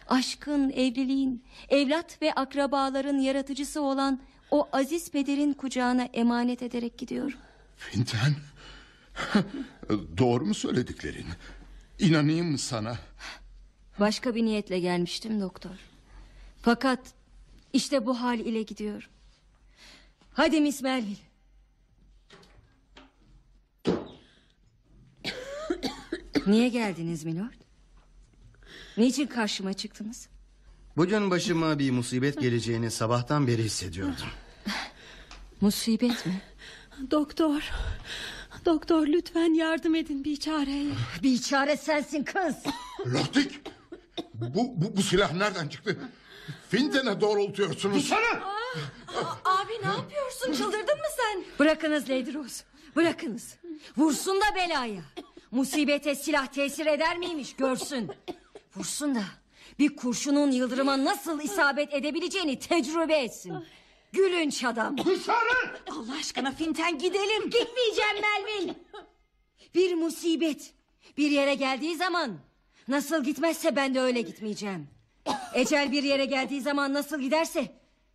aşkın, evliliğin, evlat ve akrabaların yaratıcısı olan o aziz pederin kucağına emanet ederek gidiyorum. Finten. Doğru mu söylediklerin? İnanayım mı sana? Başka bir niyetle gelmiştim doktor. Fakat işte bu hal ile gidiyorum. Hadi Miss Melville. Niye geldiniz milord? Niçin karşıma çıktınız? Bugün başıma bir musibet geleceğini sabahtan beri hissediyordum. Musibet mi? Doktor, doktor lütfen yardım edin bir çareye. Bir çare sensin kız. Lordik. Bu, bu, bu silah nereden çıktı? Finten'e doğrultuyorsunuz. Sana! Abi ne yapıyorsun çıldırdın mı sen? Bırakınız Lady Rose. Bırakınız. Vursun da belaya. Musibete silah tesir eder miymiş görsün. Vursun da bir kurşunun yıldırıma nasıl isabet edebileceğini tecrübe etsin. Gülünç adam. Dışarı! Allah aşkına Finten gidelim. Gitmeyeceğim Melvin. Bir musibet bir yere geldiği zaman nasıl gitmezse ben de öyle gitmeyeceğim. Ecel bir yere geldiği zaman nasıl giderse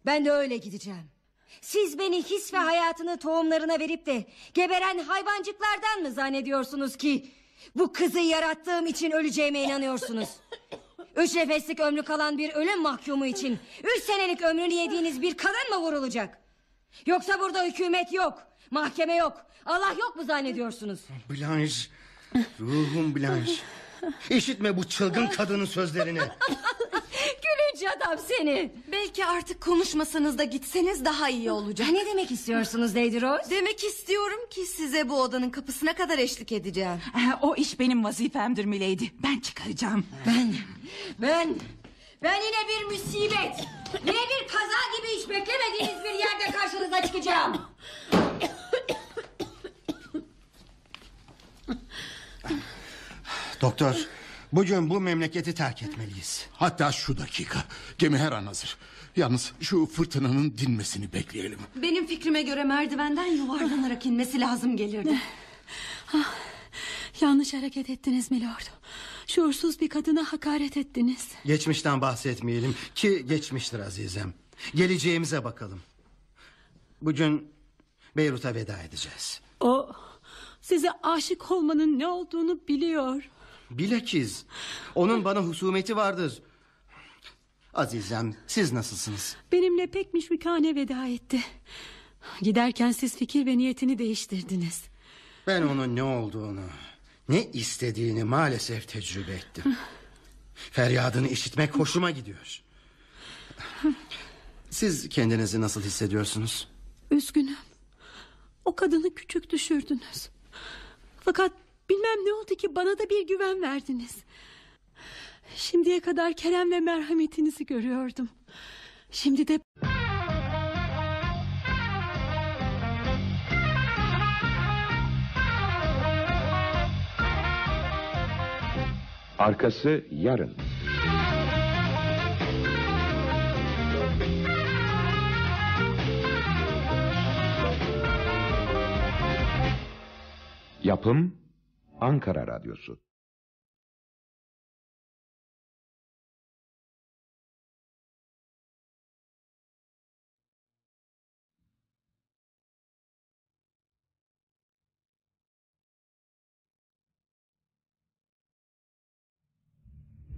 ben de öyle gideceğim. Siz beni his ve hayatını tohumlarına verip de geberen hayvancıklardan mı zannediyorsunuz ki bu kızı yarattığım için öleceğime inanıyorsunuz? Üç nefeslik ömrü kalan bir ölüm mahkumu için üç senelik ömrünü yediğiniz bir kadın mı vurulacak? Yoksa burada hükümet yok, mahkeme yok, Allah yok mu zannediyorsunuz? Blanche, ruhum Blanche. İşitme bu çılgın kadının sözlerini. Gülünç adam seni. Belki artık konuşmasanız da gitseniz daha iyi olacak. Ne demek istiyorsunuz Lady Rose? Demek istiyorum ki size bu odanın kapısına kadar eşlik edeceğim. O iş benim vazifemdir milady. Ben çıkaracağım. Ben, ben, ben yine bir musibet, yine bir kaza gibi hiç beklemediğiniz bir yerde karşınıza çıkacağım. Doktor, bugün bu memleketi terk etmeliyiz. Hatta şu dakika. Gemi her an hazır. Yalnız şu fırtınanın dinmesini bekleyelim. Benim fikrime göre merdivenden yuvarlanarak inmesi lazım gelirdi. Ah, yanlış hareket ettiniz milord. Şuursuz bir kadına hakaret ettiniz. Geçmişten bahsetmeyelim ki geçmiştir azizem. Geleceğimize bakalım. Bugün Beyrut'a veda edeceğiz. O size aşık olmanın ne olduğunu biliyor. Bilakis onun bana husumeti vardır. Azizem siz nasılsınız? Benimle pek müşfikane veda etti. Giderken siz fikir ve niyetini değiştirdiniz. Ben onun ne olduğunu, ne istediğini maalesef tecrübe ettim. Feryadını işitmek hoşuma gidiyor. Siz kendinizi nasıl hissediyorsunuz? Üzgünüm. O kadını küçük düşürdünüz. Fakat bilmem ne oldu ki bana da bir güven verdiniz. Şimdiye kadar Kerem ve merhametinizi görüyordum. Şimdi de Arkası yarın. Yapım Ankara Radyosu.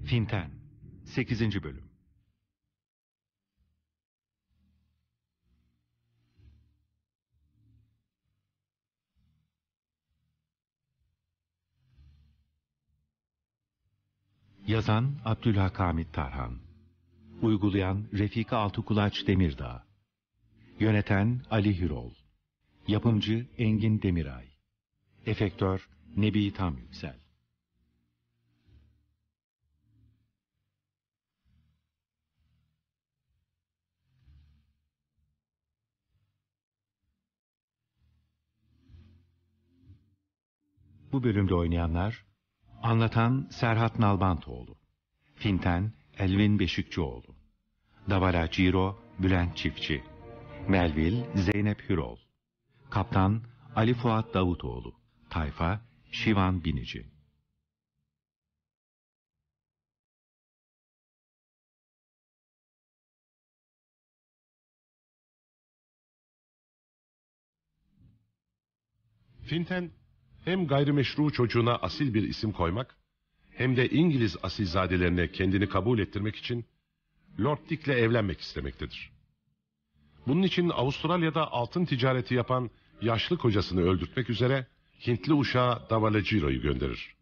Finten 8. Bölüm Yazan Abdülhakamit Tarhan. Uygulayan Refika Altıkulaç Demirdağ. Yöneten Ali Hürol. Yapımcı Engin Demiray. Efektör Nebi Tam Yüksel. Bu bölümde oynayanlar Anlatan Serhat Nalbantoğlu Finten Elvin Beşikçioğlu Davala Ciro Bülent Çiftçi Melvil Zeynep Hürol Kaptan Ali Fuat Davutoğlu Tayfa Şivan Binici. Finten hem gayrimeşru çocuğuna asil bir isim koymak hem de İngiliz asilzadelerine kendini kabul ettirmek için Lord Dick'le evlenmek istemektedir. Bunun için Avustralya'da altın ticareti yapan yaşlı kocasını öldürtmek üzere Hintli uşağı Davalagiro'yu gönderir.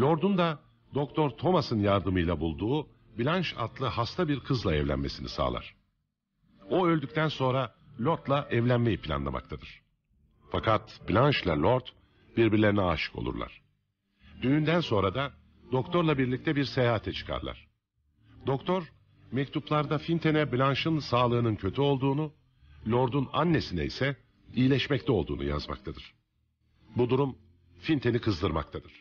Lord'un da Doktor Thomas'ın yardımıyla bulduğu Blanche adlı hasta bir kızla evlenmesini sağlar. O öldükten sonra Lord'la evlenmeyi planlamaktadır. Fakat Blanche ile Lord birbirlerine aşık olurlar. Düğünden sonra da doktorla birlikte bir seyahate çıkarlar. Doktor mektuplarda Finten'e Blanche'ın sağlığının kötü olduğunu, Lord'un annesine ise iyileşmekte olduğunu yazmaktadır. Bu durum Finten'i kızdırmaktadır.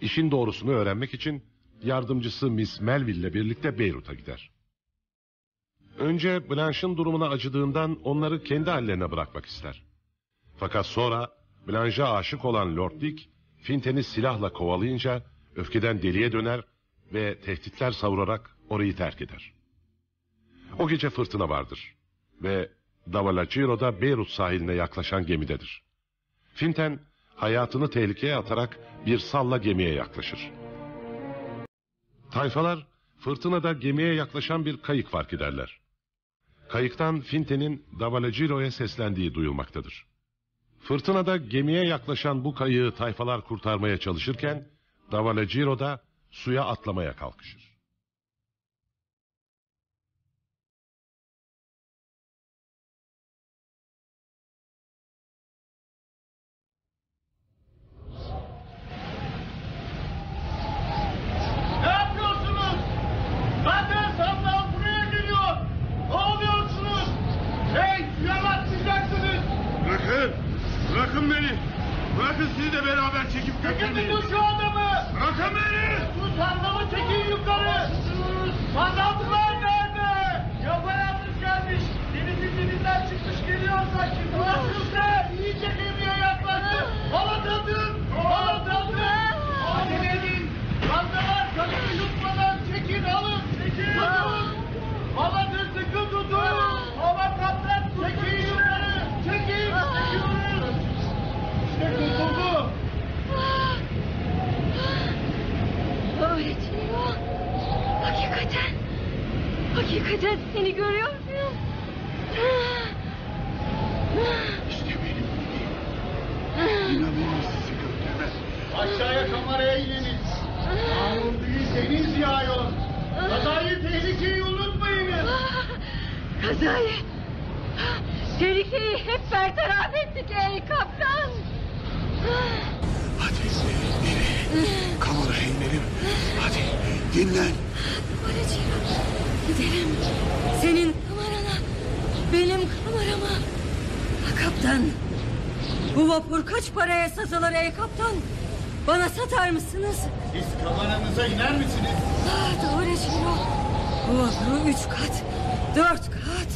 İşin doğrusunu öğrenmek için yardımcısı Miss Melville ile birlikte Beyrut'a gider. Önce Blanche'ın durumuna acıdığından onları kendi hallerine bırakmak ister. Fakat sonra Blanche'a aşık olan Lord Dick, Finten'i silahla kovalayınca öfkeden deliye döner ve tehditler savurarak orayı terk eder. O gece fırtına vardır ve Davalagiro'da Beyrut sahiline yaklaşan gemidedir. Finten hayatını tehlikeye atarak bir salla gemiye yaklaşır. Tayfalar fırtınada gemiye yaklaşan bir kayık fark ederler. Kayıktan Finten'in Davalagiro'ya seslendiği duyulmaktadır. Fırtınada gemiye yaklaşan bu kayığı tayfalar kurtarmaya çalışırken Davalagiro'da da suya atlamaya kalkışır. Ne yapıyorsunuz? Zaten sandal buraya geliyor. Ne oluyorsunuz? Hey suya atlayacaksınız. Bırakın. Bırakın beni. Bırakın sizi de beraber çekip Çekin götürün. şu adamı. Bırakın beni. Şu sandalı çekin yukarı. Sandalcılar nerede? Yapayalnız gelmiş. Denizin dibinden çıkmış geliyor sanki. Nasıl sen? İyice gemiye yaklaştı. Balatadın. Balatadın. Acele edin. Sandalar kadını yutmadan çekin alın. Çekin. Tutun. Balatı sıkı tutun. Hava kaptan çekin yukarı. Çekin. Çekiyoruz. İşte kurtuldu. Öğretiyor. Hakikaten. Hakikaten seni görüyor muyum? İşte benim dediğim. Sizi götürmez. Aşağıya kameraya ininiz. Yağmur büyük deniz yağıyor. Kazayı tehlikeyi unutmayınız. Kazayı. Tehlikeyi hep bertaraf ettik ey kaptan. Hadi biri kameraya inelim. Hadi dinlen. Numaracığım gidelim. Senin kamerana. Benim kamerama. Ha, kaptan. Bu vapur kaç paraya satılır ey kaptan? Bana satar mısınız? Siz kameranıza iner misiniz? Ah, doğru Ciro. Bu vapuru üç kat, dört kat,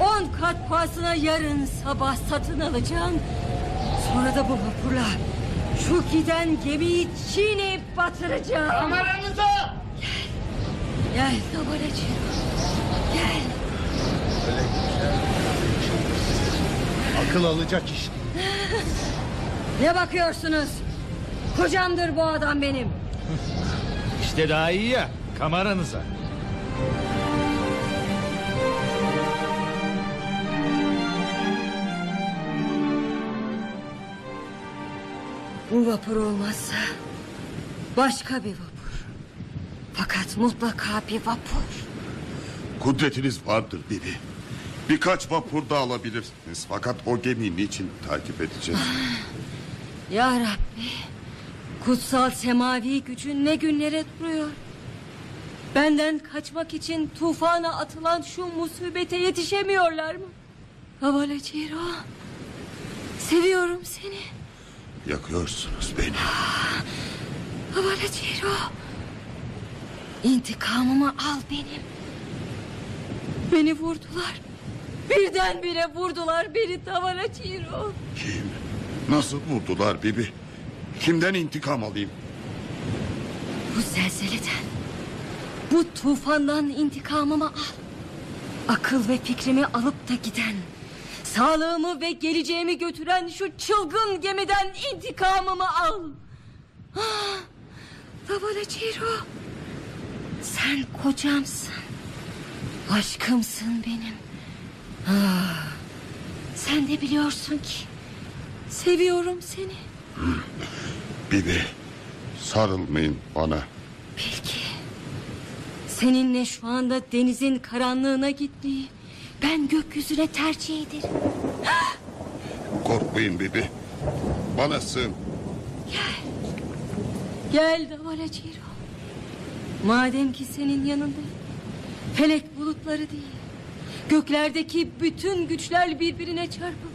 on kat pahasına yarın sabah satın alacağım. Sonra da bu vapurla şu giden gemiyi çiğneyip batıracağım. Kameranıza! Gel Davara Ciro. Gel. Akıl alacak iş. Ne bakıyorsunuz? Kocamdır bu adam benim. İşte daha iyi ya. Kameranıza. Bu vapur olmazsa başka bir vapur. Fakat mutlaka bir vapur. Kudretiniz vardır Bibi. Birkaç vapur da alabilirsiniz. Fakat o gemiyi niçin takip edeceğiz? Ya Rabbi. Kutsal semavi gücün ne günlere duruyor. Benden kaçmak için tufana atılan şu musibete yetişemiyorlar mı? Havala Ciro. Seviyorum seni. Yakıyorsunuz beni. Havala Ciro. İntikamımı al benim. Beni vurdular. Birdenbire vurdular beni Havala Ciro. Kim? Nasıl vurdular Bibi? Kimden intikam alayım? Bu zelzeleden, bu tufandan intikamımı al. Akıl ve fikrimi alıp da giden, sağlığımı ve geleceğimi götüren şu çılgın gemiden intikamımı al. Ah, sen kocamsın, aşkımsın benim. Ah, sen de biliyorsun ki seviyorum seni. Bibi sarılmayın bana. Belki seninle şu anda denizin karanlığına gitmeyi ben gökyüzüne tercih ederim. Korkmayın Bibi. Bana sığın. Gel Davala Ciro. Madem ki senin yanındayım. Felek bulutları değil. Göklerdeki bütün güçler birbirine çarpıp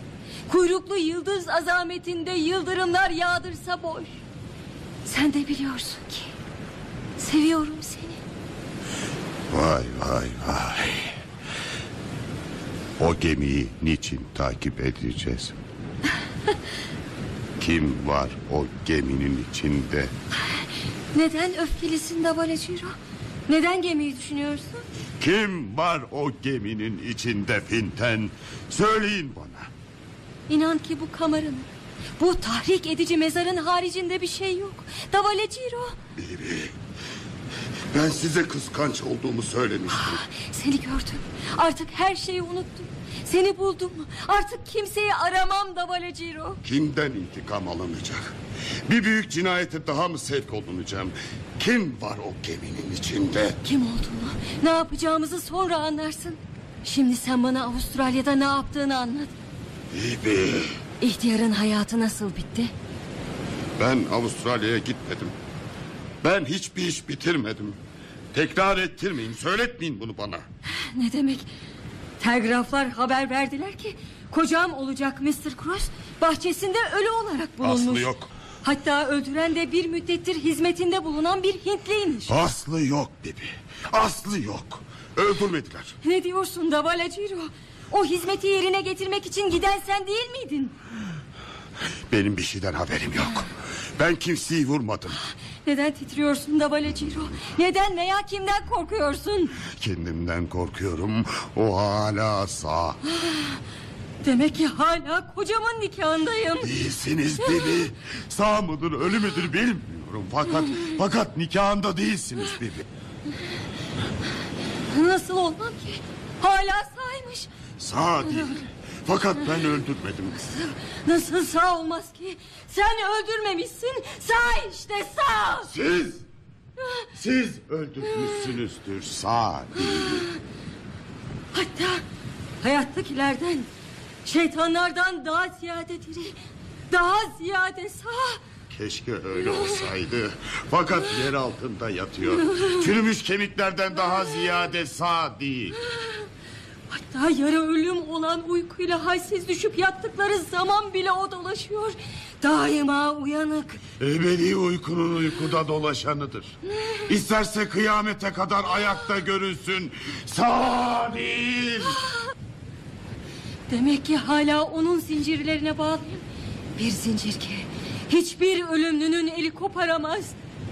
kuyruklu yıldız azametinde yıldırımlar yağdırsa boş. Sen de biliyorsun ki seviyorum seni. Vay vay vay. O gemiyi niçin takip edeceğiz? Kim var o geminin içinde? Neden öfkelisin Davala Ciro? Neden gemiyi düşünüyorsun? Kim var o geminin içinde Finten? Söyleyin bana. İnan ki bu kameranın, bu tahrik edici mezarın haricinde bir şey yok. Davale Ciro, Bibi. Ben size kıskanç olduğumu söylemiştim. seni gördüm. Artık her şeyi unuttum. Seni buldum. Artık kimseyi aramam Davale Ciro. Kimden intikam alınacak? Bir büyük cinayete daha mı sevk olunacağım? Kim var o geminin içinde? Kim olduğunu, ne yapacağımızı sonra anlarsın. Şimdi sen bana Avustralya'da ne yaptığını anlat. Bibi. İhtiyarın hayatı nasıl bitti? Ben Avustralya'ya gitmedim. Ben hiçbir iş bitirmedim. Tekrar ettirmeyin, söyletmeyin bunu bana. Ne demek? Telgraflar haber verdiler ki... ...kocam olacak Mr. Cross... ...bahçesinde ölü olarak bulunmuş. Aslı yok. Hatta öldüren de bir müddettir hizmetinde bulunan bir Hintliymiş. Aslı yok Bibi. Aslı yok. Öldürmediler. Ne diyorsun Davala Ciro? O hizmeti yerine getirmek için giden sen değil miydin? Benim bir şeyden haberim yok. Ben kimseyi vurmadım. Neden titriyorsun Davala Ciro? Neden veya kimden korkuyorsun? Kendimden korkuyorum. O hala sağ. Demek ki hala kocamın nikahındayım. Değilsiniz Bibi. Sağ mıdır ölü müdür bilmiyorum. Fakat fakat nikahında değilsiniz Bibi. Nasıl olmam ki? Hala sağymış. Sağ değil. Fakat ben öldürmedim. Nasıl sağ olmaz ki? Sen öldürmemişsin. Sağ işte sağ. Siz, siz öldürmüşsünüzdür sağ değil. Hatta Hayattakilerden, şeytanlardan daha ziyade diri, daha ziyade sağ. Keşke öyle olsaydı. Fakat yer altında yatıyor. Çürümüş kemiklerden daha ziyade sağ değil. Hatta yarı ölüm olan uykuyla halsiz düşüp yattıkları zaman bile o dolaşıyor. Daima uyanık. Ebedi uykunun uykuda dolaşanıdır. İsterse kıyamete kadar ayakta görünsün. Sağ değil. Demek ki hala onun zincirlerine bağlıyım. Bir zincir ki hiçbir ölümlünün eli koparamaz.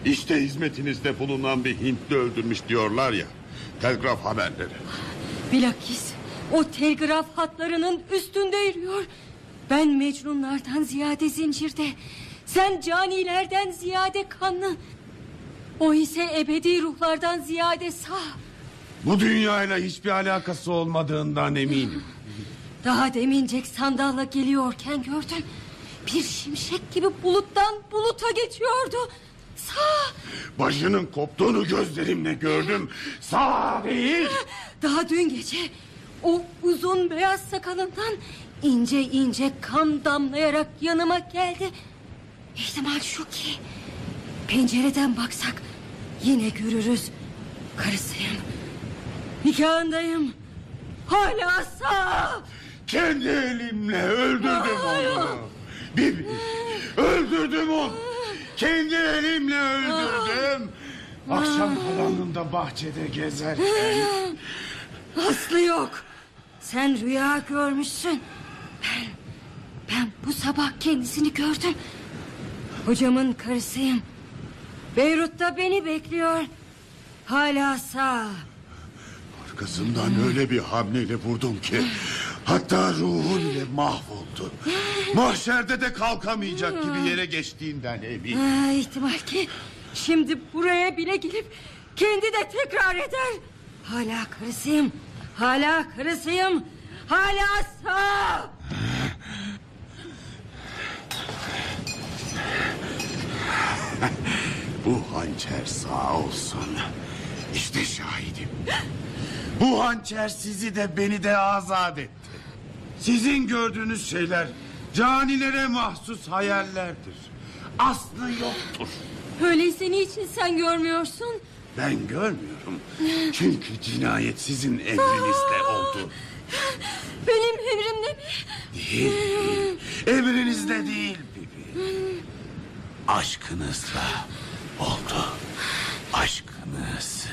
İşte hizmetinizde bulunan bir Hintli öldürmüş diyorlar ya. Telgraf haberleri. Bilakis o telgraf hatlarının üstünde yürüyor. Ben mecnunlardan ziyade zincirde. Sen canilerden ziyade kanlı. O ise ebedi ruhlardan ziyade sağ. Bu dünyayla hiçbir alakası olmadığından eminim. Daha demincek sandalla geliyorken gördüm. Bir şimşek gibi buluttan buluta geçiyordu. Sağ. Başının koptuğunu gözlerimle gördüm. Sağ değil. Daha dün gece o uzun beyaz sakalından ince ince kan damlayarak yanıma geldi. İhtimal şu ki pencereden baksak yine görürüz. Karısıyım. Nikahındayım. Hala sağ. Kendi elimle öldürdüm onu. Bibi. Öldürdüm onu. Kendi elimle öldürdüm. Akşam karanlığında bahçede gezerken. Aslı yok. Sen rüya görmüşsün. Ben, ben bu sabah kendisini gördüm. Hocamın karısıyım. Beyrut'ta beni bekliyor. Hala sağ. Arkasından öyle bir hamleyle vurdum ki... Hatta ruhu bile mahvoldu. Mahşerde de kalkamayacak gibi yere geçtiğinden eminim. Ha, ihtimal ki şimdi buraya bile gelip kendi de tekrar eder. Hala karısıyım. Hala karısıyım. Hala sağ. Bu hançer sağ olsun. İşte şahidim. Bu hançer sizi de beni de azat etti. Sizin gördüğünüz şeyler canilere mahsus hayallerdir. Aslı yoktur. Öyleyse niçin sen görmüyorsun? Ben görmüyorum. Çünkü cinayet sizin emrinizde oldu. Benim emrimde mi? Değil, değil. Emrinizde değil Bibi. Aşkınızla oldu. Aşkınız.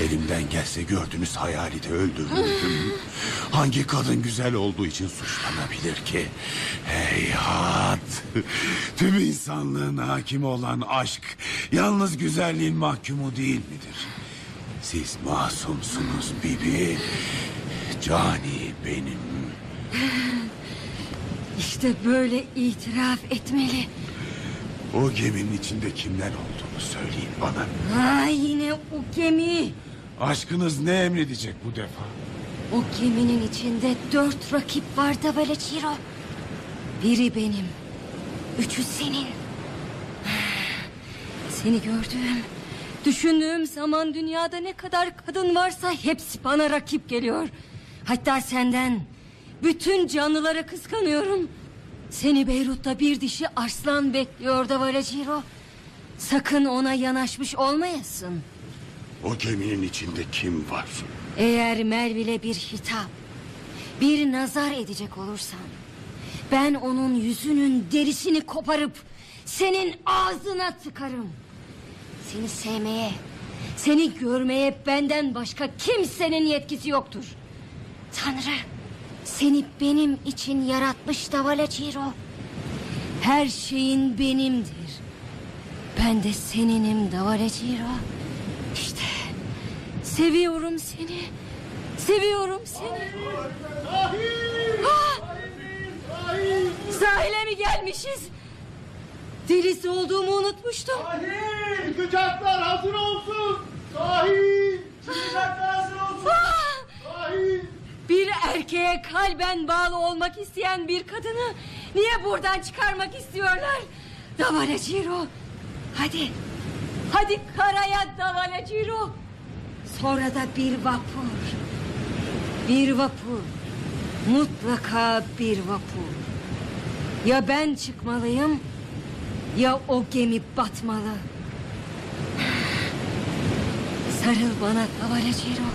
Elimden gelse gördüğünüz hayali de öldürürdüm. Hangi kadın güzel olduğu için suçlanabilir ki? Heyhat! Tüm insanlığın hakimi olan aşk... ...yalnız güzelliğin mahkumu değil midir? Siz masumsunuz Bibi. Cani benim. İşte böyle itiraf etmeli. O geminin içinde kimler olduğunu söyleyin bana. Ha yine o gemi. Aşkınız ne emredecek bu defa? O geminin içinde dört rakip var da böyle Ciro. Biri benim. Üçü senin. Seni gördüğüm, düşündüğüm zaman dünyada ne kadar kadın varsa hepsi bana rakip geliyor. Hatta senden bütün canlılara kıskanıyorum. Seni Beyrut'ta bir dişi arslan bekliyor da böyle Ciro. Sakın ona yanaşmış olmayasın. O geminin içinde kim var? Eğer Melville'e bir hitap, bir nazar edecek olursan... ...ben onun yüzünün derisini koparıp... ...senin ağzına tıkarım. Seni sevmeye, seni görmeye benden başka kimsenin yetkisi yoktur. Tanrı seni benim için yaratmış Davala Ciro. Her şeyin benimdir. Ben de seninim Davala Ciro. İşte seviyorum seni. Seviyorum seni. Ah! Sahile mi gelmişiz? Delisi olduğumu unutmuştum. Sahil! Kucaklar hazır olsun! Sahil! Kucaklar hazır olsun! Ah! Sahil! Bir erkeğe kalben bağlı olmak isteyen bir kadını niye buradan çıkarmak istiyorlar? Davala Ciro. Hadi. Hadi karaya Davala Ciro. Sonra da bir vapur. Bir vapur. Mutlaka bir vapur. Ya ben çıkmalıyım ya o gemi batmalı. Sarıl bana Davalaciro.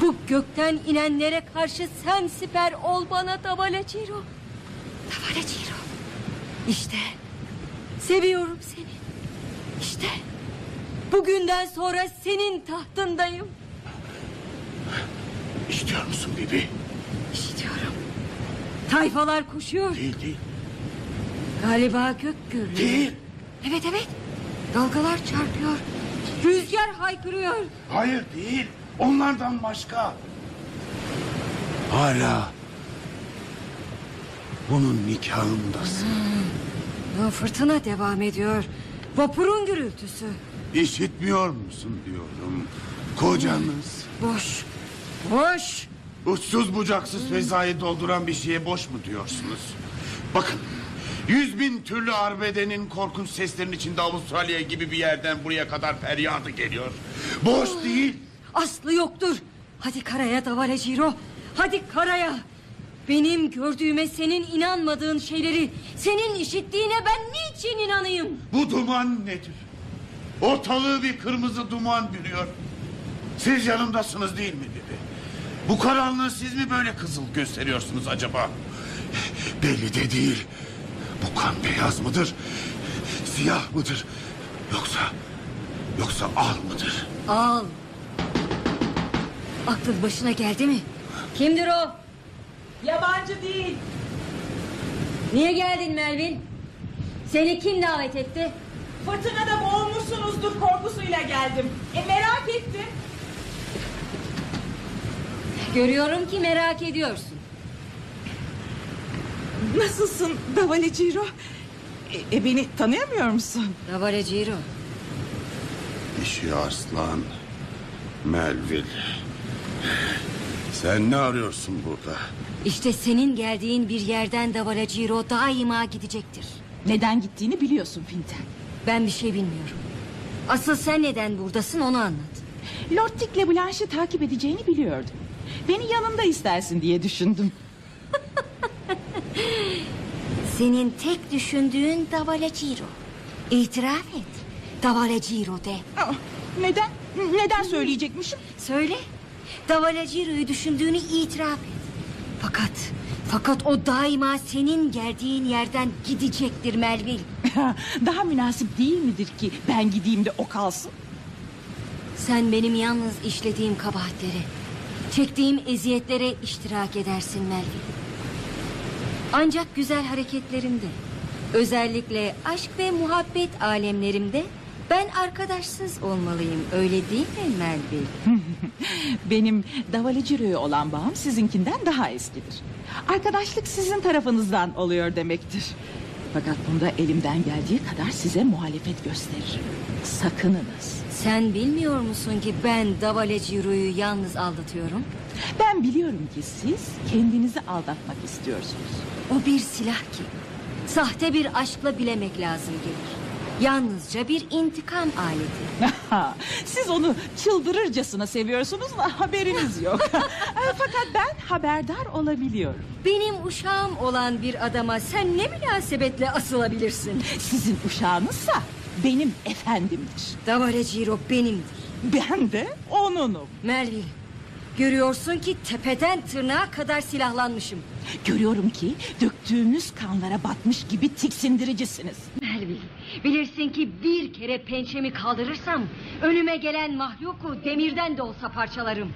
Bu gökten inenlere karşı sen siper ol bana Davalaciro. Davalaciro. İşte seviyorum seni. İşte bugünden sonra senin tahtındayım. İstiyor musun Bibi? İstiyorum. Tayfalar koşuyor. Değil değil. Galiba gök gürlüyor. Değil. Evet evet. Dalgalar çarpıyor. Rüzgar haykırıyor. Hayır değil. Onlardan başka. Hala bunun nikahındasın. Bu fırtına devam ediyor. Vapurun gürültüsü. İşitmiyor musun diyorum. Kocanız Boş. Boş. uçsuz bucaksız fezayı dolduran bir şeye boş mu diyorsunuz? Bakın yüz bin türlü arbedenin korkunç seslerin içinde Avustralya gibi bir yerden buraya kadar feryadı geliyor. Boş değil. Aslı yoktur. Hadi karaya Davale Ciro. Hadi karaya. Benim gördüğüme senin inanmadığın şeyleri... ...senin işittiğine ben niçin inanayım? Bu duman nedir? Ortalığı bir kırmızı duman bürüyor. Siz yanımdasınız değil mi Bibi? Bu karanlığı siz mi böyle kızıl gösteriyorsunuz acaba? Belli de değil. Bu kan beyaz mıdır? Siyah mıdır? Yoksa... Yoksa al mıdır? Al. Aklın başına geldi mi? Kimdir o? Yabancı değil. Niye geldin Melvin? Seni kim davet etti? Fırtınada boğulmuşsunuzdur korkusuyla geldim. E merak ettim. Görüyorum ki merak ediyorsun. Nasılsın Davale Ciro? E, e, beni tanıyamıyor musun? Davale Ciro. Dişi arslan. Melville. Sen ne arıyorsun burada? İşte senin geldiğin bir yerden Davale Ciro daima gidecektir. Neden gittiğini biliyorsun Finten. Ben bir şey bilmiyorum. Asıl sen neden buradasın onu anlat. Lord Dick'le Blanche'i takip edeceğini biliyordum. Beni yanında istersin diye düşündüm. Senin tek düşündüğün Davale Ciro. İtiraf et. Davale Ciro de. Neden? Neden söyleyecekmişim? Söyle. Davale Ciro'yu düşündüğünü itiraf et. Fakat, fakat o daima senin geldiğin yerden gidecektir Melville. Daha münasip değil midir ki ben gideyim de o kalsın? Sen benim yalnız işlediğim kabahatlere, çektiğim eziyetlere iştirak edersin Melville. Ancak güzel hareketlerimde, özellikle aşk ve muhabbet alemlerimde ben arkadaşsız olmalıyım. Öyle değil mi Melville? Benim Davale Ciro'ya olan bağım sizinkinden daha eskidir. Arkadaşlık sizin tarafınızdan oluyor demektir. Fakat bunda elimden geldiği kadar size muhalefet gösteririm. Sakınınız. Sen bilmiyor musun ki ben Davale Ciro'yu yalnız aldatıyorum? Ben biliyorum ki siz kendinizi aldatmak istiyorsunuz. O bir silah ki. Sahte bir aşkla bilemek lazım gelir. Yalnızca bir intikam aleti. Siz onu çıldırırcasına seviyorsunuz da haberiniz yok. Fakat ben haberdar olabiliyorum. Benim uşağım olan bir adama sen ne münasebetle asılabilirsin? Sizin uşağınızsa benim efendimdir. Davale Ciro benimdir. Ben de onunum. Melville, görüyorsun ki tepeden tırnağa kadar silahlanmışım. Görüyorum ki döktüğünüz kanlara batmış gibi tiksindiricisiniz. Melville, bilirsin ki bir kere pençemi kaldırırsam... ...önüme gelen mahluku demirden de olsa parçalarım.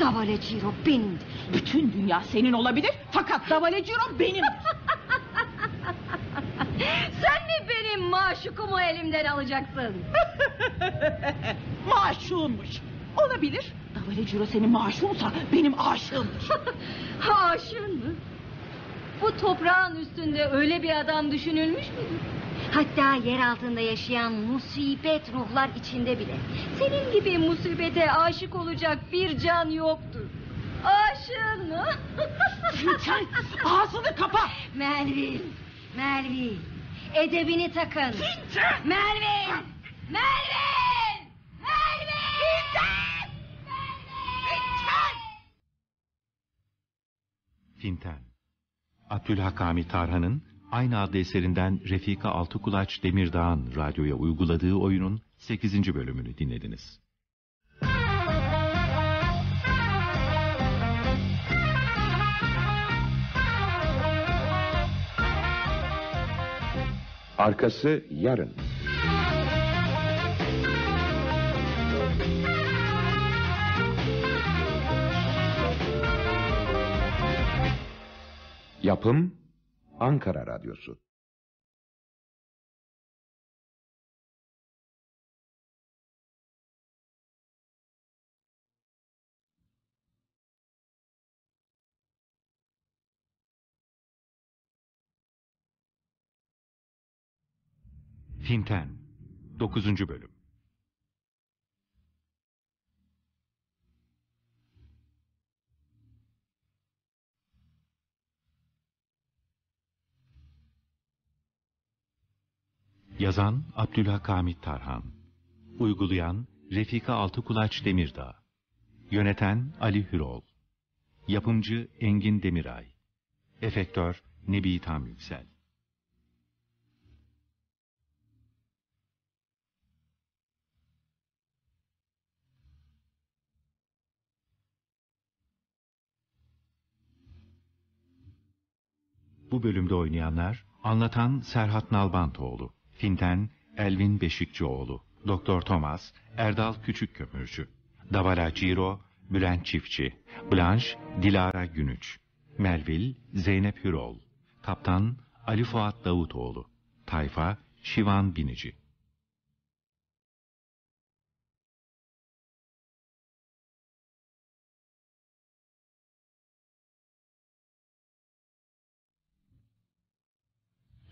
Davale Ciro benimdir. Bütün dünya senin olabilir fakat Davale Ciro benim. Sen mi benim maşukumu elimden alacaksın? Maşuğunmuş. Olabilir. Davale Ciro senin maşuğunsa benim aşığımdır. Aşığın mı? Bu toprağın üstünde öyle bir adam düşünülmüş müdür? Hatta yer altında yaşayan musibet ruhlar içinde bile... ...senin gibi musibete aşık olacak bir can yoktur. Aşığın mı? Sen ağzını kapa. Melvin, Melvin. Edebini takın. Melvin, Melvin, Melvin. Finten Abdülhakami Tarhan'ın aynı adlı eserinden Refika Altıkulaç Demirdağ'ın radyoya uyguladığı oyunun 8. bölümünü dinlediniz. Arkası yarın. Yapım Ankara Radyosu. Finten 9. bölüm Yazan Abdülhakamit Tarhan. Uygulayan Refika Altıkulaç Demirdağ. Yöneten Ali Hürol. Yapımcı Engin Demiray. Efektör Nebi Tam Yüksel. Bu bölümde oynayanlar Anlatan Serhat Nalbantoğlu, Finten Elvin Beşikçioğlu, Doktor Thomas Erdal Küçükkömürcü, Davala Ciro Bülent Çiftçi, Blanche Dilara Günüç, Melvil Zeynep Hürol, Kaptan Ali Fuat Davutoğlu, Tayfa Şivan Binici.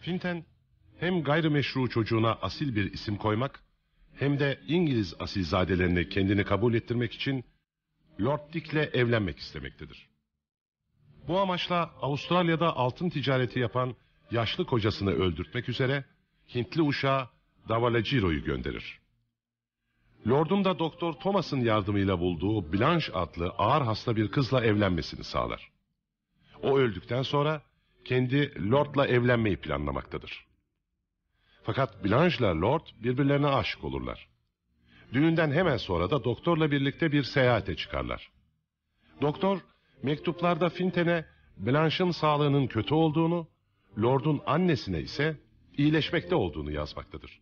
Finten hem gayrimeşru çocuğuna asil bir isim koymak hem de İngiliz asilzadelerini kendini kabul ettirmek için Lord Dick'le evlenmek istemektedir. Bu amaçla Avustralya'da altın ticareti yapan yaşlı kocasını öldürtmek üzere Hintli uşağı Davalagiro'yu gönderir. Lord'un da Doktor Thomas'ın yardımıyla bulduğu Blanche adlı ağır hasta bir kızla evlenmesini sağlar. O öldükten sonra kendi Lord'la evlenmeyi planlamaktadır. Fakat Blanche'la Lord birbirlerine aşık olurlar. Düğünden hemen sonra da doktorla birlikte bir seyahate çıkarlar. Doktor mektuplarda Finten'e Blanche'ın sağlığının kötü olduğunu, Lord'un annesine ise iyileşmekte olduğunu yazmaktadır.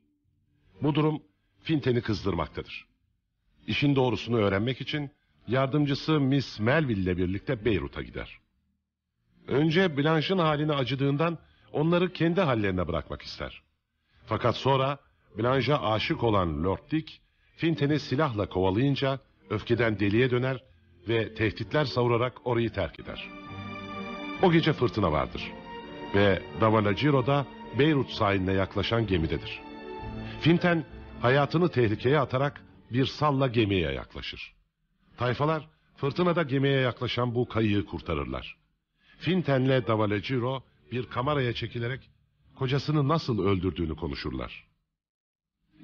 Bu durum Finten'i kızdırmaktadır. İşin doğrusunu öğrenmek için yardımcısı Miss Melville ile birlikte Beyrut'a gider. Önce Blanche'ın haline acıdığından onları kendi hallerine bırakmak ister. Fakat sonra Blanche'a aşık olan Lord Dick, Finten'i silahla kovalayınca öfkeden deliye döner ve tehditler savurarak orayı terk eder. O gece fırtına vardır ve Davanagiro da Beyrut sahiline yaklaşan gemidedir. Finten hayatını tehlikeye atarak bir salla gemiye yaklaşır. Tayfalar fırtınada gemiye yaklaşan bu kayığı kurtarırlar. Finten'le Davalagiro bir kameraya çekilerek kocasını nasıl öldürdüğünü konuşurlar.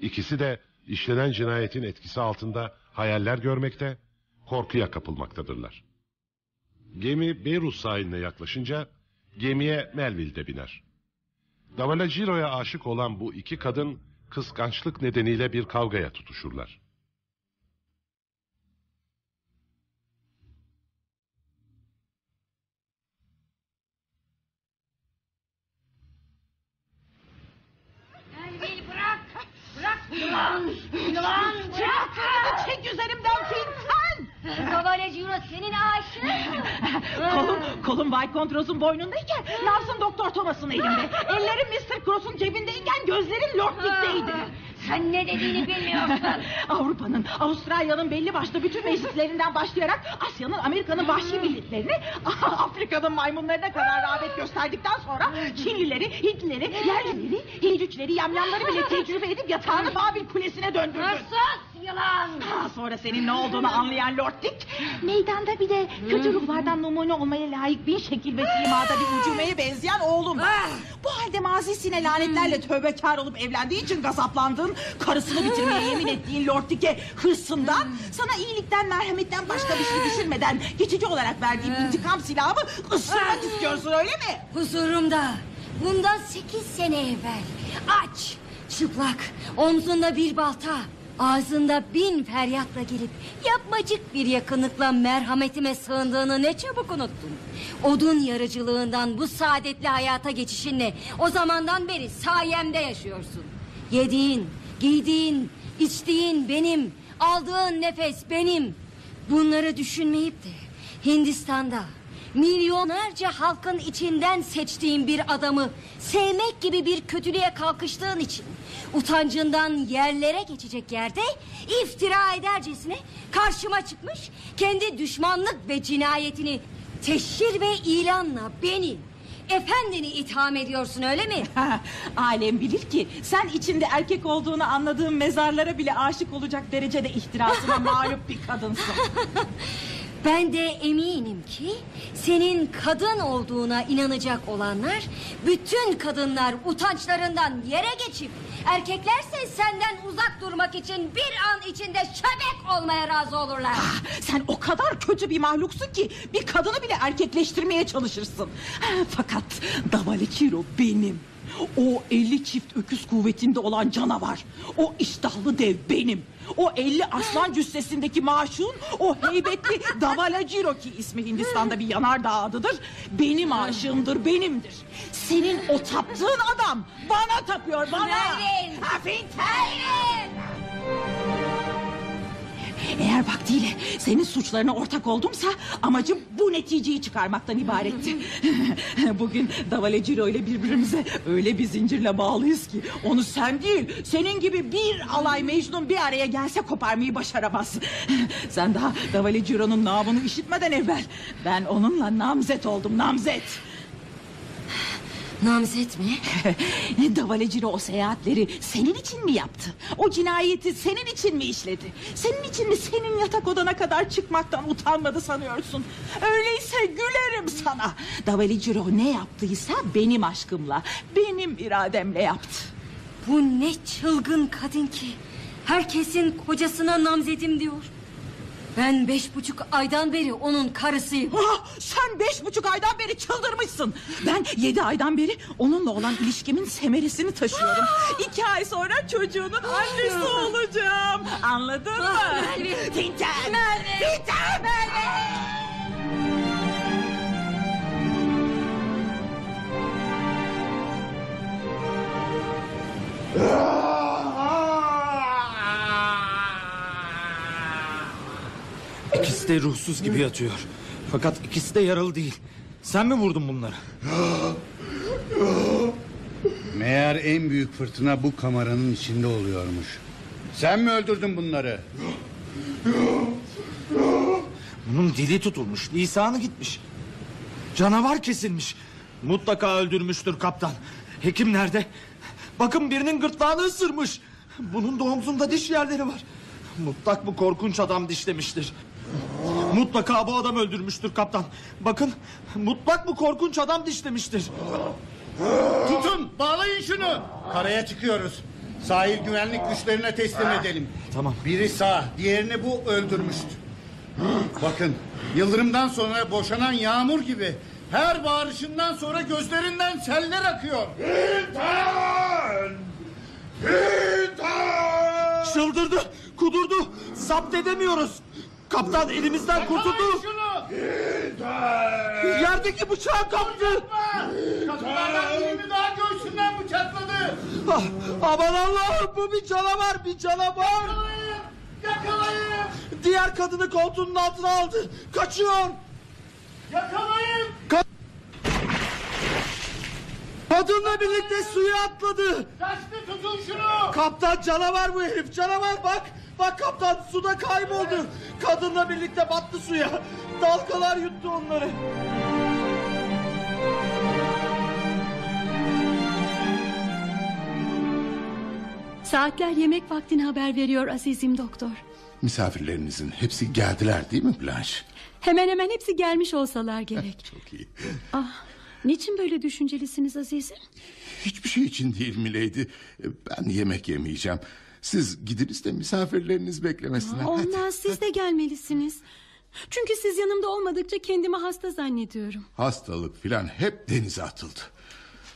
İkisi de işlenen cinayetin etkisi altında hayaller görmekte, korkuya kapılmaktadırlar. Gemi Beyrut sahiline yaklaşınca gemiye Melville de biner. Davalagiro'ya aşık olan bu iki kadın kıskançlık nedeniyle bir kavgaya tutuşurlar. Melville bırak. Bırak yılan. Yılan bırak. Çek üzerimden Fintan! Davalaciro senin aşığın. kolum, kolum Bay Kontros'un boynundayken Nabzım Doktor Thomas'ın elinde. Ellerim Mr. Cross'un cebindeyken gözlerim Lord Dick'teydi. Sen ne dediğini bilmiyorsun. Avrupa'nın, Avustralya'nın belli başlı bütün meclislerinden başlayarak Asya'nın, Amerika'nın vahşi milletlerini Afrika'nın maymunlarına kadar rağbet gösterdikten sonra Çinlileri, Hintlileri, yerlileri, Hindüçleri, yamyamları bile tecrübe edip yatağını Babil Kulesi'ne döndürdün. Sus yılan. Ha, sonra senin ne olduğunu anlayan Lord Dick meydanda bir de kötü ruhlardan numune olmaya layık bir şekil ve simada bir ucumeye benzeyen oğlum. Var. Bu halde mazisine lanetlerle tövbekar olup evlendiği için gazaplandın. Karısını bitirmeye yemin ettiğin Lord Dick'e hırsından... ...sana iyilikten merhametten başka bir şey düşünmeden... ...geçici olarak verdiğim intikam silahımı ısırmak istiyorsun öyle mi? Huzurumda. Bundan sekiz sene evvel. Aç, çıplak, omzunda bir balta, ağzında bin feryatla gelip yapmacık bir yakınlıkla merhametime sığındığını ne çabuk unuttun. Odun yarıcılığından bu saadetli hayata geçişinle o zamandan beri sayemde yaşıyorsun. Yediğin, giydiğin, içtiğin benim, aldığın nefes benim. Bunları düşünmeyip de Hindistan'da milyonlarca halkın içinden seçtiğin bir adamı sevmek gibi bir kötülüğe kalkıştığın için utancından yerlere geçecek yerde iftira edercesine karşıma çıkmış kendi düşmanlık ve cinayetini teşhir ve ilanla beni efendini itham ediyorsun öyle mi? Alem bilir ki sen içinde erkek olduğunu anladığın mezarlara bile aşık olacak derecede ihtirasına mağlup bir kadınsın. Ben de eminim ki senin kadın olduğuna inanacak olanlar bütün kadınlar utançlarından yere geçip erkeklerse senden uzak durmak için bir an içinde şebek olmaya razı olurlar. Sen o kadar kötü bir mahluksun ki bir kadını bile erkekleştirmeye çalışırsın. Fakat Davaleciro benim. O 50 çift öküz kuvvetinde olan canavar. O iştahlı dev benim. O 50 aslan cüssesindeki maşun o heybetli Davalaciro ki ismi Hindistan'da bir yanardağ adıdır. Benim aşığımdır benimdir. Senin o taptığın adam bana tapıyor bana. Merlin! Ha, Fintel! Eğer vaktiyle senin suçlarına ortak oldumsa amacım bu neticeyi çıkarmaktan ibaretti. Bugün Davaleciro ile birbirimize öyle bir zincirle bağlıyız ki onu sen değil senin gibi bir alay Mecnun bir araya gelse koparmayı başaramaz. Sen daha Davaleciro'nun namını işitmeden evvel ben onunla namzet oldum namzet. Namzet mi? Davaleciro o seyahatleri senin için mi yaptı? O cinayeti senin için mi işledi? Senin için mi senin yatak odana kadar çıkmaktan utanmadı sanıyorsun? Öyleyse gülerim sana. Davaleciro ne yaptıysa benim aşkımla, benim irademle yaptı. Bu ne çılgın kadın ki. Herkesin kocasına namzedim diyor. Ben beş buçuk aydan beri onun karısıyım. Ah, sen beş buçuk aydan beri çıldırmışsın. Ben yedi aydan beri onunla olan ilişkimin semeresini taşıyorum. İki ay sonra çocuğunun annesi olacağım. Anladın mı? Merve. Tinten! Merve. İkisi de ruhsuz gibi yatıyor. Fakat ikisi de yaralı değil. Sen mi vurdun bunları? Meğer en büyük fırtına bu kameranın içinde oluyormuş. Sen mi öldürdün bunları? Bunun dili tutulmuş, lisanı gitmiş. Canavar kesilmiş. Mutlaka öldürmüştür kaptan. Hekim nerede? Bakın birinin gırtlağını ısırmış. Bunun da omzunda diş yerleri var. Mutlak bu korkunç adam dişlemiştir. Mutlaka bu adam öldürmüştür kaptan. Bakın mutlak bu korkunç adam dişlemiştir. Tutun bağlayın şunu. Karaya çıkıyoruz. Sahil güvenlik güçlerine teslim edelim. Tamam. Biri sağ diğerini bu öldürmüştü. Bakın yıldırımdan sonra boşanan yağmur gibi her bağırışından sonra gözlerinden seller akıyor. Fintan! Fintan! Çıldırdı, kudurdu. Zapt edemiyoruz. Kaptan elimizden kurtuldu. Yerdeki bıçağı kaptı. Kadınlardan birini daha göğsünden bıçakladı. Ah, aman Allah'ım bu bir canavar bir canavar. Yakalayın! Yakalayın! Diğer kadını koltuğunun altına aldı. Kaçıyor. Yakalayın! Kadınla birlikte suya atladı. Kaçtı tutun şunu! Kaptan canavar bu herif canavar bak. Bak kaptan suda kayboldu. Kadınla birlikte battı suya. Dalgalar yuttu onları. Saatler yemek vaktini haber veriyor azizim doktor. Misafirlerinizin hepsi geldiler değil mi Blanche? Hemen hemen hepsi gelmiş olsalar gerek. Çok iyi. Ah, Niçin böyle düşüncelisiniz Azizim? Hiçbir şey için değil mileydi. Ben yemek yemeyeceğim. Siz gidiniz de misafirleriniz beklemesinler. Hadi. Olmaz siz de gelmelisiniz. Çünkü siz yanımda olmadıkça kendimi hasta zannediyorum. Hastalık filan hep denize atıldı.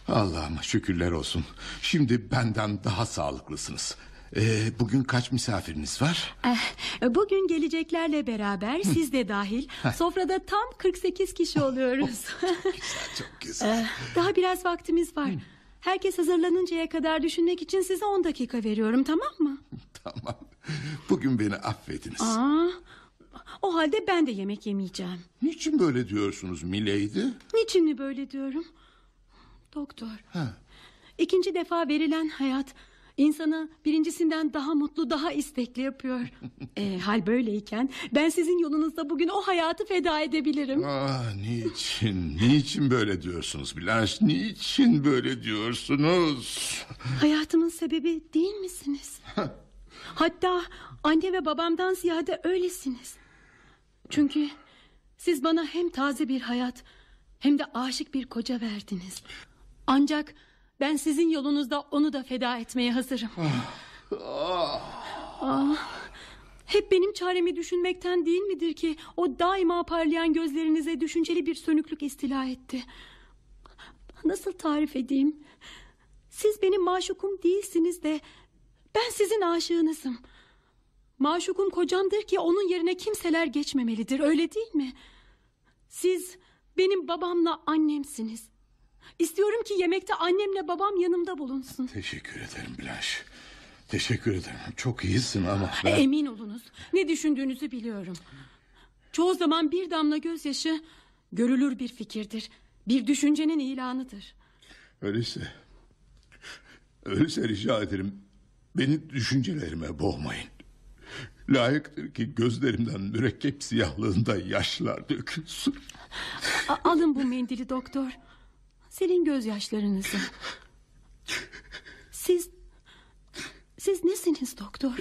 Allah'ıma şükürler olsun. Şimdi benden daha sağlıklısınız. Ee, bugün kaç misafiriniz var? Eh, Bugün geleceklerle beraber siz de dahil sofrada tam 48 kişi oluyoruz. Çok güzel. Eh, Daha biraz vaktimiz var. Herkes hazırlanıncaya kadar düşünmek için size 10 dakika veriyorum tamam mı? Tamam. Bugün beni affediniz. Aa, o halde ben de yemek yemeyeceğim. Niçin böyle diyorsunuz mileydi? Niçin mi böyle diyorum? Doktor. Ha. İkinci defa verilen hayat insanı birincisinden daha mutlu, daha istekli yapıyor. e, hal böyleyken ben sizin yolunuzda bugün o hayatı feda edebilirim. Ah, niçin, niçin böyle diyorsunuz Blanche? Niçin böyle diyorsunuz? Hayatımın sebebi değil misiniz? Hatta anne ve babamdan ziyade öylesiniz. Çünkü siz bana hem taze bir hayat hem de aşık bir koca verdiniz. Ancak ben sizin yolunuzda onu da feda etmeye hazırım. Ah, hep benim çaremi düşünmekten değil midir ki o daima parlayan gözlerinize düşünceli bir sönüklük istila etti. Nasıl tarif edeyim? Siz benim maşukum değilsiniz de ben sizin aşığınızım. Maşukum kocamdır ki onun yerine kimseler geçmemelidir öyle değil mi? Siz benim babamla annemsiniz. İstiyorum ki yemekte annemle babam yanımda bulunsun. Teşekkür ederim Blanche. Teşekkür ederim. Çok iyisin ama ben... Emin olunuz ne düşündüğünüzü biliyorum. Çoğu zaman bir damla gözyaşı görülür bir fikirdir. Bir düşüncenin ilanıdır. Öyleyse... Öyleyse rica ederim... Beni düşüncelerime boğmayın. Layıktır ki gözlerimden mürekkep siyahlığında yaşlar dökülsün. A- alın bu mendili doktor. Silin gözyaşlarınızı. Siz... Siz nesiniz doktor?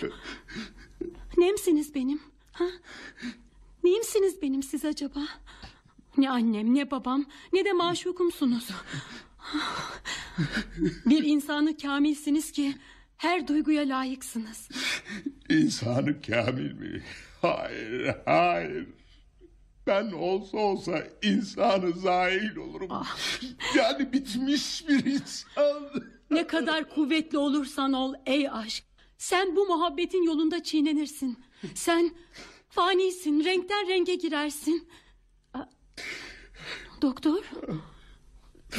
Nemsiniz benim? Ha? Neyimsiniz benim siz acaba? Ne annem ne babam ne de maşukumsunuz. Bir insanı kamilsiniz ki her duyguya layıksınız. İnsanı kamil mi? Hayır, hayır. Ben olsa olsa insanı zahil olurum. Yani bitmiş bir insan. Ne kadar kuvvetli olursan ol ey aşk. Sen bu muhabbetin yolunda çiğnenirsin. Sen fanisin, renkten renge girersin. Doktor,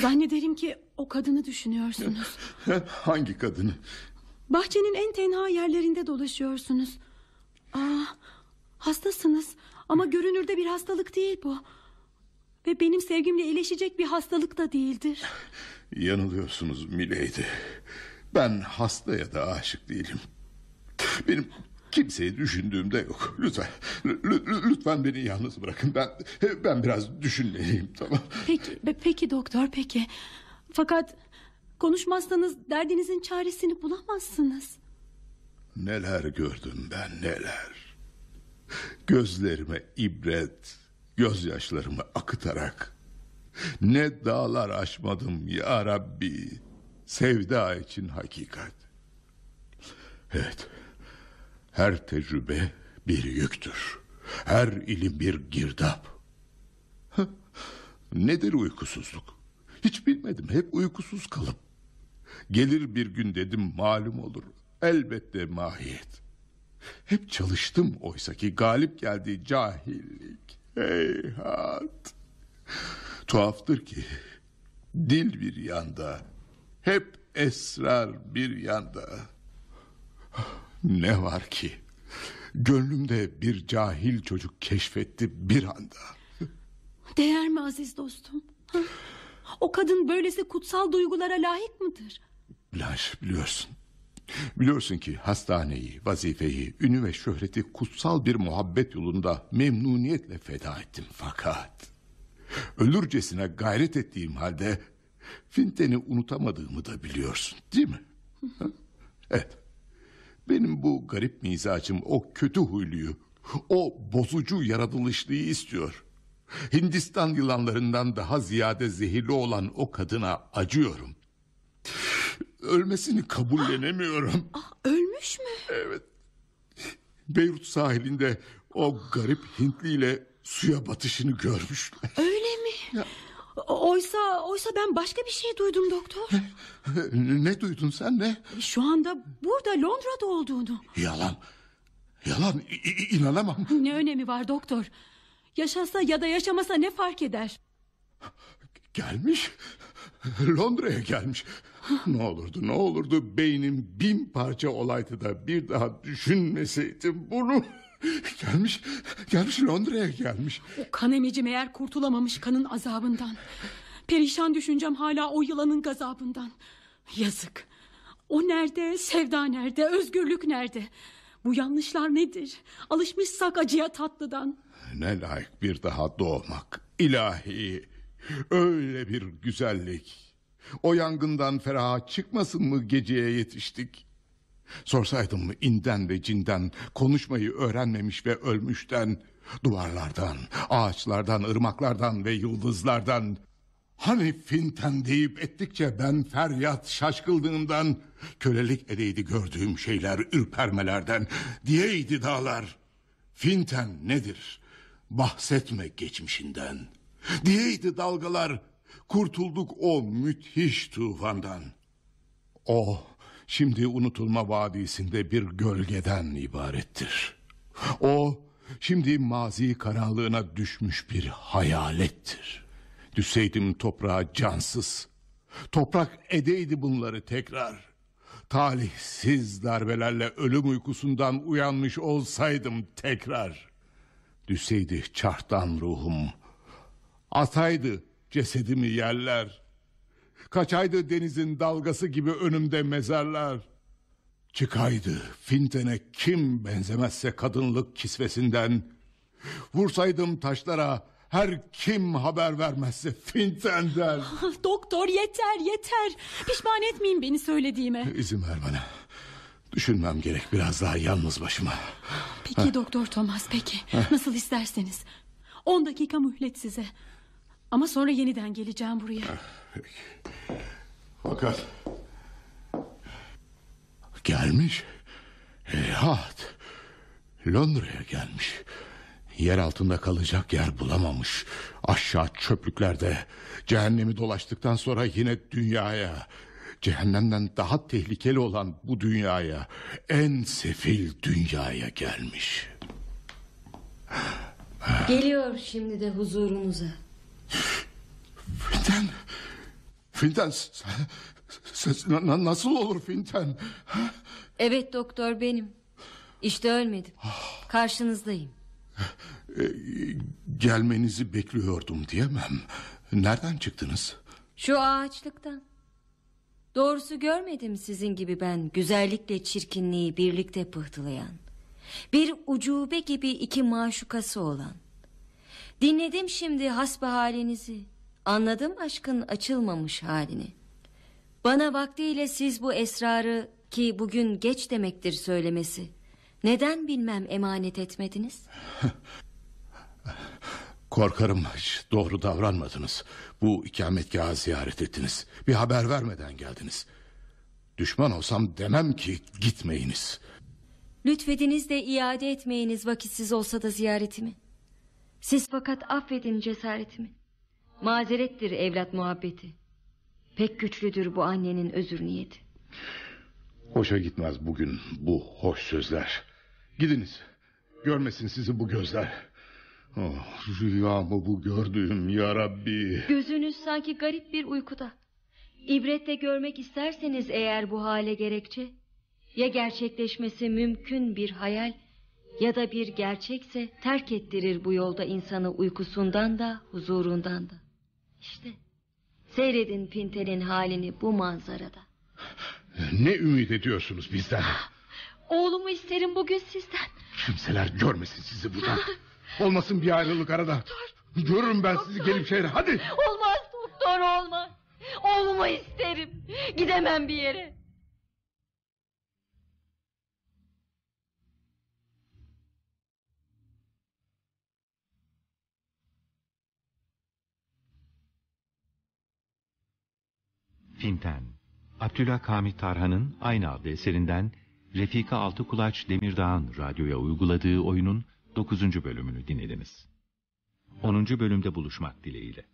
zannederim ki o kadını düşünüyorsunuz. Hangi kadını? Bahçenin en tenha yerlerinde dolaşıyorsunuz. Aa, hastasınız ama görünürde bir hastalık değil bu. Ve benim sevgimle iyileşecek bir hastalık da değildir. Yanılıyorsunuz Milady. Ben hasta ya da aşık değilim. Benim kimseyi düşündüğümde yok. Lütfen, lü- lü- lütfen beni yalnız bırakın. Ben ben biraz düşünmeliyim tamam. Peki, peki doktor peki. Fakat konuşmazsanız derdinizin çaresini bulamazsınız. Neler gördüm ben neler. Gözlerime ibret, gözyaşlarımı akıtarak ne dağlar aşmadım ya Rabbi. Sevda için hakikat. Evet. Her tecrübe bir yüktür. Her ilim bir girdap. Nedir uykusuzluk? Hiç bilmedim. Hep uykusuz kalıp. Gelir bir gün dedim malum olur. Elbette mahiyet. Hep çalıştım oysa ki galip geldi cahillik. Heyhat. Tuhaftır ki dil bir yanda, hep esrar bir yanda. Ne var ki gönlümde bir cahil çocuk keşfetti bir anda. Değer mi aziz dostum? Ha? O kadın böylesi kutsal duygulara layık mıdır? Blanche biliyorsun. Biliyorsun ki hastaneyi, vazifeyi, ünü ve şöhreti kutsal bir muhabbet yolunda memnuniyetle feda ettim fakat... ...ölürcesine gayret ettiğim halde... ...Finten'i unutamadığımı da biliyorsun değil mi? Evet. Benim bu garip mizacım o kötü huyluyu... ...o bozucu yaratılışlıyı istiyor. Hindistan yılanlarından daha ziyade zehirli olan o kadına acıyorum. Ölmesini kabullenemiyorum. Ölmüş mü? Evet. Beyrut sahilinde o garip Hintliyle suya batışını görmüşler. Öyle mi? O- Oysa oysa ben başka bir şey duydum doktor. ne duydun sen ne? Şu anda burada Londra'da olduğunu. Yalan. Yalan İ- inanamam. Ne önemi var doktor? Yaşasa ya da yaşamasa ne fark eder? Gelmiş. Londra'ya gelmiş. ne olurdu ne olurdu beynim bin parça olaydı da bir daha düşünmeseydim bunu. Gelmiş, gelmiş Londra'ya gelmiş. O kan emici meğer kurtulamamış kanın azabından. Perişan düşüncem hala o yılanın gazabından. Yazık. O nerede, sevda nerede, özgürlük nerede? Bu yanlışlar nedir? Alışmışsak acıya tatlıdan. Ne layık bir daha doğmak. İlahi. Öyle bir güzellik. O yangından feraha çıkmasın mı geceye yetiştik? Sorsaydım mı inden ve cinden konuşmayı öğrenmemiş ve ölmüşten duvarlardan, ağaçlardan, ırmaklardan ve yıldızlardan hani finten deyip ettikçe ben feryat şaşkıldığımdan kölelik edeydi gördüğüm şeyler ürpermelerden diyeydi dağlar. Finten nedir? Bahsetme geçmişinden. Diyeydi dalgalar kurtulduk o müthiş tufandan. O şimdi unutulma vadisinde bir gölgeden ibarettir. O şimdi mazi karanlığına düşmüş bir hayalettir. Düşseydim toprağa cansız. Toprak edeydi bunları tekrar. Talihsiz darbelerle ölüm uykusundan uyanmış olsaydım tekrar. Düşseydi çarhtan ruhum. Ataydı cesedimi yerler. Kaçaydı denizin dalgası gibi önümde mezarlar. Çıkaydı fintene kim benzemezse kadınlık kisvesinden. Vursaydım taşlara her kim haber vermezse fintenden. Ah, Doktor yeter yeter. Pişman etmeyin beni söylediğime. İzin ver bana. Düşünmem gerek biraz daha yalnız başıma. Peki doktor Thomas peki. Nasıl isterseniz. On dakika mühlet size. Ama sonra yeniden geleceğim buraya. Fakat gelmiş. Heyhat. Londra'ya gelmiş. Yer altında kalacak yer bulamamış. Aşağı çöplüklerde cehennemi dolaştıktan sonra yine dünyaya, cehennemden daha tehlikeli olan bu dünyaya, en sefil dünyaya gelmiş. Geliyor şimdi de huzurunuza. Finten, Finten, s- s- na- nasıl olur Finten? Evet doktor benim. İşte ölmedim. Karşınızdayım. Ee, gelmenizi bekliyordum diyemem. Nereden çıktınız? Şu ağaçlıktan. Doğrusu görmedim sizin gibi ben güzellikle çirkinliği birlikte pıhtılayan. Bir ucube gibi iki maşukası olan. Dinledim şimdi hasbe halinizi. Anladım aşkın açılmamış halini. Bana vaktiyle siz bu esrarı ki bugün geç demektir söylemesi. Neden bilmem emanet etmediniz? Korkarım hiç doğru davranmadınız. Bu ikametgaha ziyaret ettiniz. Bir haber vermeden geldiniz. Düşman olsam demem ki gitmeyiniz. Lütfediniz de iade etmeyiniz vakitsiz olsa da ziyaretimi. Siz fakat affedin cesaretimi. Mazerettir evlat muhabbeti. Pek güçlüdür bu annenin özür niyeti. Hoşa gitmez bugün bu hoş sözler. Gidiniz. Görmesin sizi bu gözler. Oh, rüya mı bu gördüğüm ya Rabbi? Gözünüz sanki garip bir uykuda. İbretle görmek isterseniz eğer bu hale gerekçe... ...ya gerçekleşmesi mümkün bir hayal... ...ya da bir gerçekse terk ettirir bu yolda insanı uykusundan da huzurundan da. İşte seyredin Pintel'in halini bu manzarada. Ne ümit ediyorsunuz bizden? Oğlumu isterim bugün sizden. Kimseler görmesin sizi buradan. Olmasın bir ayrılık arada. Görürüm ben sizi gelip şehre. Hadi. Olmaz doktor olmaz. Oğlumu isterim. Gidemem bir yere. Finten, Abdülhak Hamit Tarhan'ın aynı adlı eserinden Refika Altıkulaç Demirdağ'ın radyoya uyguladığı oyunun 9. bölümünü dinlediniz. 10. bölümde buluşmak dileğiyle.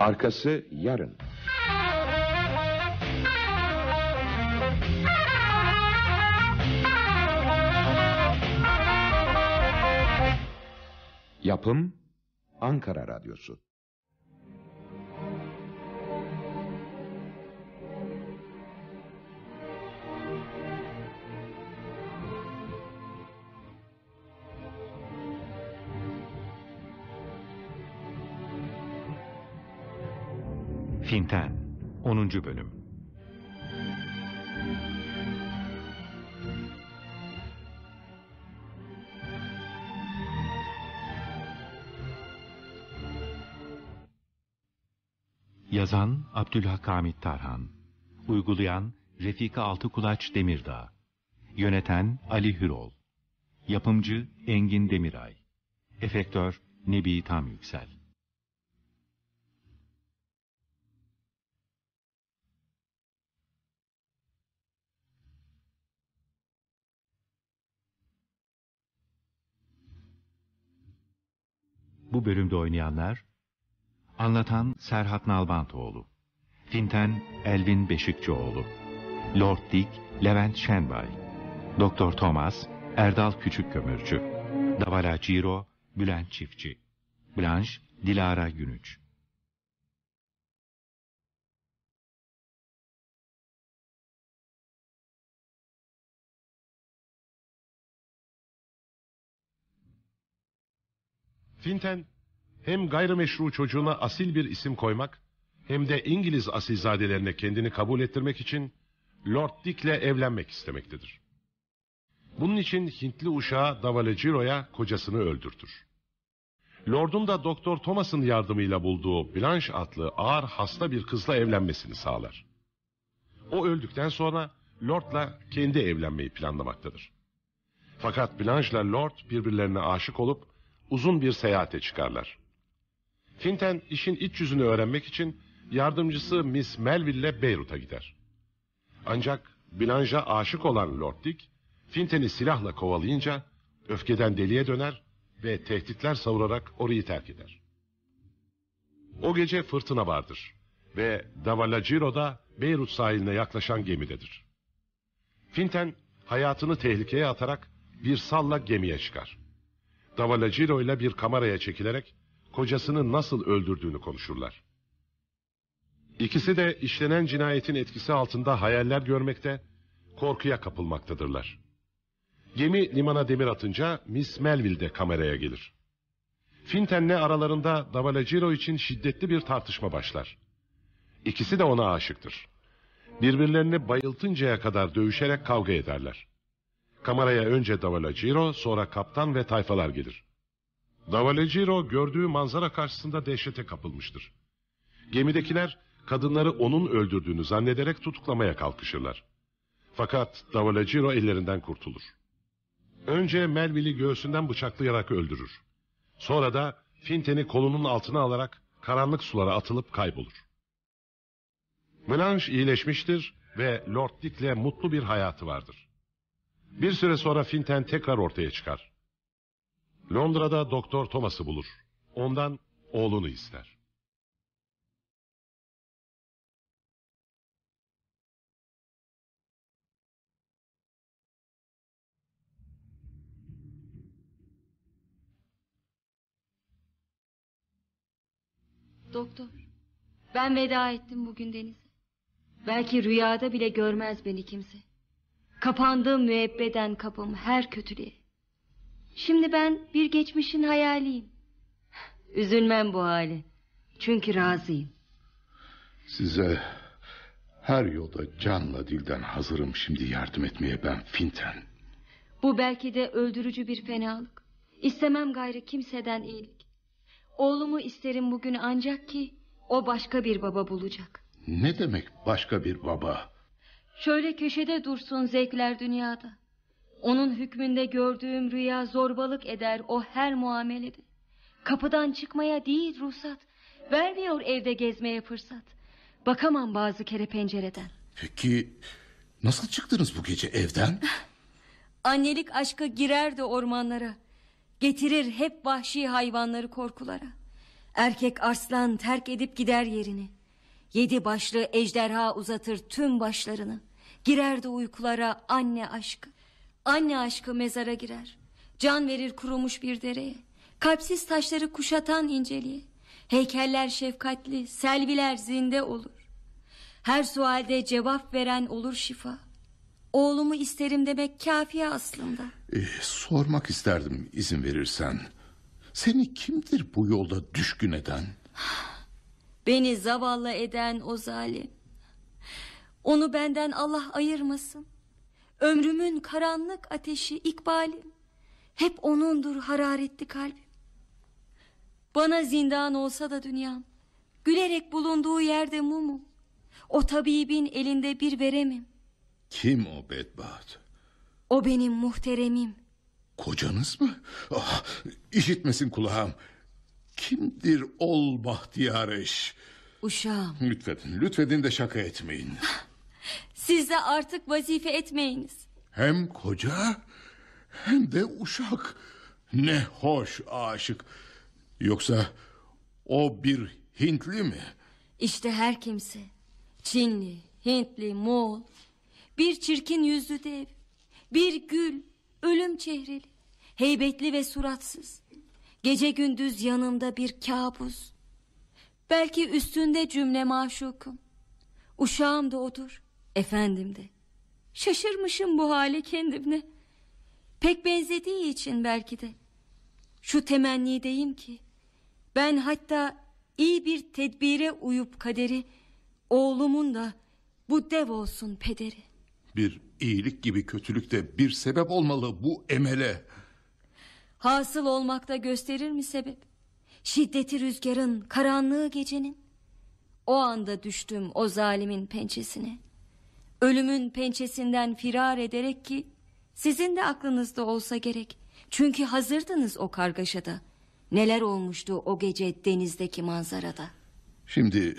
Arkası yarın. Yapım Ankara Radyosu. Finten 10. bölüm. Yazan Abdülhak Hamit Tarhan. Uygulayan Refika Altıkulaç Demirdağ. Yöneten Ali Hürol. Yapımcı Engin Demiray. Efektör Nebi Tam Yüksel Bu bölümde oynayanlar Anlatan Serhat Nalbantoğlu Finten Elvin Beşikçioğlu Lord Dick Levent Şenbay Doktor Thomas Erdal Küçükkömürcü Davala Ciro Bülent Çiftçi Blanche Dilara Günüç Finten hem gayrimeşru çocuğuna asil bir isim koymak hem de İngiliz asilzadelerine kendini kabul ettirmek için Lord Dick'le evlenmek istemektedir. Bunun için Hintli uşağı Davalagiro'ya kocasını öldürtür. Lord'un da Doktor Thomas'ın yardımıyla bulduğu Blanche adlı ağır hasta bir kızla evlenmesini sağlar. O öldükten sonra Lord'la kendi evlenmeyi planlamaktadır. Fakat Blanche'la Lord birbirlerine aşık olup uzun bir seyahate çıkarlar. Finten işin iç yüzünü öğrenmek için yardımcısı Miss Melville'le Beyrut'a gider. Ancak Blanche'a aşık olan Lord Dick, Finten'i silahla kovalayınca öfkeden deliye döner ve tehditler savurarak orayı terk eder. O gece fırtına vardır ve Davalagiro'da Beyrut sahiline yaklaşan gemidedir. Finten hayatını tehlikeye atarak bir salla gemiye çıkar. Davalagiro ile bir kameraya çekilerek kocasını nasıl öldürdüğünü konuşurlar. İkisi de işlenen cinayetin etkisi altında hayaller görmekte, korkuya kapılmaktadırlar. Gemi limana demir atınca Miss Melville de kameraya gelir. Finten'le aralarında Davalagiro için şiddetli bir tartışma başlar. İkisi de ona aşıktır. Birbirlerini bayıltıncaya kadar dövüşerek kavga ederler. Kameraya önce Davalagiro, sonra kaptan ve tayfalar gelir. Davalagiro gördüğü manzara karşısında dehşete kapılmıştır. Gemidekiler kadınları onun öldürdüğünü zannederek tutuklamaya kalkışırlar. Fakat Davalagiro ellerinden kurtulur. Önce Melville'i göğsünden bıçaklayarak öldürür. Sonra da Finten'i kolunun altına alarak karanlık sulara atılıp kaybolur. Blanche iyileşmiştir ve Lord Dick'le mutlu bir hayatı vardır. Bir süre sonra Finten tekrar ortaya çıkar. Londra'da Doktor Thomas'ı bulur. Ondan oğlunu ister. Doktor, ben veda ettim bugün denize. Belki rüyada bile görmez beni kimse. Kapandığım müebbeden kapım her kötülüğe. Şimdi ben bir geçmişin hayaliyim. Üzülmem bu hale. Çünkü razıyım. Size Her yolda canla dilden hazırım şimdi yardım etmeye ben Finten. Bu belki de öldürücü bir fenalık. İstemem gayrı kimseden iyilik. Oğlumu isterim bugün ancak ki o başka bir baba bulacak. Ne demek başka bir baba? Şöyle köşede dursun zevkler dünyada. Onun hükmünde gördüğüm rüya zorbalık eder o her muamelede. Kapıdan çıkmaya değil ruhsat. Vermiyor evde gezmeye fırsat. Bakamam bazı kere pencereden. Peki nasıl çıktınız bu gece evden? Annelik aşkı girer de ormanlara. Getirir hep vahşi hayvanları korkulara. Erkek arslan terk edip gider yerini. Yedi başlı ejderha uzatır tüm başlarını. Girer de uykulara anne aşkı. Anne aşkı mezara girer. Can verir kurumuş bir dereye. Kalpsiz taşları kuşatan inceliğe. Heykeller şefkatli, selviler zinde olur. Her sualde cevap veren olur şifa. Oğlumu isterim demek kafi aslında. Ee, sormak isterdim izin verirsen. Seni kimdir bu yolda düşkün eden? Beni zavallı eden o zalim. Onu benden Allah ayırmasın. Ömrümün karanlık ateşi ikbalim. Hep onundur hararetli kalbim. Bana zindan olsa da dünyam. Gülerek bulunduğu yerde mumum. O tabibin elinde bir veremim. Kim o bedbaht? O benim muhteremim. Kocanız mı? Ah, işitmesin kulağım. Kimdir ol bahtiyar eş? Uşağım. Lütfedin, lütfedin de şaka etmeyin. Siz de artık vazife etmeyiniz. Hem koca hem de uşak. Ne hoş aşık. Yoksa o bir Hintli mi? İşte her kimse. Çinli, Hintli, Moğol. Bir çirkin yüzlü dev. Bir gül, ölüm çehreli. Heybetli ve suratsız. Gece gündüz yanımda bir kabus. Belki üstünde cümle maşukum. Uşağım da odur, efendim de. Şaşırmışım bu hale kendimle. Pek benzediği için belki de. Şu temennideyim ki... ...ben hatta iyi bir tedbire uyup kaderi... ...oğlumun da bu dev olsun pederi. Bir iyilik gibi kötülükte bir sebep olmalı bu emele. Hasıl olmakta gösterir mi sebep? Şiddeti rüzgarın, karanlığı gecenin. O anda düştüm o zalimin pençesine. Ölümün pençesinden firar ederek ki... ...sizin de aklınızda olsa gerek. Çünkü hazırdınız o kargaşada. Neler olmuştu o gece denizdeki manzarada. Şimdi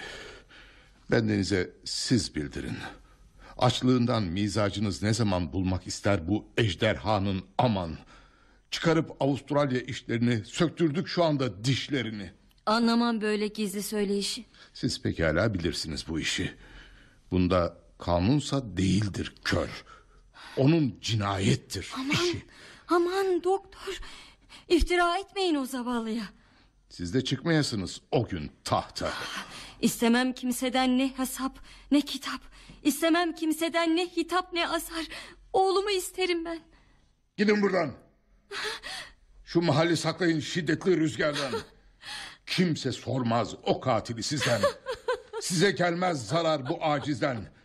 bendenize siz bildirin. Açlığından mizacınız ne zaman bulmak ister bu ejderhanın aman. Çıkarıp Avustralya işlerini söktürdük şu anda dişlerini. Anlamam böyle gizli söyleyişi. Siz pekala bilirsiniz bu işi. Bunda kanunsa değildir kör. Onun cinayettir Aman, işi. aman doktor. İftira etmeyin o zavallıya. Siz de çıkmayasınız o gün tahta. İstemem kimseden ne hesap ne kitap. İstemem kimseden ne hitap ne azar. Oğlumu isterim ben. Gidin buradan. Şu mahalli saklayın şiddetli rüzgardan. Kimse sormaz o katili sizden. Size gelmez zarar bu acizden.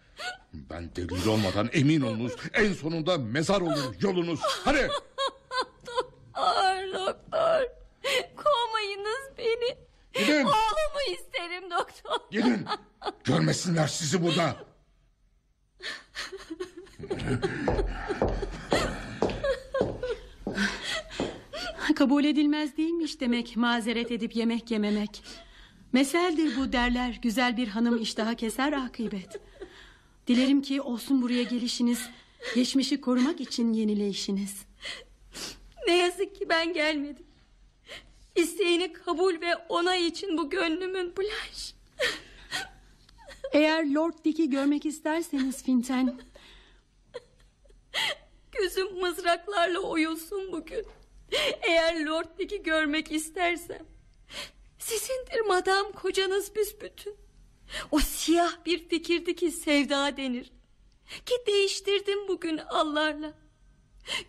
Ben delil olmadan emin olunuz. En sonunda mezar olur yolunuz. Hadi. Doktor doktor. Kovmayınız beni. Gidin. Oğlumu isterim doktor. Gidin. Görmesinler sizi burada. Kabul edilmez değilmiş demek mazeret edip yemek yememek. Meseldir bu derler güzel bir hanım iştaha keser akıbet. Dilerim ki olsun buraya gelişiniz geçmişi korumak için yenileyişiniz. Ne yazık ki ben gelmedim. İsteğini kabul ve onay için bu gönlümün bulaş. Eğer Lord Dick'i görmek isterseniz Finten... Gözüm mızraklarla oyulsun bugün. Eğer Lord Dick'i görmek istersem... Sizindir madam kocanız büsbütün. O siyah bir fikirdi ki sevda denir. Ki değiştirdim bugün Allah'la.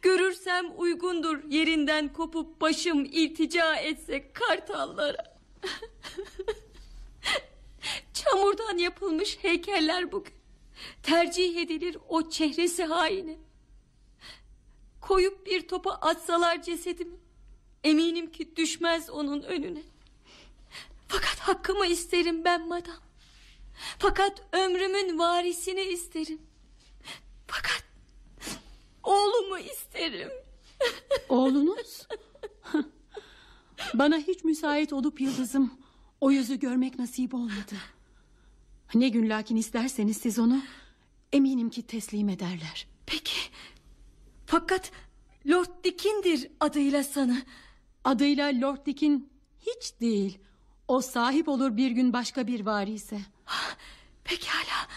Görürsem uygundur yerinden kopup başım iltica etse kartallara. Çamurdan yapılmış heykeller bugün. Tercih edilir o çehresi haine. Koyup bir topa atsalar cesedimi eminim ki düşmez onun önüne. Fakat hakkımı isterim ben madam. Fakat ömrümün varisini isterim. Fakat oğlumu isterim. Oğlunuz? Bana hiç müsait olup yıldızım o yüzü görmek nasip olmadı. Ne gün lakin isterseniz siz onu eminim ki teslim ederler. Peki. Fakat Lord Dick'indir adıyla sanı. Adıyla Lord Dick'in hiç değil. O sahip olur bir gün başka bir varise. Pekala.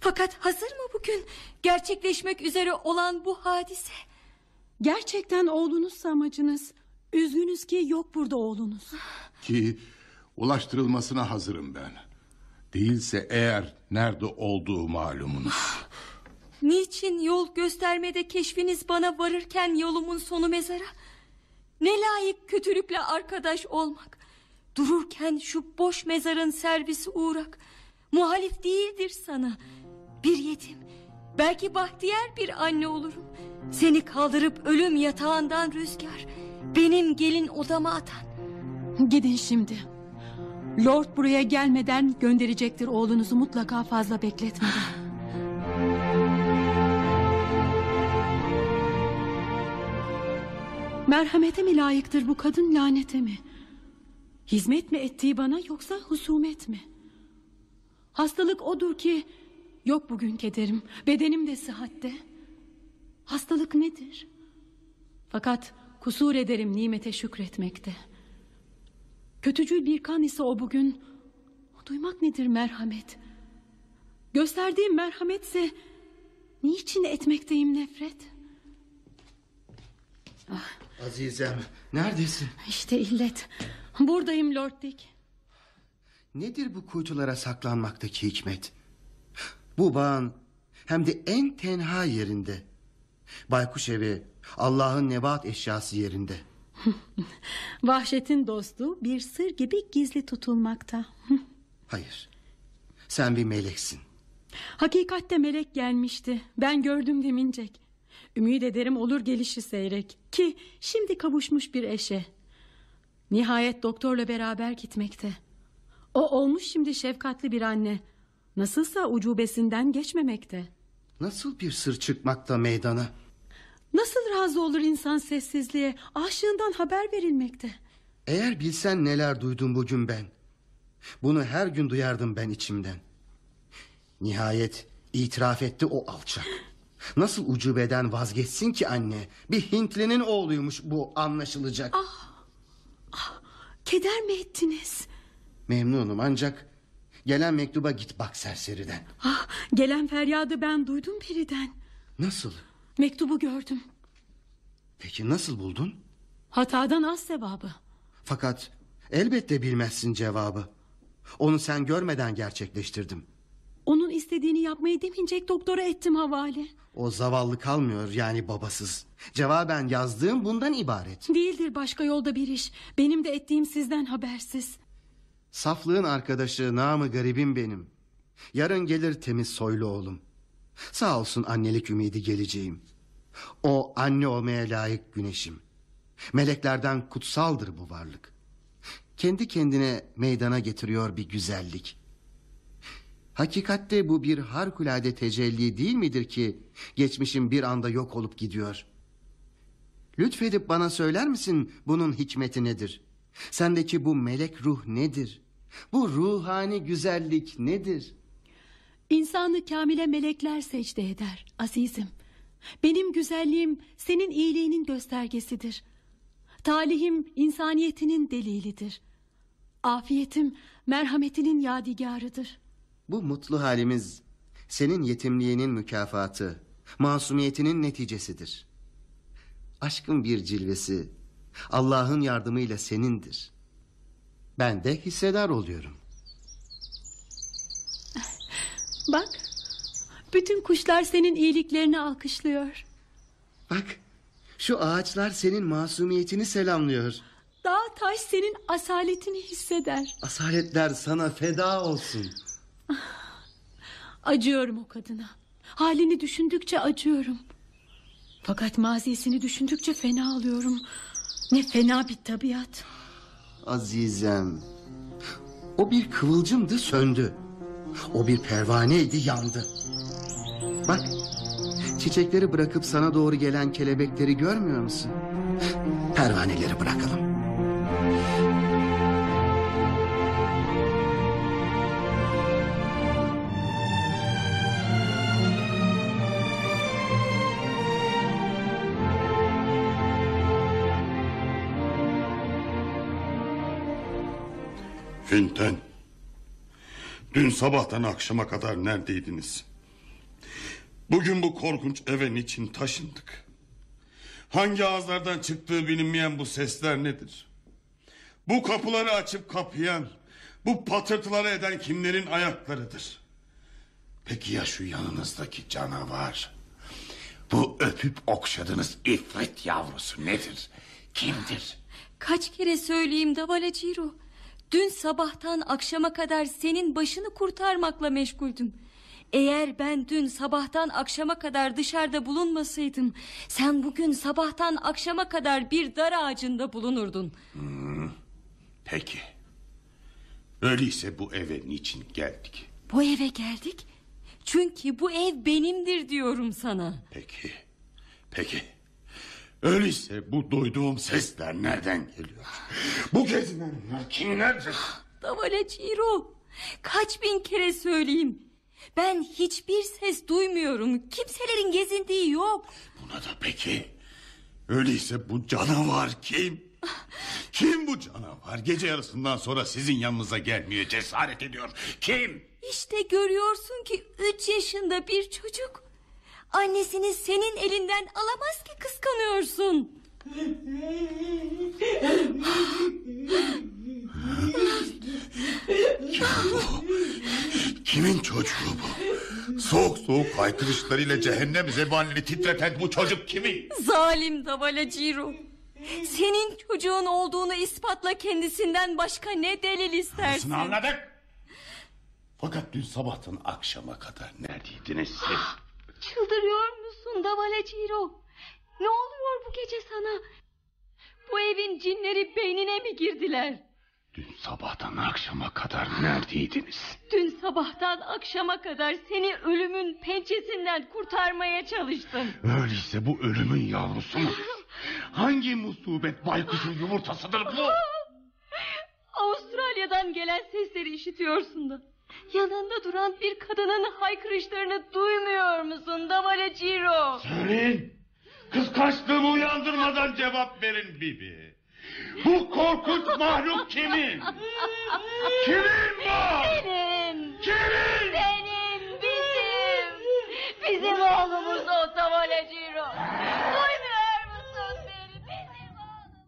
Fakat hazır mı bugün gerçekleşmek üzere olan bu hadise? Gerçekten oğlunuzsa amacınız. Üzgünüz ki yok burada oğlunuz. Ki ulaştırılmasına hazırım ben. Değilse eğer nerede olduğu malumunuz. Niçin yol göstermede keşfiniz bana varırken yolumun sonu mezara? Ne layık kötülükle arkadaş olmak. Dururken şu boş mezarın servisi uğrak. Muhalif değildir sana. Bir yetim, belki bahtiyar bir anne olurum. Seni kaldırıp ölüm yatağından rüzgar. Benim gelin odama atan. Gidin şimdi. Lord buraya gelmeden gönderecektir oğlunuzu mutlaka fazla bekletmeden. Merhamete mi layıktır bu kadın lanete mi? Hizmet mi ettiği bana yoksa husumet mi? Hastalık odur ki yok bugün kederim bedenim de sıhhatte. Hastalık nedir? Fakat kusur ederim nimete şükretmekte. Kötücül bir kan ise o bugün duymak nedir merhamet? Gösterdiğim merhametse niçin etmekteyim nefret? Ah. Azizem neredesin? İşte illet. Buradayım Lord Dick. Nedir bu kuytulara saklanmaktaki hikmet? Bu bağın hem de en tenha yerinde. Baykuş evi Allah'ın nebat eşyası yerinde. Vahşetin dostu bir sır gibi gizli tutulmakta. Hayır. Sen bir meleksin. Hakikatte melek gelmişti. Ben gördüm demincek. Ümit ederim olur gelişi seyrek. Ki şimdi kavuşmuş bir eşe. Nihayet doktorla beraber gitmekte. O olmuş şimdi şefkatli bir anne. Nasılsa ucubesinden geçmemekte. Nasıl bir sır çıkmakta meydana? Nasıl razı olur insan sessizliğe? Aşığından haber verilmekte. Eğer bilsen neler duydum bugün ben. Bunu her gün duyardım ben içimden. Nihayet itiraf etti o alçak. Nasıl ucubeden vazgeçsin ki anne? Bir Hintlinin oğluymuş bu anlaşılacak. Ah, ah, keder mi ettiniz? Memnunum ancak gelen mektuba git bak serseriden. Ah, gelen feryadı ben duydum biriden. Nasıl? Mektubu gördüm. Peki nasıl buldun? Hatadan az sevabı. Fakat elbette bilmezsin cevabı. Onu sen görmeden gerçekleştirdim. Onun istediğini yapmayı demincek doktora ettim havale. O zavallı kalmıyor yani babasız. Cevaben yazdığım bundan ibaret. Değildir başka yolda bir iş. Benim de ettiğim sizden habersiz. Saflığın arkadaşı namı garibim benim. Yarın gelir temiz soylu oğlum. Sağ olsun annelik ümidi geleceğim. O anne olmaya layık güneşim. Meleklerden kutsaldır bu varlık. Kendi kendine meydana getiriyor bir güzellik. Hakikatte bu bir harikulade tecelli değil midir ki geçmişim bir anda yok olup gidiyor? Lütfedip bana söyler misin bunun hikmeti nedir? Sendeki bu melek ruh nedir? Bu ruhani güzellik nedir? İnsanı kamile melekler secde eder azizim. Benim güzelliğim senin iyiliğinin göstergesidir. Talihim insaniyetinin delilidir. Afiyetim merhametinin yadigarıdır. Bu mutlu halimiz senin yetimliğinin mükafatı, masumiyetinin neticesidir. Aşkın bir cilvesi Allah'ın yardımıyla senindir. Ben de hissedar oluyorum. Bak, bütün kuşlar senin iyiliklerini alkışlıyor. Bak, şu ağaçlar senin masumiyetini selamlıyor. Dağ taş senin asaletini hisseder. Asaletler sana feda olsun. Acıyorum o kadına. Halini düşündükçe acıyorum. Fakat mazisini düşündükçe fena alıyorum. Ne fena bir tabiat. Azizem. O bir kıvılcımdı söndü. O bir pervaneydi yandı. Bak çiçekleri bırakıp sana doğru gelen kelebekleri görmüyor musun? Pervaneleri bırakalım. Finten. Dün sabahtan akşama kadar neredeydiniz? Bugün bu korkunç eve niçin taşındık? Hangi ağızlardan çıktığı bilinmeyen bu sesler nedir? Bu kapıları açıp kapayan, bu patırtıları eden kimlerin ayaklarıdır? Peki ya şu yanınızdaki canavar? Bu öpüp okşadığınız ifrit yavrusu nedir? Kimdir? Kaç kere söyleyeyim Davala Ciro. Dün sabahtan akşama kadar senin başını kurtarmakla meşguldüm. Eğer ben dün sabahtan akşama kadar dışarıda bulunmasaydım... ...sen bugün sabahtan akşama kadar bir dar ağacında bulunurdun. Hmm, peki. Öyleyse bu eve niçin geldik? Bu eve geldik. Çünkü bu ev benimdir diyorum sana. Peki. Peki. Öyleyse bu duyduğum sesler nereden geliyor? Bu gezinenler kimlerdir? Davala Ciro. Kaç bin kere söyleyeyim. Ben hiçbir ses duymuyorum. Kimselerin gezindiği yok. Buna da peki. Öyleyse bu canavar kim? Kim bu canavar? Gece yarısından sonra sizin yanınıza gelmeye cesaret ediyor. Kim? İşte görüyorsun ki üç yaşında bir çocuk. Annesini senin elinden alamaz ki kıskanıyorsun. Kim bu? Kimin çocuğu bu? Soğuk soğuk haykırışlarıyla cehennem zebanini titreten bu çocuk kimin? Zalim Davala Ciro. Senin çocuğun olduğunu ispatla kendisinden başka ne delil istersin? Nasıl anladık? Fakat dün sabahtan akşama kadar neredeydiniz siz? Çıldırıyor musun Davala Ciro? Ne oluyor bu gece sana? Bu evin cinleri beynine mi girdiler? Dün sabahtan akşama kadar neredeydiniz? Dün sabahtan akşama kadar seni ölümün pençesinden kurtarmaya çalıştım. Öyleyse bu ölümün yavrusu mu? Hangi musibet baykuşun yumurtasıdır bu? Avustralya'dan gelen sesleri işitiyorsun da. Yanında duran bir kadının haykırışlarını duymuyor musun Davale Ciro? Söyleyin. Kıskançlığımı uyandırmadan cevap verin Bibi. Bu korkunç mahluk kimin? Kimin bu? Senin. Kimin? Senin, bizim. Bizim oğlumuz o Davale Ciro. Duymuyor musun beni? Bizim oğlum.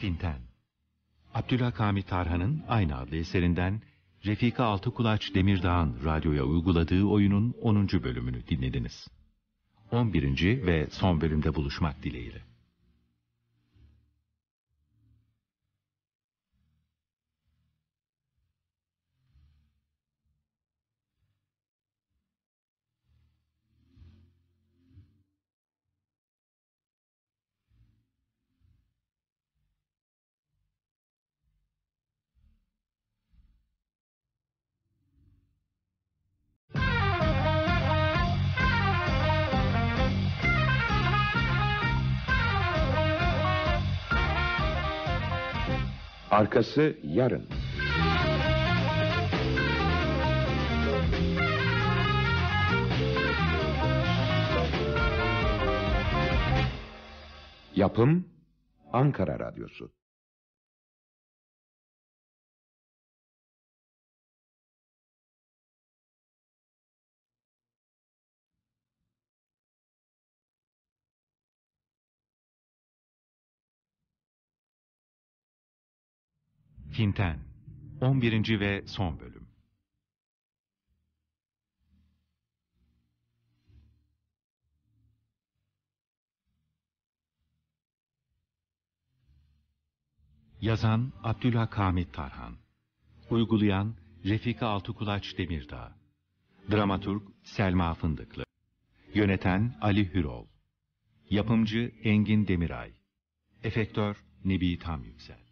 Finten Abdülhakami Tarhan'ın aynı adlı eserinden Refika Altıkulaç Demirdağ'ın radyoya uyguladığı oyunun 10. bölümünü dinlediniz. 11. ve son bölümde buluşmak dileğiyle. Arkası yarın. Yapım Ankara Radyosu. Hinten 11. ve son bölüm. Yazan Abdülhak Hamit Tarhan. Uygulayan Refika Altıkulaç Demirdağ. Dramaturg Selma Fındıklı. Yöneten Ali Hürol. Yapımcı Engin Demiray. Efektör Nebi Tam Yüksel.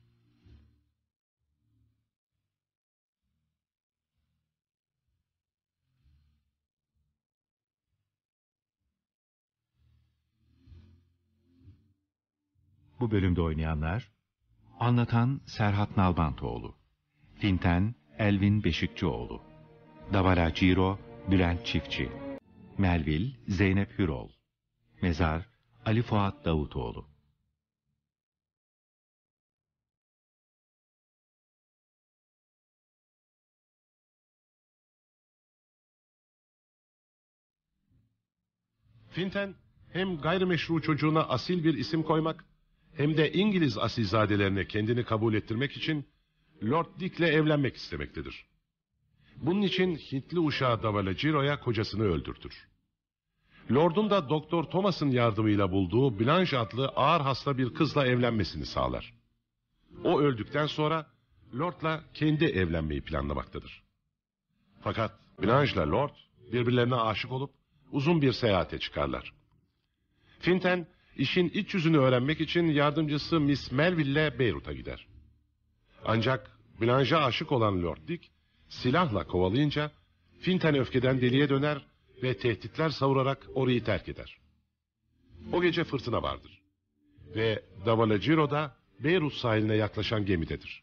Bu bölümde oynayanlar Anlatan Serhat Nalbantoğlu Finten Elvin Beşikçioğlu Davala Ciro Bülent Çiftçi Melvil Zeynep Hürol Mezar Ali Fuat Davutoğlu. Finten hem gayrimeşru çocuğuna asil bir isim koymak hem de İngiliz asilzadelerine kendini kabul ettirmek için Lord Dick'le evlenmek istemektedir. Bunun için Hintli uşağı Davalagiro'ya kocasını öldürtür. Lord'un da Doktor Thomas'ın yardımıyla bulduğu Blanche adlı ağır hasta bir kızla evlenmesini sağlar. O öldükten sonra Lord'la kendi evlenmeyi planlamaktadır. Fakat Blanche'la Lord birbirlerine aşık olup uzun bir seyahate çıkarlar. Finten işin iç yüzünü öğrenmek için yardımcısı Miss Melville'le Beyrut'a gider. Ancak Blanche'a aşık olan Lord Dick silahla kovalayınca Finten öfkeden deliye döner ve tehditler savurarak orayı terk eder. O gece fırtına vardır. Ve Davalagiro da Beyrut sahiline yaklaşan gemidedir.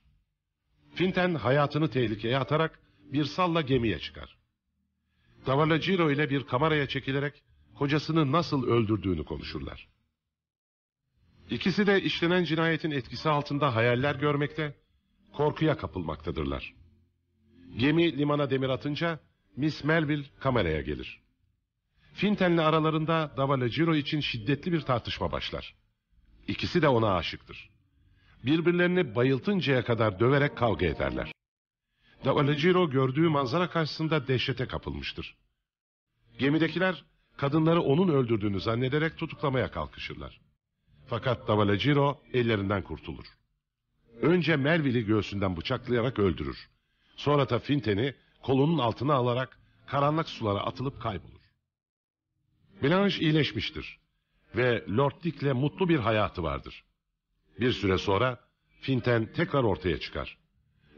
Finten hayatını tehlikeye atarak bir salla gemiye çıkar. Davalagiro ile bir kameraya çekilerek kocasını nasıl öldürdüğünü konuşurlar. İkisi de işlenen cinayetin etkisi altında hayaller görmekte, korkuya kapılmaktadırlar. Gemi limana demir atınca Miss Melville kameraya gelir. Finten'le aralarında Davalagiro için şiddetli bir tartışma başlar. İkisi de ona aşıktır. Birbirlerini bayıltıncaya kadar döverek kavga ederler. Davalagiro gördüğü manzara karşısında dehşete kapılmıştır. Gemidekiler kadınları onun öldürdüğünü zannederek tutuklamaya kalkışırlar. Fakat Davalagiro ellerinden kurtulur. Önce Melville'i göğsünden bıçaklayarak öldürür. Sonra da Finten'i kolunun altına alarak karanlık sulara atılıp kaybolur. Blanche iyileşmiştir ve Lord Dick'le mutlu bir hayatı vardır. Bir süre sonra Finten tekrar ortaya çıkar.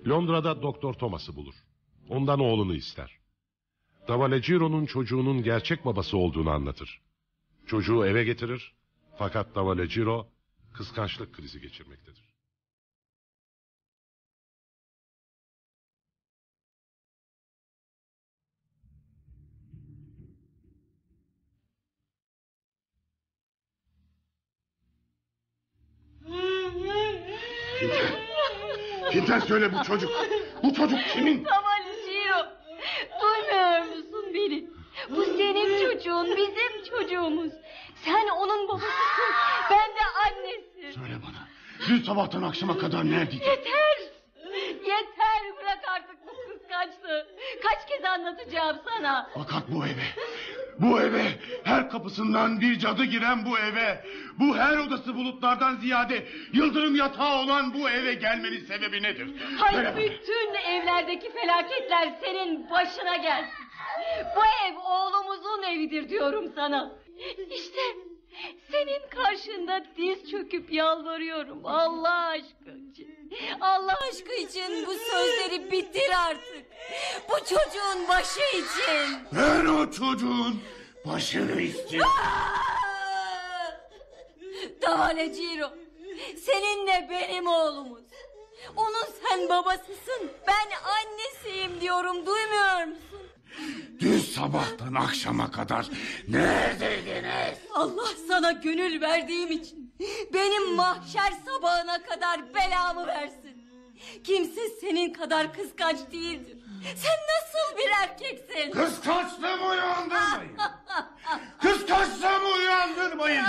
Londra'da Doktor Thomas'ı bulur. Ondan oğlunu ister. Davalagiro'nun çocuğunun gerçek babası olduğunu anlatır. Çocuğu eve getirir fakat Davalagiro kıskançlık krizi geçirmektedir. Finten söyle bu çocuk. Bu çocuk kimin? Tavaliciro. Duymuyor musun beni? Bu senin çocuğun, bizim çocuğumuz. Sen onun babasısın, ben de annesi. Söyle bana. Dün sabahtan akşama kadar neredeydin? Yeter! Yeter bırak artık bu kıskançlığı. Kaç kez anlatacağım sana. Fakat bu eve, bu eve, her kapısından bir cadı giren bu eve, bu her odası bulutlardan ziyade yıldırım yatağı olan bu eve gelmenin sebebi nedir? Hayır Söyle bana. bütün evlerdeki felaketler senin başına gelsin. Bu ev oğlumuzun evidir diyorum sana. İşte senin karşında diz çöküp yalvarıyorum Allah aşkı için. Allah aşkı için bu sözleri bitir artık. Bu çocuğun başı için. Ben o çocuğun başını istiyorum. Davalaciro. Seninle benim oğlumuz. Onun sen babasısın. Ben annesiyim diyorum duymuyor musun? Dün sabahtan akşama kadar neredeydiniz? Allah sana gönül verdiğim için benim mahşer sabahına kadar belamı versin. Kimse senin kadar kıskanç değildir. Sen nasıl bir erkeksin? Kıskançlığımı uyandırmayın. Kıskançlığımı uyandırmayın.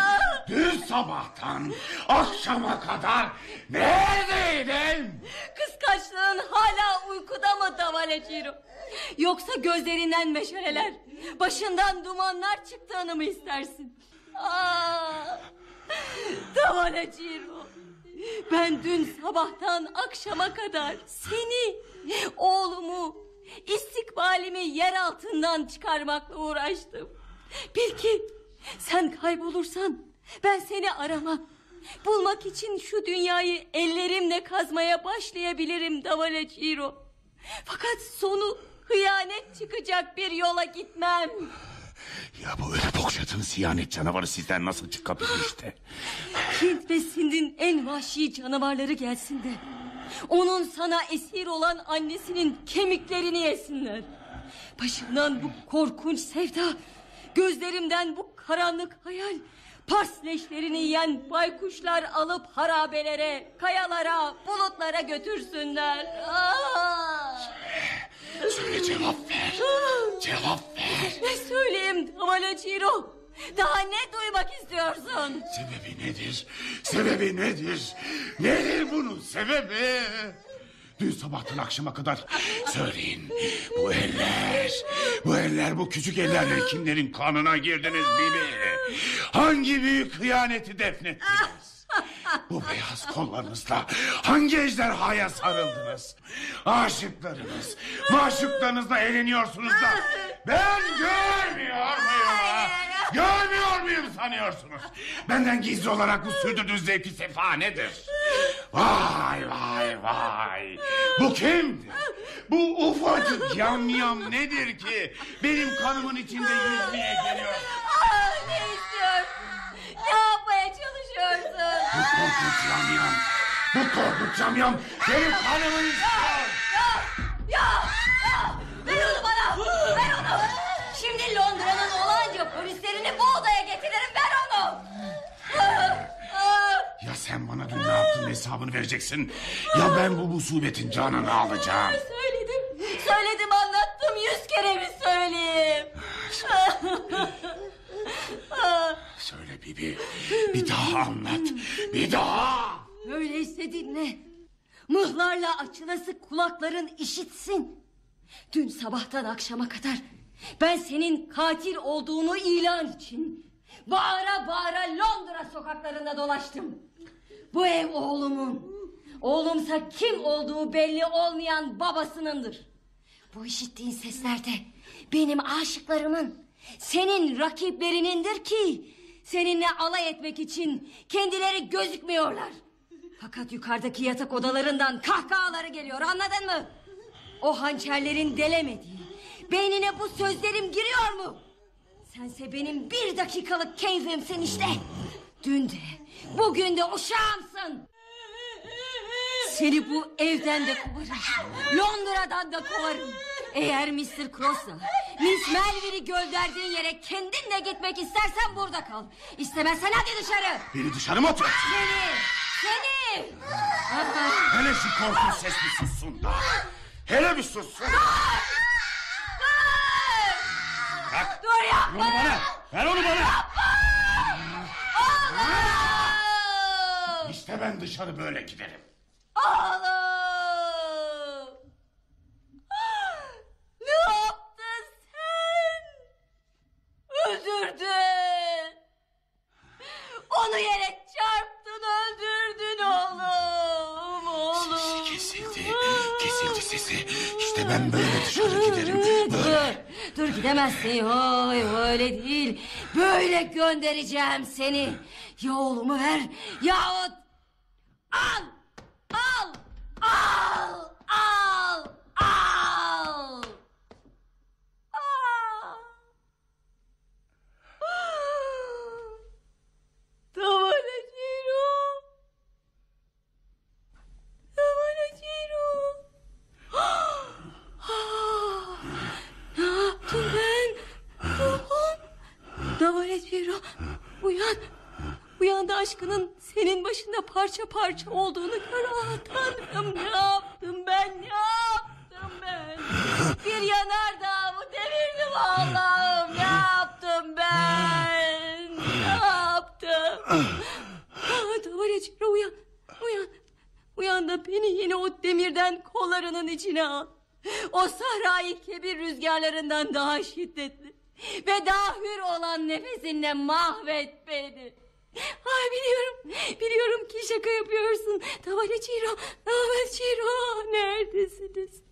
Dün sabahtan akşama kadar neredeydin? Kıskançlığın hala uykuda mı Davalaciro? Yoksa gözlerinden meşaleler, başından dumanlar çıktığını mı istersin? Aa, Davalaciro, Ben dün sabahtan akşama kadar seni, oğlumu, istikbalimi yer altından çıkarmakla uğraştım. Bil ki sen kaybolursan ben seni aramam. Bulmak için şu dünyayı ellerimle kazmaya başlayabilirim Davale Ciro. Fakat sonu hıyanet çıkacak bir yola gitmem. Ya bu öyle bokşatın siyanet canavarı sizden nasıl çıkabilir işte? Hint ve Sind'in en vahşi canavarları gelsin de... ...onun sana esir olan annesinin kemiklerini yesinler. Başımdan bu korkunç sevda... ...gözlerimden bu karanlık hayal... Pars leşlerini yiyen baykuşlar alıp harabelere, kayalara, bulutlara götürsünler. Aa! Söyle cevap ver. Cevap ver. Ne söyleyeyim Davala Ciro? Daha ne duymak istiyorsun? Sebebi nedir? Sebebi nedir? Nedir bunun sebebi? Dün sabahtan akşama kadar söyleyin. Bu eller, bu eller, bu küçük ellerle kimlerin kanına girdiniz Bibi? Hangi büyük hıyaneti defnettiniz? Bu beyaz kollarınızla hangi ejderhaya sarıldınız? Aşıklarınız, maşuklarınızla eğleniyorsunuz da ben görmüyor muyum? Görmüyor muyum sanıyorsunuz? Benden gizli olarak bu sürdürdüğünüz zevki sefa nedir? Vay vay vay. Bu kimdir? Bu ufacık yamyam nedir ki? Benim kanımın içinde yüzmeye geliyor. Ah, ne istiyorsun? Ne yapmaya çalışıyorsun? Bu korkunç yamyam. Bu korkunç yamyam benim kanımın istiyor. Ya, ya, ya! Ver onu bana! Ver onu! Polislerini bu odaya getiririm. Ver onu! Ya sen bana dün ne yaptın hesabını vereceksin. Ya ben bu musibetin canını alacağım. Söyledim, söyledim anlattım. Yüz kere mi söyleyeyim? Söyle Bibi. Bir daha anlat. Bir daha. Öyleyse dinle. Mıhlarla açılası kulakların işitsin. Dün sabahtan akşama kadar ben senin katil olduğunu ilan için bağıra bağıra Londra sokaklarında dolaştım. Bu ev oğlumun. Oğlumsa kim olduğu belli olmayan babasınındır. Bu işittiğin seslerde benim aşıklarımın, senin rakiplerinindir ki seninle alay etmek için kendileri gözükmüyorlar. Fakat yukarıdaki yatak odalarından kahkahaları geliyor anladın mı? O hançerlerin delemediği beynine bu sözlerim giriyor mu? Sense benim bir dakikalık keyfimsin işte. Dün de bugün de uşağımsın. Seni bu evden de kovarım. Londra'dan da kovarım. Eğer Mr. Cross'la Miss Melville'i gönderdiğin yere kendin de gitmek istersen burada kal. İstemezsen hadi dışarı. Beni dışarı mı atıyorsun? Seni, seni. Hele şu korkunç ses bir sussun da. Hele bir sussun. Bırak. Dur yapma. Onu bana. Ver onu bana. İşte ben dışarı böyle giderim. Oğlum. Ne yaptın sen? Öldürdün. Onu yere çarptın öldürdün oğlum. Oğlum. Kesildi. Kesildi sesi. İşte ben böyle dışarı giderim. Dur. Dur gidemezsin. Oy öyle değil. Böyle göndereceğim seni. Ya oğlumu ver yahut al. Al. Al. Al. Al. Davale Ciro. Davale Ciro. Ne yaptım ben? Ruhum. Davale Ciro. Uyan. Uyan da aşkının senin başında parça parça olduğunu gör. Ah tanrım ne yaptım ben? Ne yaptım ben? Bir yanardağımı devirdim Allah'ım. Ne yaptım ben? Ne yaptım? Ah, Davale Ciro uyan. Uyan. Uyan da beni yine o demirden kollarının içine al. O sahrayı kebir rüzgarlarından daha şiddetli ve daha hür olan nefesinle mahvet beni. Ay biliyorum. Biliyorum ki şaka yapıyorsun. Tavaleciro, Tavaleciro neredesiniz?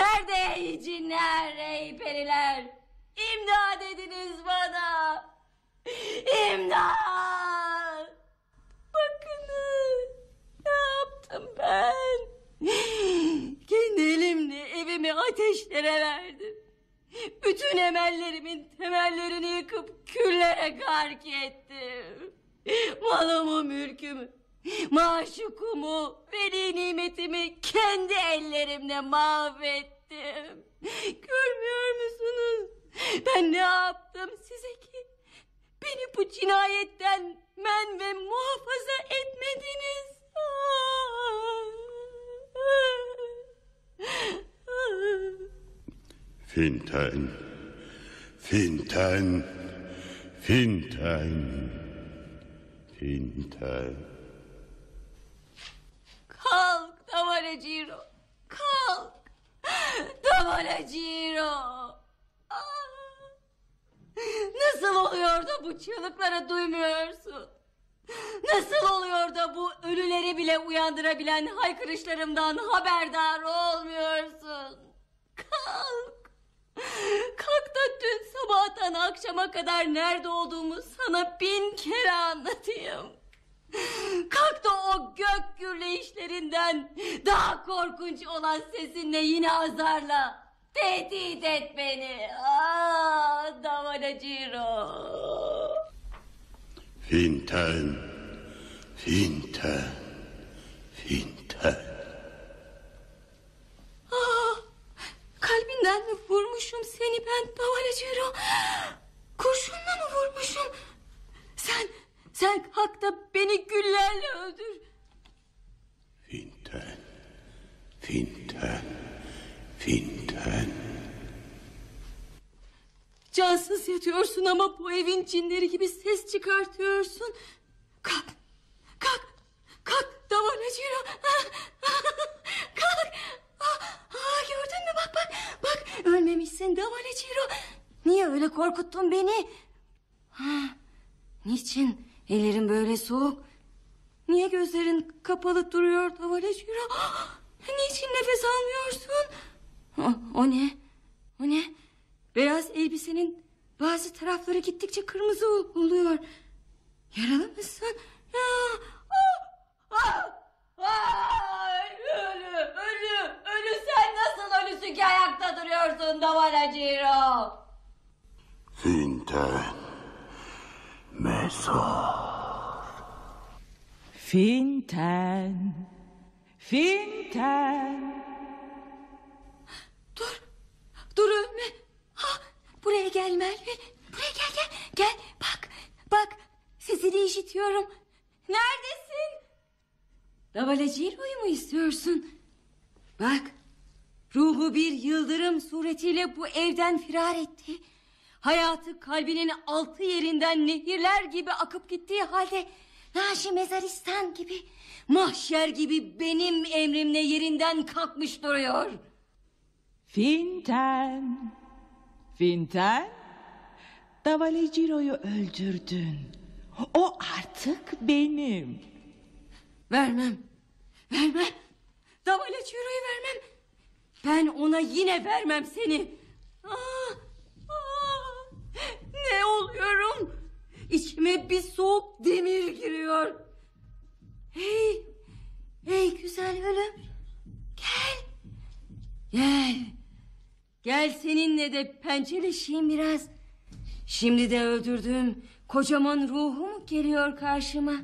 Nerede ey cinler, ey periler? İmdad ediniz bana. İmdad. Bakınız. Ne yaptım ben? Kendi elimle evimi ateşlere verdim. Bütün emellerimin temellerini yıkıp küllere gark ettim. Malımı, mülkümü, maşukumu, veli nimetimi kendi ellerimle mahvettim. Görmüyor musunuz? Ben ne yaptım size ki? Beni bu cinayetten men ve muhafaza etmediniz. Finten, Finten, Finten, Finten. Kalk Tavaleciro. Kalk. Tavaleciro. Ah! Nasıl oluyor da bu çığlıkları duymuyorsun? Nasıl oluyor da bu ölüleri bile uyandırabilen haykırışlarımdan haberdar olmuyorsun? Kalk. Kalk da dün sabahtan akşama kadar nerede olduğumu sana bin kere anlatayım. Kalk da o gök gürleyişlerinden daha korkunç olan sesinle yine azarla. Tehdit et beni. Ah Davanaciro. Finten, Finten, Finten. Ah, kalbinden mi vurmuşum seni ben Davanaciro? Kurşunla mı vurmuşum? Sen, sen kalk da beni güllerle öldür. Finten, Finten, Finten. Cansız yatıyorsun ama bu evin cinleri gibi ses çıkartıyorsun. Kalk, kalk, kalk Davanaciro. kalk. Aa, aa, gördün mü bak bak, bak ölmemişsin Davanaciro. Niye öyle korkuttun beni? Ha, niçin ellerin böyle soğuk? Niye gözlerin kapalı duruyor Davanaciro? Niçin nefes almıyorsun? O, o ne? O ne? Beyaz elbisenin bazı tarafları gittikçe kırmızı ol- oluyor. Yaralı mısın? Ya, ah, ah, ay, ölü, ölü, ölü sen nasıl ölüsün ki ayakta duruyorsun Davanaciro? Finten, Mezar. Finten, Finten. Dur ölme. Ha, buraya gel Melvin. Buraya gel gel. Gel bak bak sesini işitiyorum. Neredesin? Davalaciro'yu mu istiyorsun? Bak ruhu bir yıldırım suretiyle bu evden firar etti. Hayatı kalbinin altı yerinden nehirler gibi akıp gittiği halde... ...Naşi Mezaristan gibi... ...mahşer gibi benim emrimle yerinden kalkmış duruyor. Finten, Finten. Davaleciro'yu öldürdün. O artık benim. Vermem. Vermem. Davaleciro'yu vermem. Ben ona yine vermem seni. Aa, aa, ne oluyorum? İçime bir soğuk demir giriyor. Hey, hey güzel ölüm. Gel. Gel. Gel seninle de pençeleşeyim biraz. Şimdi de öldürdüğüm kocaman ruhu mu geliyor karşıma?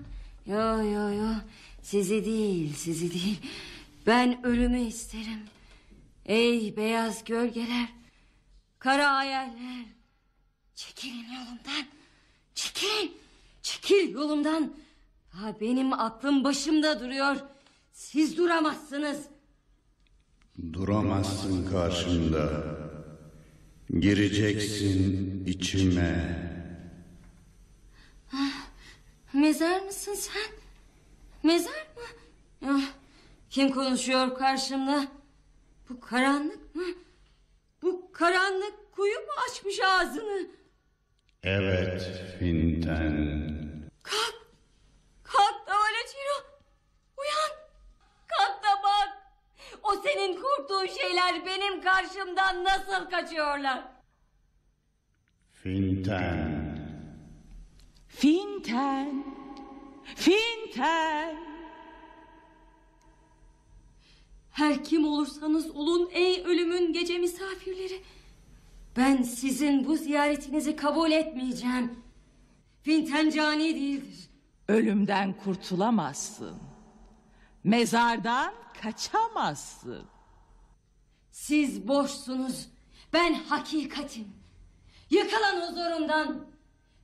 Yo yo yo. Sizi değil, sizi değil. Ben ölümü isterim. Ey beyaz gölgeler, kara hayaller. Çekilin yolumdan. Çekil. Çekil yolumdan. Ha, benim aklım başımda duruyor. Siz duramazsınız. Duramazsın karşımda. Gireceksin içime. Ah, Mezar mısın sen? Mezar mı? Ah, kim konuşuyor karşımda? Bu karanlık mı? Bu karanlık kuyu mu açmış ağzını? Evet Finten. Kalk. Kalk da Valentino. Uyan. Kalk da bak. O senin korktuğun şeyler benim karşımdan nasıl kaçıyorlar? Finten. Finten. Finten. Her kim olursanız olun ey ölümün gece misafirleri. Ben sizin bu ziyaretinizi kabul etmeyeceğim. Finten cani değildir. Ölümden kurtulamazsın. Mezardan kaçamazsın. Siz boşsunuz. Ben hakikatim. Yıkılan huzurumdan.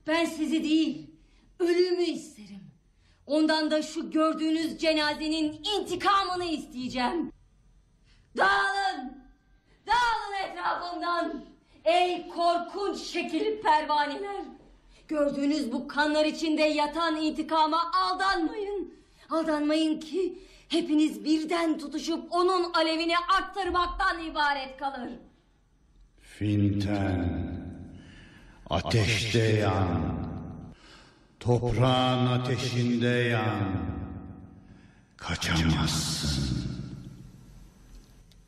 Ben sizi değil, ölümü isterim. Ondan da şu gördüğünüz cenazenin intikamını isteyeceğim. Dağılın! Dağılın etrafımdan! Ey korkunç şekilli pervaneler! Gördüğünüz bu kanlar içinde yatan intikama aldanmayın. Aldanmayın ki hepiniz birden tutuşup onun alevini arttırmaktan ibaret kalır. Finten. Ateşte yan. Toprağın ateşinde yan. Kaçamazsın.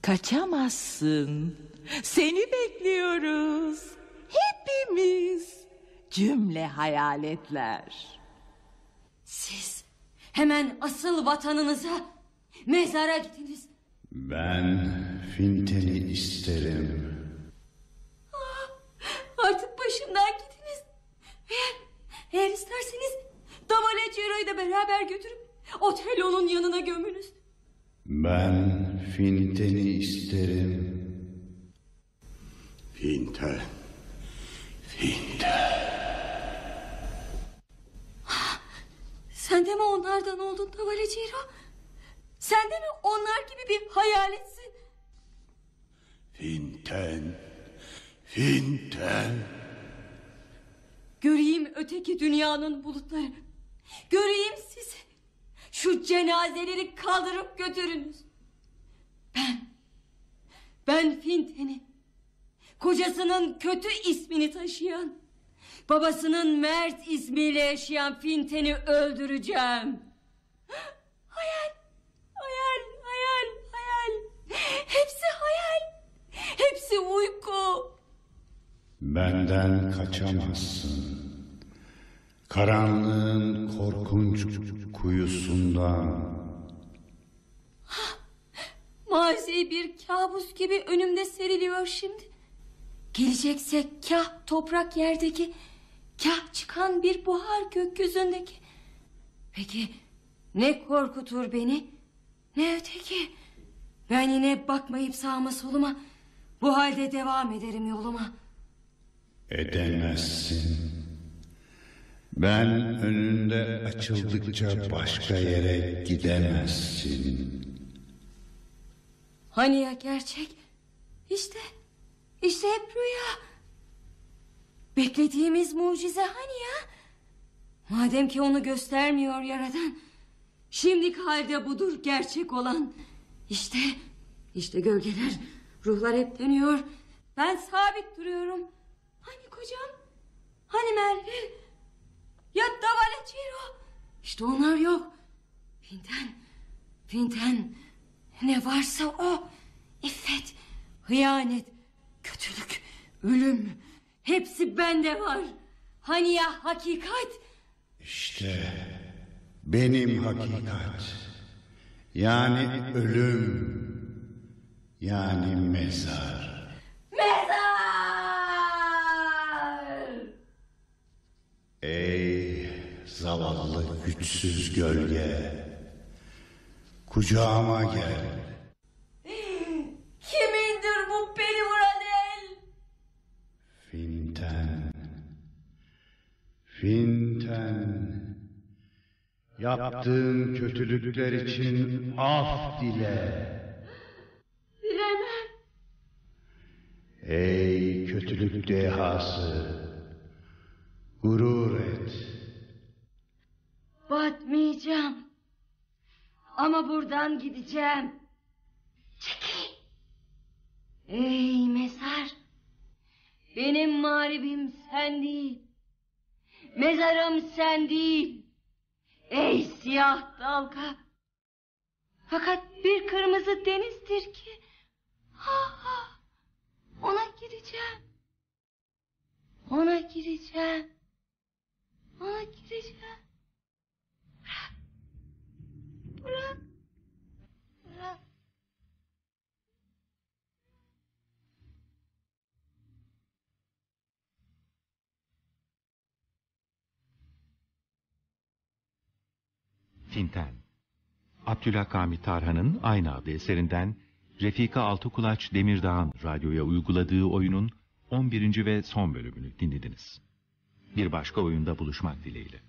Kaçamazsın. Seni bekliyoruz. Hepimiz. Cümle hayaletler. Siz hemen asıl vatanınıza mezara gidiniz. Ben Finten'i isterim. Artık başımdan gidiniz. Eğer, isterseniz Davale Cero'yu da beraber götürüp Otello'nun yanına gömünüz. Ben Finten'i isterim. Finten. Sen de mi onlardan oldun Davale Cero? Sen de mi onlar gibi bir hayaletsin? Finten. Finten. Göreyim öteki dünyanın bulutları. Göreyim sizi. Şu cenazeleri kaldırıp götürünüz. Ben, ben Finten'i, kocasının kötü ismini taşıyan, babasının Mert ismiyle yaşayan Finten'i öldüreceğim. Hayal, hayal, hayal, hayal. Hepsi hayal, hepsi uyku. Benden kaçamazsın. Karanlığın korkunç kuyusundan. Mazi bir kabus gibi önümde seriliyor şimdi. Gelecekse kah toprak yerdeki, kah çıkan bir buhar gökyüzündeki. Peki ne korkutur beni, ne öteki? Ben yine bakmayıp sağıma soluma, bu halde devam ederim yoluma. Edemezsin. Ben önünde açıldıkça başka yere gidemezsin. Hani ya gerçek? İşte, işte hep rüya. Beklediğimiz mucize hani ya? Madem ki onu göstermiyor yaradan. Şimdiki halde budur gerçek olan. İşte, işte gölgeler, ruhlar hep dönüyor. Ben sabit duruyorum. Kocam? Hani Merve? Ya Davale Ciro? İşte onlar yok. Finten, Finten. Ne varsa o. İffet, hıyanet, kötülük, ölüm. Hepsi bende var. Hani ya hakikat? İşte benim hakikat. Yani ölüm. Yani mezar. Mezar! Ey zavallı güçsüz gölge. Kucağıma gel. Kimindir bu beni vuran el? Finten. Finten. Yaptığın kötülükler için af dile. Bilemem. Ey kötülük dehası. Gurur et. Batmayacağım. Ama buradan gideceğim. Çekil. Ey mezar. Benim mağribim sen değil. Mezarım sen değil. Ey siyah dalga. Fakat bir kırmızı denizdir ki. Ha, ha. Ona gireceğim. Ona gireceğim. Ona gireceğim. Bırak. Bırak. Bırak. Finten Abdülhakami Tarhan'ın aynı adlı eserinden Refika Altıkulaç Demirdağ'ın radyoya uyguladığı oyunun 11. ve son bölümünü dinlediniz. Bir başka oyunda buluşmak dileğiyle.